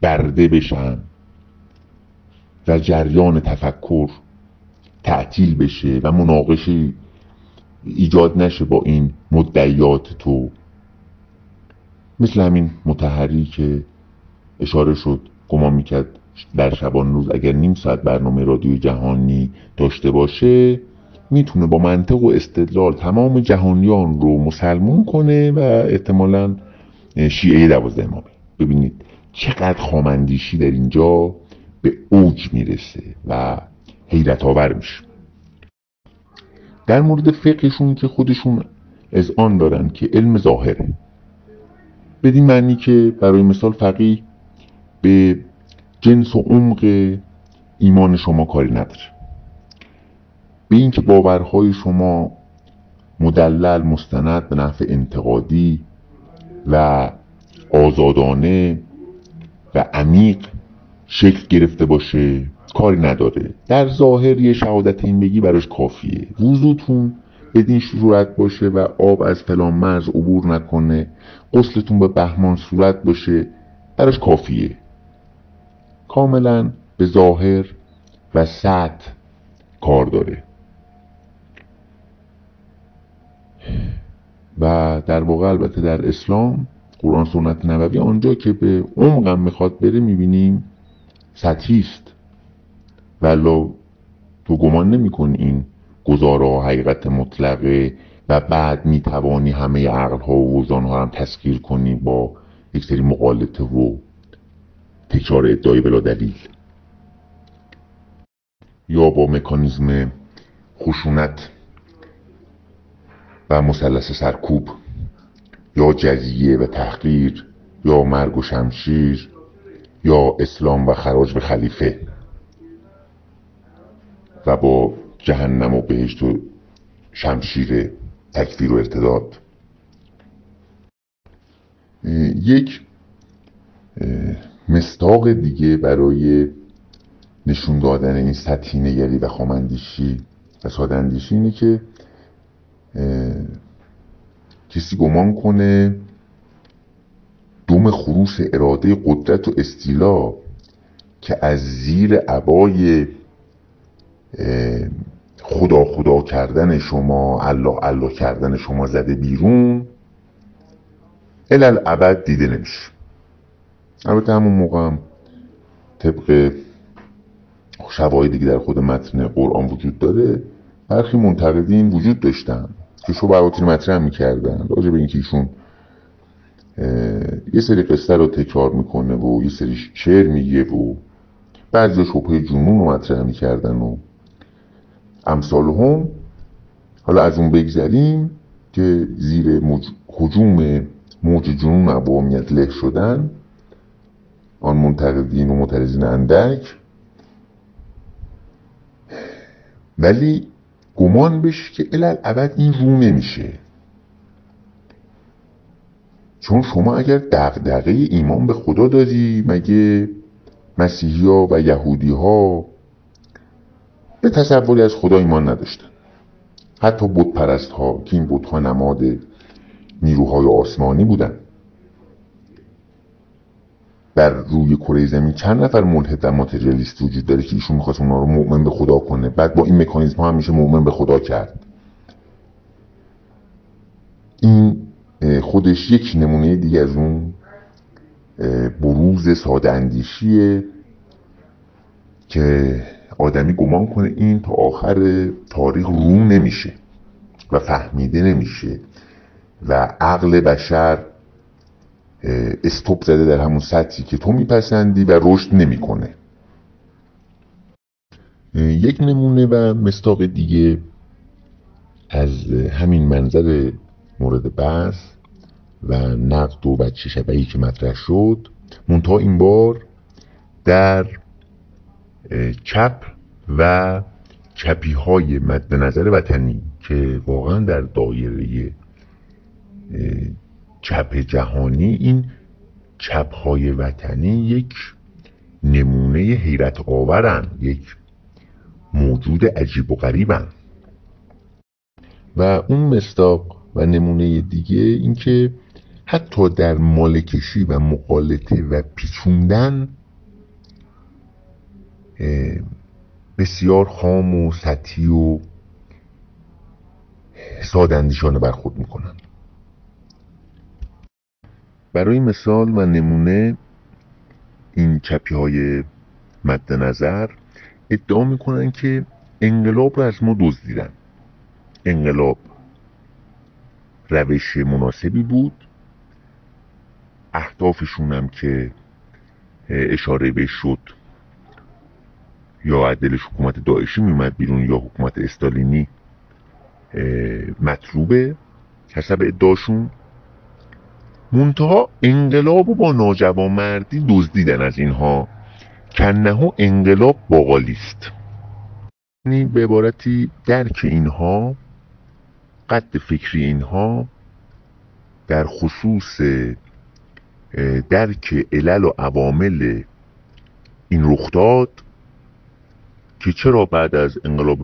برده بشن و جریان تفکر تعطیل بشه و مناقشه ایجاد نشه با این مدعیات تو. مثل همین متحری که اشاره شد گمان می‌کرد در شبان روز اگر نیم ساعت برنامه رادیو جهانی داشته باشه می‌تونه با منطق و استدلال تمام جهانیان رو مسلمون کنه و احتمالا شیعه دوازده امامه ببینید چقدر خامندیشی در اینجا به اوج می‌رسه و حیرت آور میشه. در مورد فقهشون که خودشون از آن دارن که علم ظاهره. بدین معنی که برای مثال فقیه به جنس و عمق ایمان شما کاری نداره. به اینکه باورهای شما مدلل مستند به نحو انتقادی و آزادانه و عمیق شکل گرفته باشه کاری نداره. در ظاهر یه شهادت این بگی براش کافیه. وضوتون بدین صورت باشه و آب از فلان مرز عبور نکنه. غسلتون به بهمان صورت باشه براش کافیه. کاملا به ظاهر و سطح کار داره. و در واقع البته در اسلام قرآن سنت نبوی آنجا که به عمقم می‌خواد بره می‌بینیم سطحی است. ولا تو گمان نمیکن این گزاره حقیقت مطلقه و بعد می‌توانی همه عقل ها و وزان ها هم تسخیر کنی با یک سری مقالطه و تکرار ادعای بلا دلیل. یا با مکانیزم خشونت و مثلث سرکوب یا جزیه و تحقیر یا مرگ و شمشیر یا اسلام و خراج به خلیفه. و با جهنم و بهشت و شمشیر تکفیر و ارتداد. یک مستاق دیگه برای نشون دادن این سطحی نگری و خامندیشی و سادندیشی اینه که کسی گمان کنه دوم خروس اراده قدرت و استیلا که از زیر عبای خدا خدا کردن شما الله الله کردن شما زده بیرون. الال ابد دیده نمیشه. البته همون موقع هم طبق شواهدی که در خود متن قرآن وجود داره برخی منتقدین وجود داشتن. که شبهاتی رو مطرح می‌کردن. راجع به اینکه ایشون یه سری قصه رو تکرار می‌کنه و یه سری شعر میگه و بعضی شبه جنون رو مطرح می‌کردن و امثال هم حالا از اون بگذریم که زیر موج... حجوم موج جنون عوامیت له شدن آن منتقدین و معترضین اندک. ولی گمان بشه که الال ابد این رو نمیشه. چون شما اگر دغدغه ایمان به خدا داری مگه مسیحی ها و یهودی ها به تصوری از خدا ایمان نداشتن. حتی بود پرست ها که این بود ها نماد نیروهای آسمانی بودن. بر روی کره زمین چند نفر ملحد و ماتریالیست وجود داره که ایشون می‌خواست اونا رو مؤمن به خدا کنه. بعد با این مکانیزم ها هم میشه مؤمن به خدا کرد. این خودش یک نمونه دیگه از اون بروز ساده اندیشیه که آدمی گمان کنه این تا آخر تاریخ رو نمیشه و فهمیده نمیشه و عقل بشر استوب زده در همون سطحی که تو میپسندی و رشد نمی‌کنه. یک نمونه و مستاق دیگه از همین منظر مورد بحث و نقد و بچه شبهی که مطرح شد. منتها این بار در چپ و چپی های مد نظر وطنی که واقعا در دایره چپ جهانی این چپ های وطنی یک نمونه حیرت آورن یک موجود عجیب و غریبن و اون مستاق و نمونه دیگه اینکه حتی در مالکشی و مقالطه و پیچوندن بسیار خام و سطحی و سادندیشانه برخورد می‌کنن برای مثال و نمونه این چپی های مد نظر ادعا می‌کنن که انقلاب رو از ما دزدیدن. انقلاب روش مناسبی بود. اهدافشون هم که اشاره به شد یا عدلش حکومت داعشی میومد بیرون یا حکومت استالینی مطلوبه حسب ادعاشون منتها انقلاب و با ناجوانمردی دزدیدن از اینها. کنه انقلاب باقالیست. یعنی به عبارتی درک اینها قد فکری اینها در خصوص درک علل و عوامل این رخداد که چرا بعد از انقلاب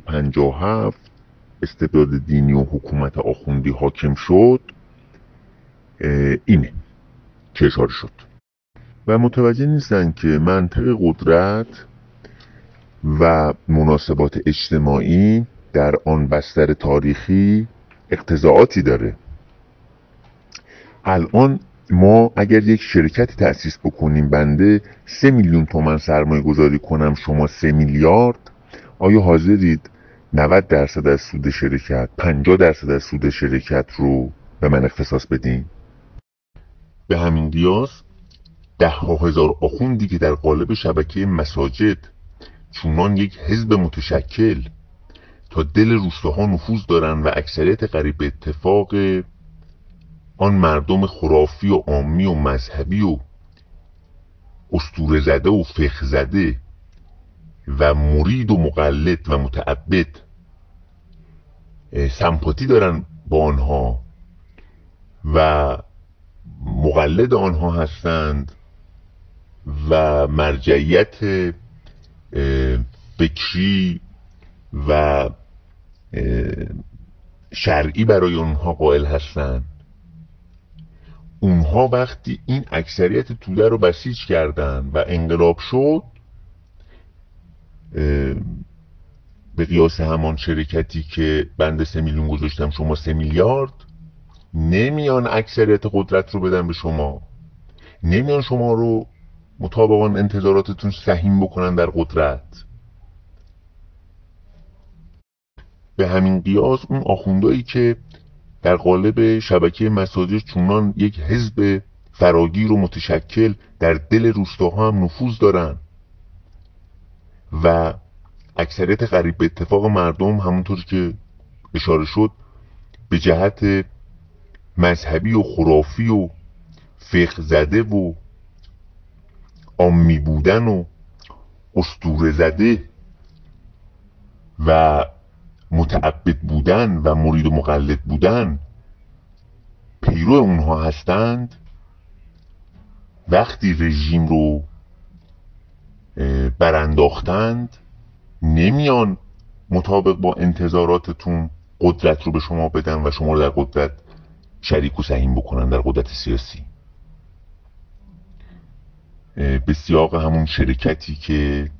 هفت استبداد دینی و حکومت آخوندی حاکم شد اینه که اشاره شد. و متوجه نیستن که منطق قدرت و مناسبات اجتماعی در آن بستر تاریخی اقتضاعاتی داره. الان ما اگر یک شرکتی تأسیس بکنیم بنده سه میلیون تومن سرمایه گذاری کنم شما سه میلیارد؟ آیا حاضرید 90 درصد از سود شرکت 50 درصد از سود شرکت رو به من اختصاص بدین؟ به همین قیاس ده ها هزار آخوندی که در قالب شبکه مساجد چونان یک حزب متشکل. تا دل روستاها نفوذ دارن و اکثریت قریب اتفاق آن مردم خرافی و عامی و مذهبی و استور زده و فقه زده و مرید و مقلد و متعبد سمپاتی دارن با آنها و مقلد آنها هستند و مرجعیت فکری و شرعی برای اونها قائل هستند. اونها وقتی این اکثریت توده رو بسیج کردن و انقلاب شد به قیاس همان شرکتی که بنده سه میلیون گذاشتم شما سه میلیارد نمیان اکثریت قدرت رو بدن به شما. نمیان شما رو مطابق انتظاراتتون سهیم بکنن در قدرت. به همین قیاس اون آخوندهایی که در قالب شبکه مساجد چونان یک حزب فراگیر و متشکل در دل روستاها هم نفوذ دارن و اکثریت قریب به اتفاق مردم همونطور که اشاره شد به جهت مذهبی و خرافی و فقه زده و آمی بودن و استور زده و متعبد بودن و مرید و مقلد بودن پیرو اونها هستند. وقتی رژیم رو برانداختند نمیان مطابق با انتظاراتتون قدرت رو به شما بدن و شما رو در قدرت شریک و سهیم بکنن در قدرت سیاسی. به سیاق همون شرکتی که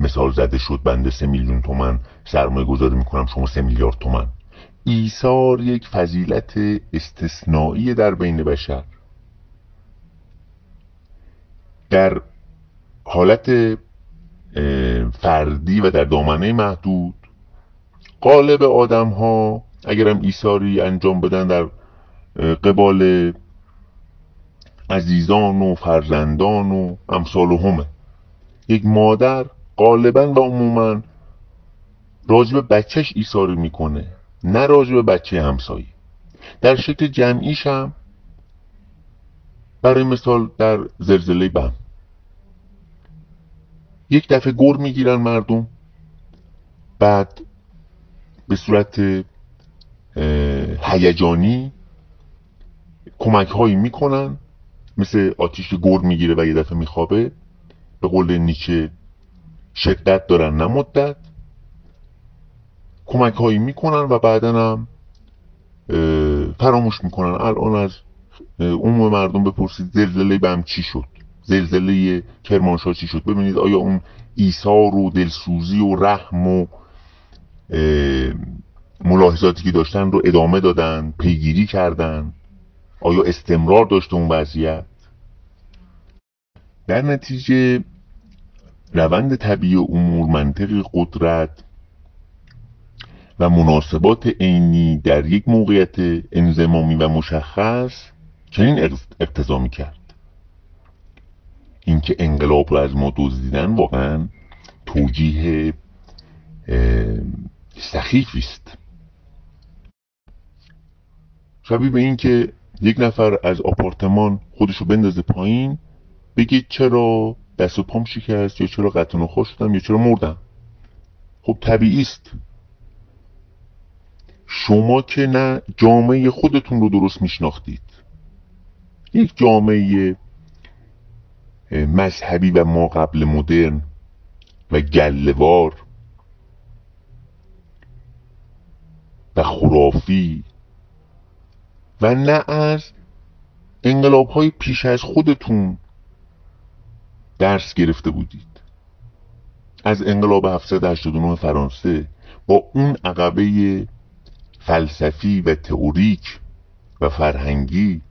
مثال زده شد بنده سه میلیون تومن. سرمایه گذاری می‌کنم شما سه میلیارد تومن. ایثار یک فضیلت استثنایی در بین بشر. در حالت فردی و در دامنه محدود قالب آدم ها اگرم ایثاری انجام بدن در قبال عزیزان و فرزندان و امثال همه. یک مادر غالبا و عموما راجب بچهش ایثاری می‌کنه نه راجب بچه همسایی در شکل جمعیش هم برای مثال در زلزله بم. یک دفعه گر می‌گیرن مردم بعد به صورت هیجانی کمک هایی می‌کنن. مثل آتیش گر می‌گیره و یه دفعه میخوابه. به قول نیچه شدت دارن نه مدت. کمک هایی می‌کنن و بعدا هم فراموش می‌کنن. الان از عموم مردم بپرسید زلزله بم چی شد؟ زلزله کرمانشاه چی شد؟ ببینید آیا اون ایثار و دلسوزی و رحم و ملاحظاتی که داشتن رو ادامه دادن پیگیری کردن؟ آیا استمرار داشته اون وضعیت؟ در نتیجه روند طبیعی امور منطق قدرت و مناسبات عینی در یک موقعیت انزمامی و مشخص چنین اقتضا کرد اینکه انقلاب رو از ما دزدیدن واقعا توجیه سخیفی است شبیه به این که یک نفر از آپارتمان خودشو بندازه پایین بگه چرا دست و پام شکست یا چرا قطع نخور شدم یا چرا مردم؟ خب طبیعی است. شما که نه جامعه خودتون رو درست میشناختید. یک جامعه مذهبی و ما قبل مدرن و گلوار و خرافی و نه از انقلاب های پیش از خودتون درس گرفته بودید. از انقلاب 789 فرانسه با اون عقبه فلسفی و تئوریک و فرهنگی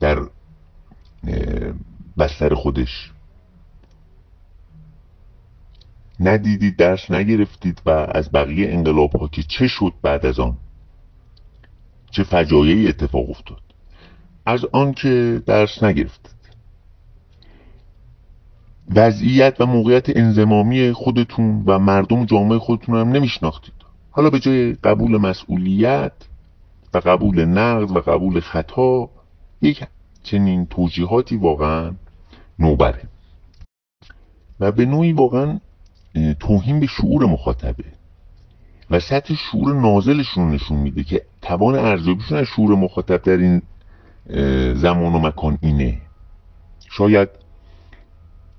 در بستر خودش. ندیدید درس نگرفتید و از بقیه انقلاب ها که چه شد بعد از آن؟ چه فجایعی اتفاق افتاد؟ از آن که درس نگرفتید وضعیت و موقعیت انزمامی خودتون و مردم جامعه خودتون هم نمیشناختید. حالا به جای قبول مسئولیت و قبول نقد و قبول خطا یک چنین توجیهاتی واقعا نوبره. و به نوعی واقعا توهین به شعور مخاطبه. و سطح شعور نازلشون نشون میده که توان ارزیابیشون از شعور مخاطب در این زمان و مکان اینه شاید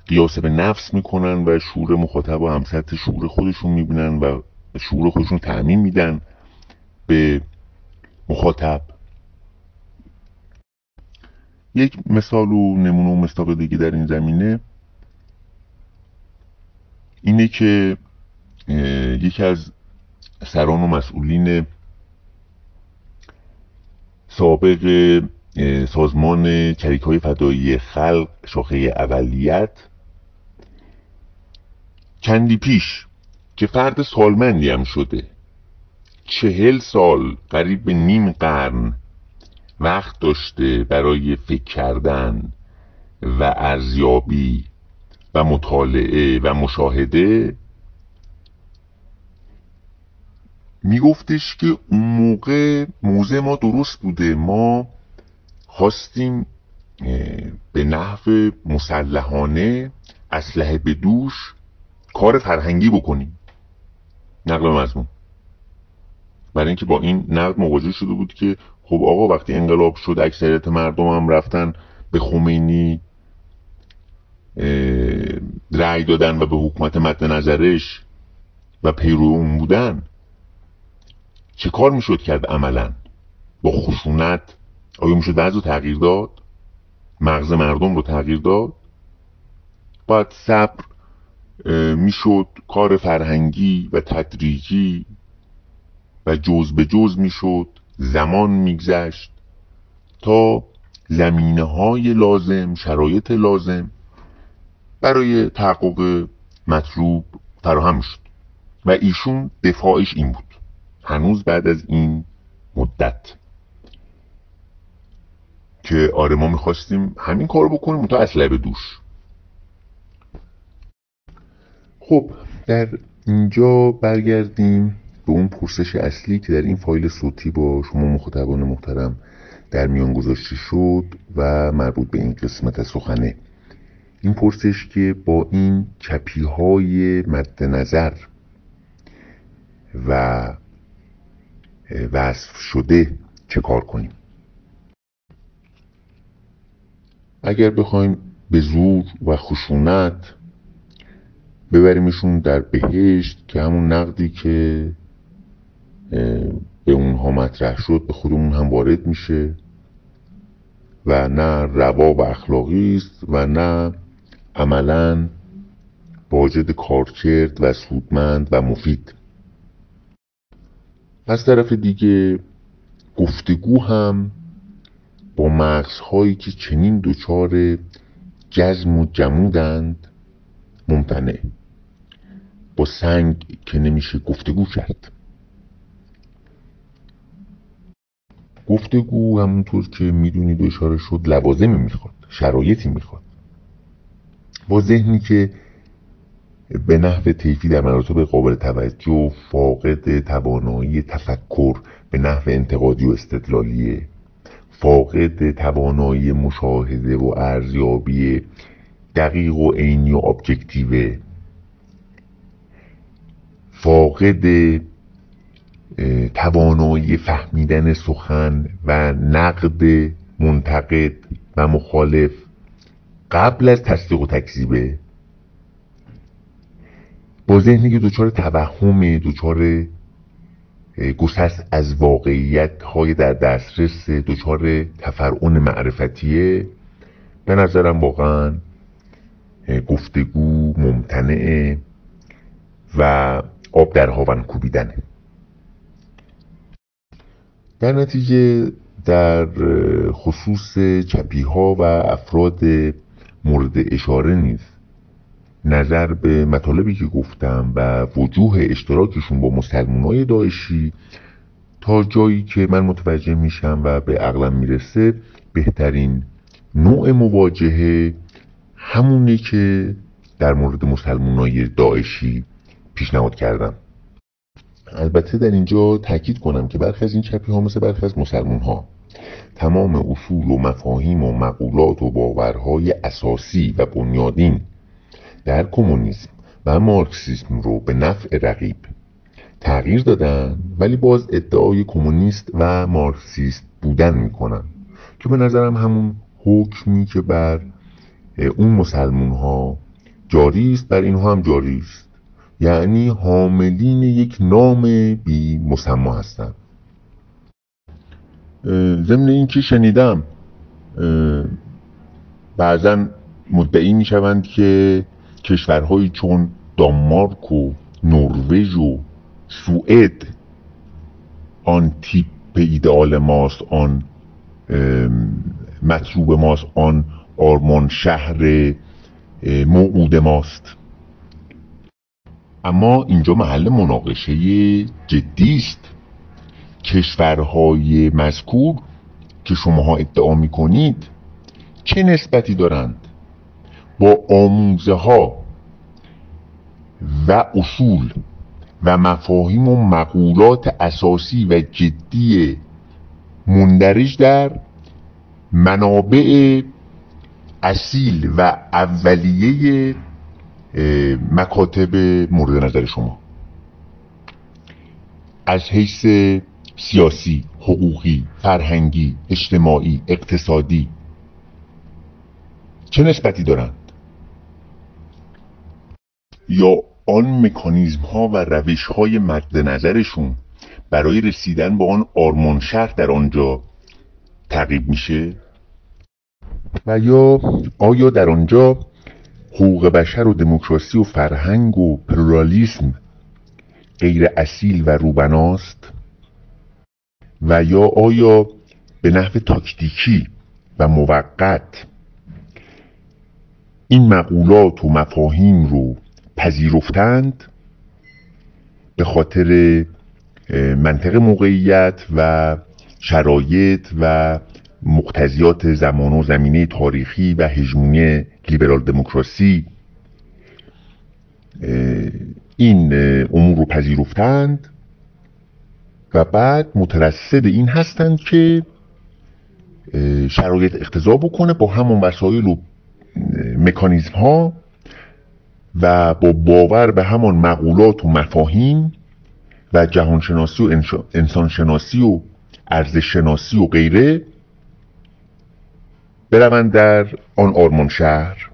قیاس به نفس می‌کنن و شعور مخاطب و هم سطح شعور خودشون می‌بینن و شعور خودشون تعمین میدن به مخاطب. یک مثال و نمونه و مصداق دیگه در این زمینه اینه که یکی از سران و مسئولین سابق سازمان چریک های فدایی خلق شاخه اولیت. چندی پیش که فرد سالمندی هم شده. چهل سال قریب به نیم قرن وقت داشته برای فکر کردن و ارزیابی و مطالعه و مشاهده. میگفتش که اون موقع موزه ما درست بوده. ما خواستیم به نحو مسلحانه اسلحه به دوش کار فرهنگی بکنیم. نقل مضمون. برای اینکه با این نقد مواجه شده بود که خب آقا وقتی انقلاب شد اکثریت مردم هم رفتن به خمینی رأی دادن و به حکومت مد نظرش و پیرو اون بودن چه کار می‌شد کرد عملا؟ با خشونت آیا می‌شد وضع رو تغییر داد؟ مغز مردم رو تغییر داد؟ باید صبر می‌شد کار فرهنگی و تدریجی و جز به جز می‌شد زمان میگذشت تا زمینه های لازم شرایط لازم برای تحقق مطلوب فراهم شد. و ایشون دفاعش این بود. هنوز بعد از این مدت. که آره ما می‌خواستیم همین کار بکنیم تا اسلحه به دوش. خب در اینجا برگردیم به اون پرسش اصلی که در این فایل صوتی با شما مخاطبان محترم در میان گذاشته شد و مربوط به این قسمت از سخنه. این پرسش که با این چپی های مد نظر و وصف شده چه کار کنیم؟ اگر بخوایم به زور و خشونت ببریمشون در بهشت که همون نقدی که به اونها مطرح شد به خودمون هم وارد میشه و نه روا و اخلاقی است و نه عملا واجد کارکرد و سودمند و مفید. از طرف دیگه گفتگو هم با مغزهایی که چنین دچار جزم و جمودند ممتنع. با سنگ که نمیشه گفتگو کرد. گفتگو همونطور که می‌دونید اشاره شد لوازمی می‌خواد شرایطی می‌خواد. با ذهنی که به نحو طیفی در مراتب قابل توجه فاقد توانایی تفکر به نحو انتقادی و استدلالیه فاقد توانایی مشاهده و ارزیابی دقیق و عینی و ابجکتیوه فاقد توانایی فهمیدن سخن و نقد منتقد و مخالف قبل از تصدیق و تکذیبه با ذهنی که دچار توهم دچار گسست از واقعیت های در دسترس دچار تفرعون معرفتیه. به نظرم واقعا گفتگو ممتنعه و آب در هاون کوبیدنه. در نتیجه در خصوص چپی ها و افراد مورد اشاره نیست نظر به مطالبی که گفتم و وجوه اشتراکشون با مسلمان های داعشی تا جایی که من متوجه میشم و به عقلم می‌رسه بهترین نوع مواجهه همونی که در مورد مسلمان داعشی پیشنهاد کردم. البته در اینجا تاکید کنم که برخی از این چپی ها مثل برخی از مسلمان ها تمام اصول و مفاهیم و مقولات و باورهای اساسی و بنیادین در کمونیسم و مارکسیسم رو به نفع رقیب تغییر دادن ولی باز ادعای کمونیست و مارکسیست بودن می‌کنن. که به نظرم همون حکمی که بر اون مسلمون ها جاری است بر اینها هم جاری است. یعنی حاملین یک نام بی مسما هستند ضمن اینکه شنیدم بعضا مدعی می‌شوند که کشورهایی چون دانمارک و نروژ و سوئد. آن تیپ ایدئال ماست آن مطلوب ماست آن آرمان شهر موعود ماست. اما اینجا محل مناقشه جدی است. کشورهای مذکور که شماها ادعا می‌کنید چه نسبتی دارند؟ با آموزه ها و اصول و مفاهیم و مقولات اساسی و جدی مندرج در منابع اصیل و اولیه مکاتب مورد نظر شما از حیث سیاسی، حقوقی، فرهنگی، اجتماعی، اقتصادی چه نسبتی دارند؟ یا آن مکانیزم ها و روش های مد نظرشون برای رسیدن به آن آرمان شهر در آنجا تعقیب میشه؟ و یا آیا در آنجا حقوق بشر و دموکراسی و فرهنگ و پلورالیسم غیر اصیل و روبناست؟ و یا آیا به نحو تاکتیکی و موقت این مقولات و مفاهیم رو پذیرفتند به خاطر منطق موقعیت و شرایط و مقتضیات زمان و زمینه تاریخی و هژمونی لیبرال دموکراسی این امور رو پذیرفتند و بعد مترصد این هستند که شرایط اقتضا بکنه با همون وسایل و مکانیزم ها و با باور به همان مقولات و مفاهیم و جهانشناسی و انسانشناسی و ارزش شناسی و غیره بروند در آن آرمان شهر.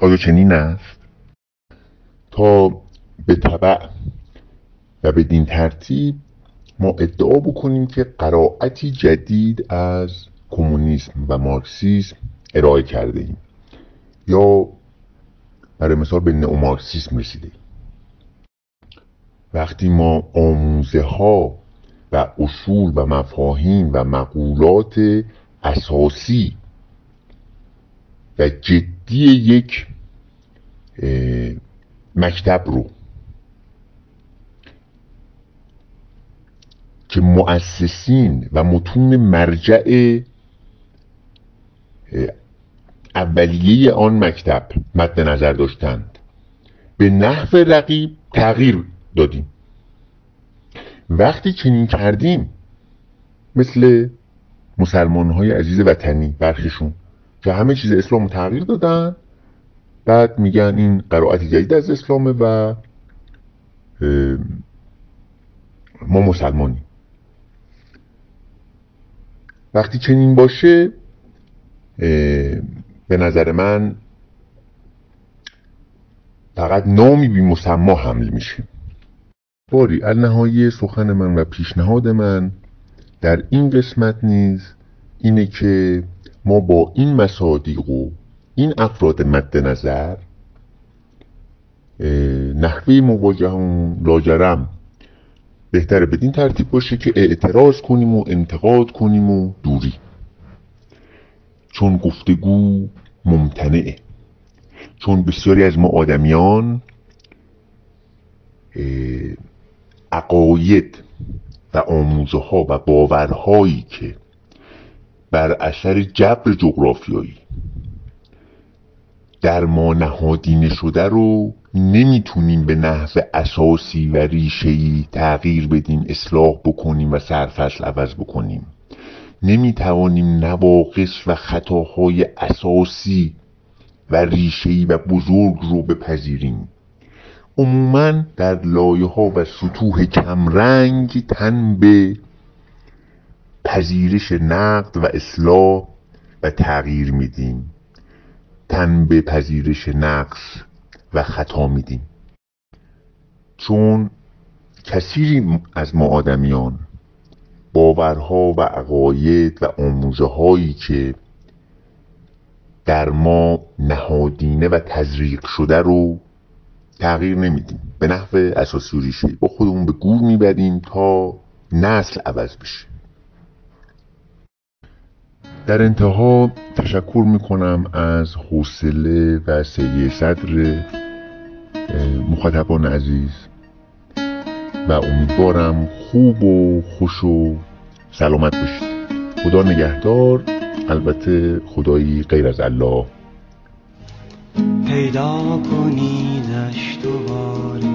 آیا چنین است؟ تا به طبع و بدین ترتیب ما ادعا بکنیم که قرائتی جدید از کمونیسم و مارکسیسم ارائه کرده ایم یا برای مثال به نئومارکسیسم رسیده وقتی ما آموزه ها و اصول و مفاهیم و مقولات اساسی و جدی یک مکتب رو که مؤسسین و متون مرجع اولیه آن مکتب مد نظر داشتند. به نحو رقیب تغییر دادیم. وقتی چنین کردیم مثل مسلمان های عزیز وطنی برخیشون که همه چیز اسلام تغییر دادن بعد میگن این قرائت جدید از اسلامه و ما مسلمانیم. وقتی چنین باشه به نظر من فقط نامی بی مسما حمل میشه. باری النهایی سخن من و پیشنهاد من در این قسمت نیز اینه که ما با این مصادیق و این افراد مد نظر نحوه مواجهمون لاجرم بهتره بدین ترتیب باشه که اعتراض کنیم و انتقاد کنیم و دوری. چون گفتگو ممتنعه. چون بسیاری از ما آدمیان عقاید و آموزه ها و باورهایی که بر اثر جبر جغرافیایی در ما نهادینه شده رو نمی‌تونیم به نحو اساسی و ریشهی تغییر بدیم اصلاح بکنیم و سرفصل عوض بکنیم. نمی‌توانیم نواقص و خطاهای اساسی و ریشهی و بزرگ رو بپذیریم. عموما در لایه ها و سطوح کمرنگ تن به پذیرش نقد و اصلاح و تغییر میدیم. تن به پذیرش نقص و خطا میدیم. چون کثیری از ما آدمیان باورها و عقاید و آموزه هایی که در ما نهادینه و تزریق شده رو تغییر نمیدیم. به نحو اساسی و ریشه با خودمون به گور می‌بریم تا نسل عوض بشه. در انتها تشکر می‌کنم از حوصله و سیه صدر مخاطبان عزیز. و امیدوارم خوب و خوش و سلامت باشید. خدا نگهدار. البته خدایی غیر از الله. پیدا کنیدش دوباره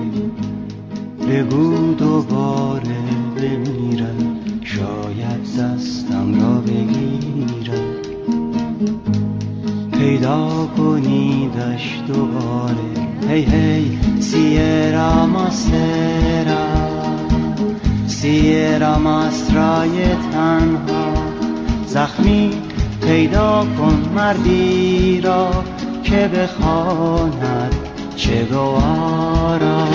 بگو دوباره بمیرم. شاید دستم را بگیرم. پیدا کنیدش دوباره. هی هی سیرا ماسترا سیرا ماسترای تنها. زخمی پیدا کن مردی را که بخواند چه گوارا.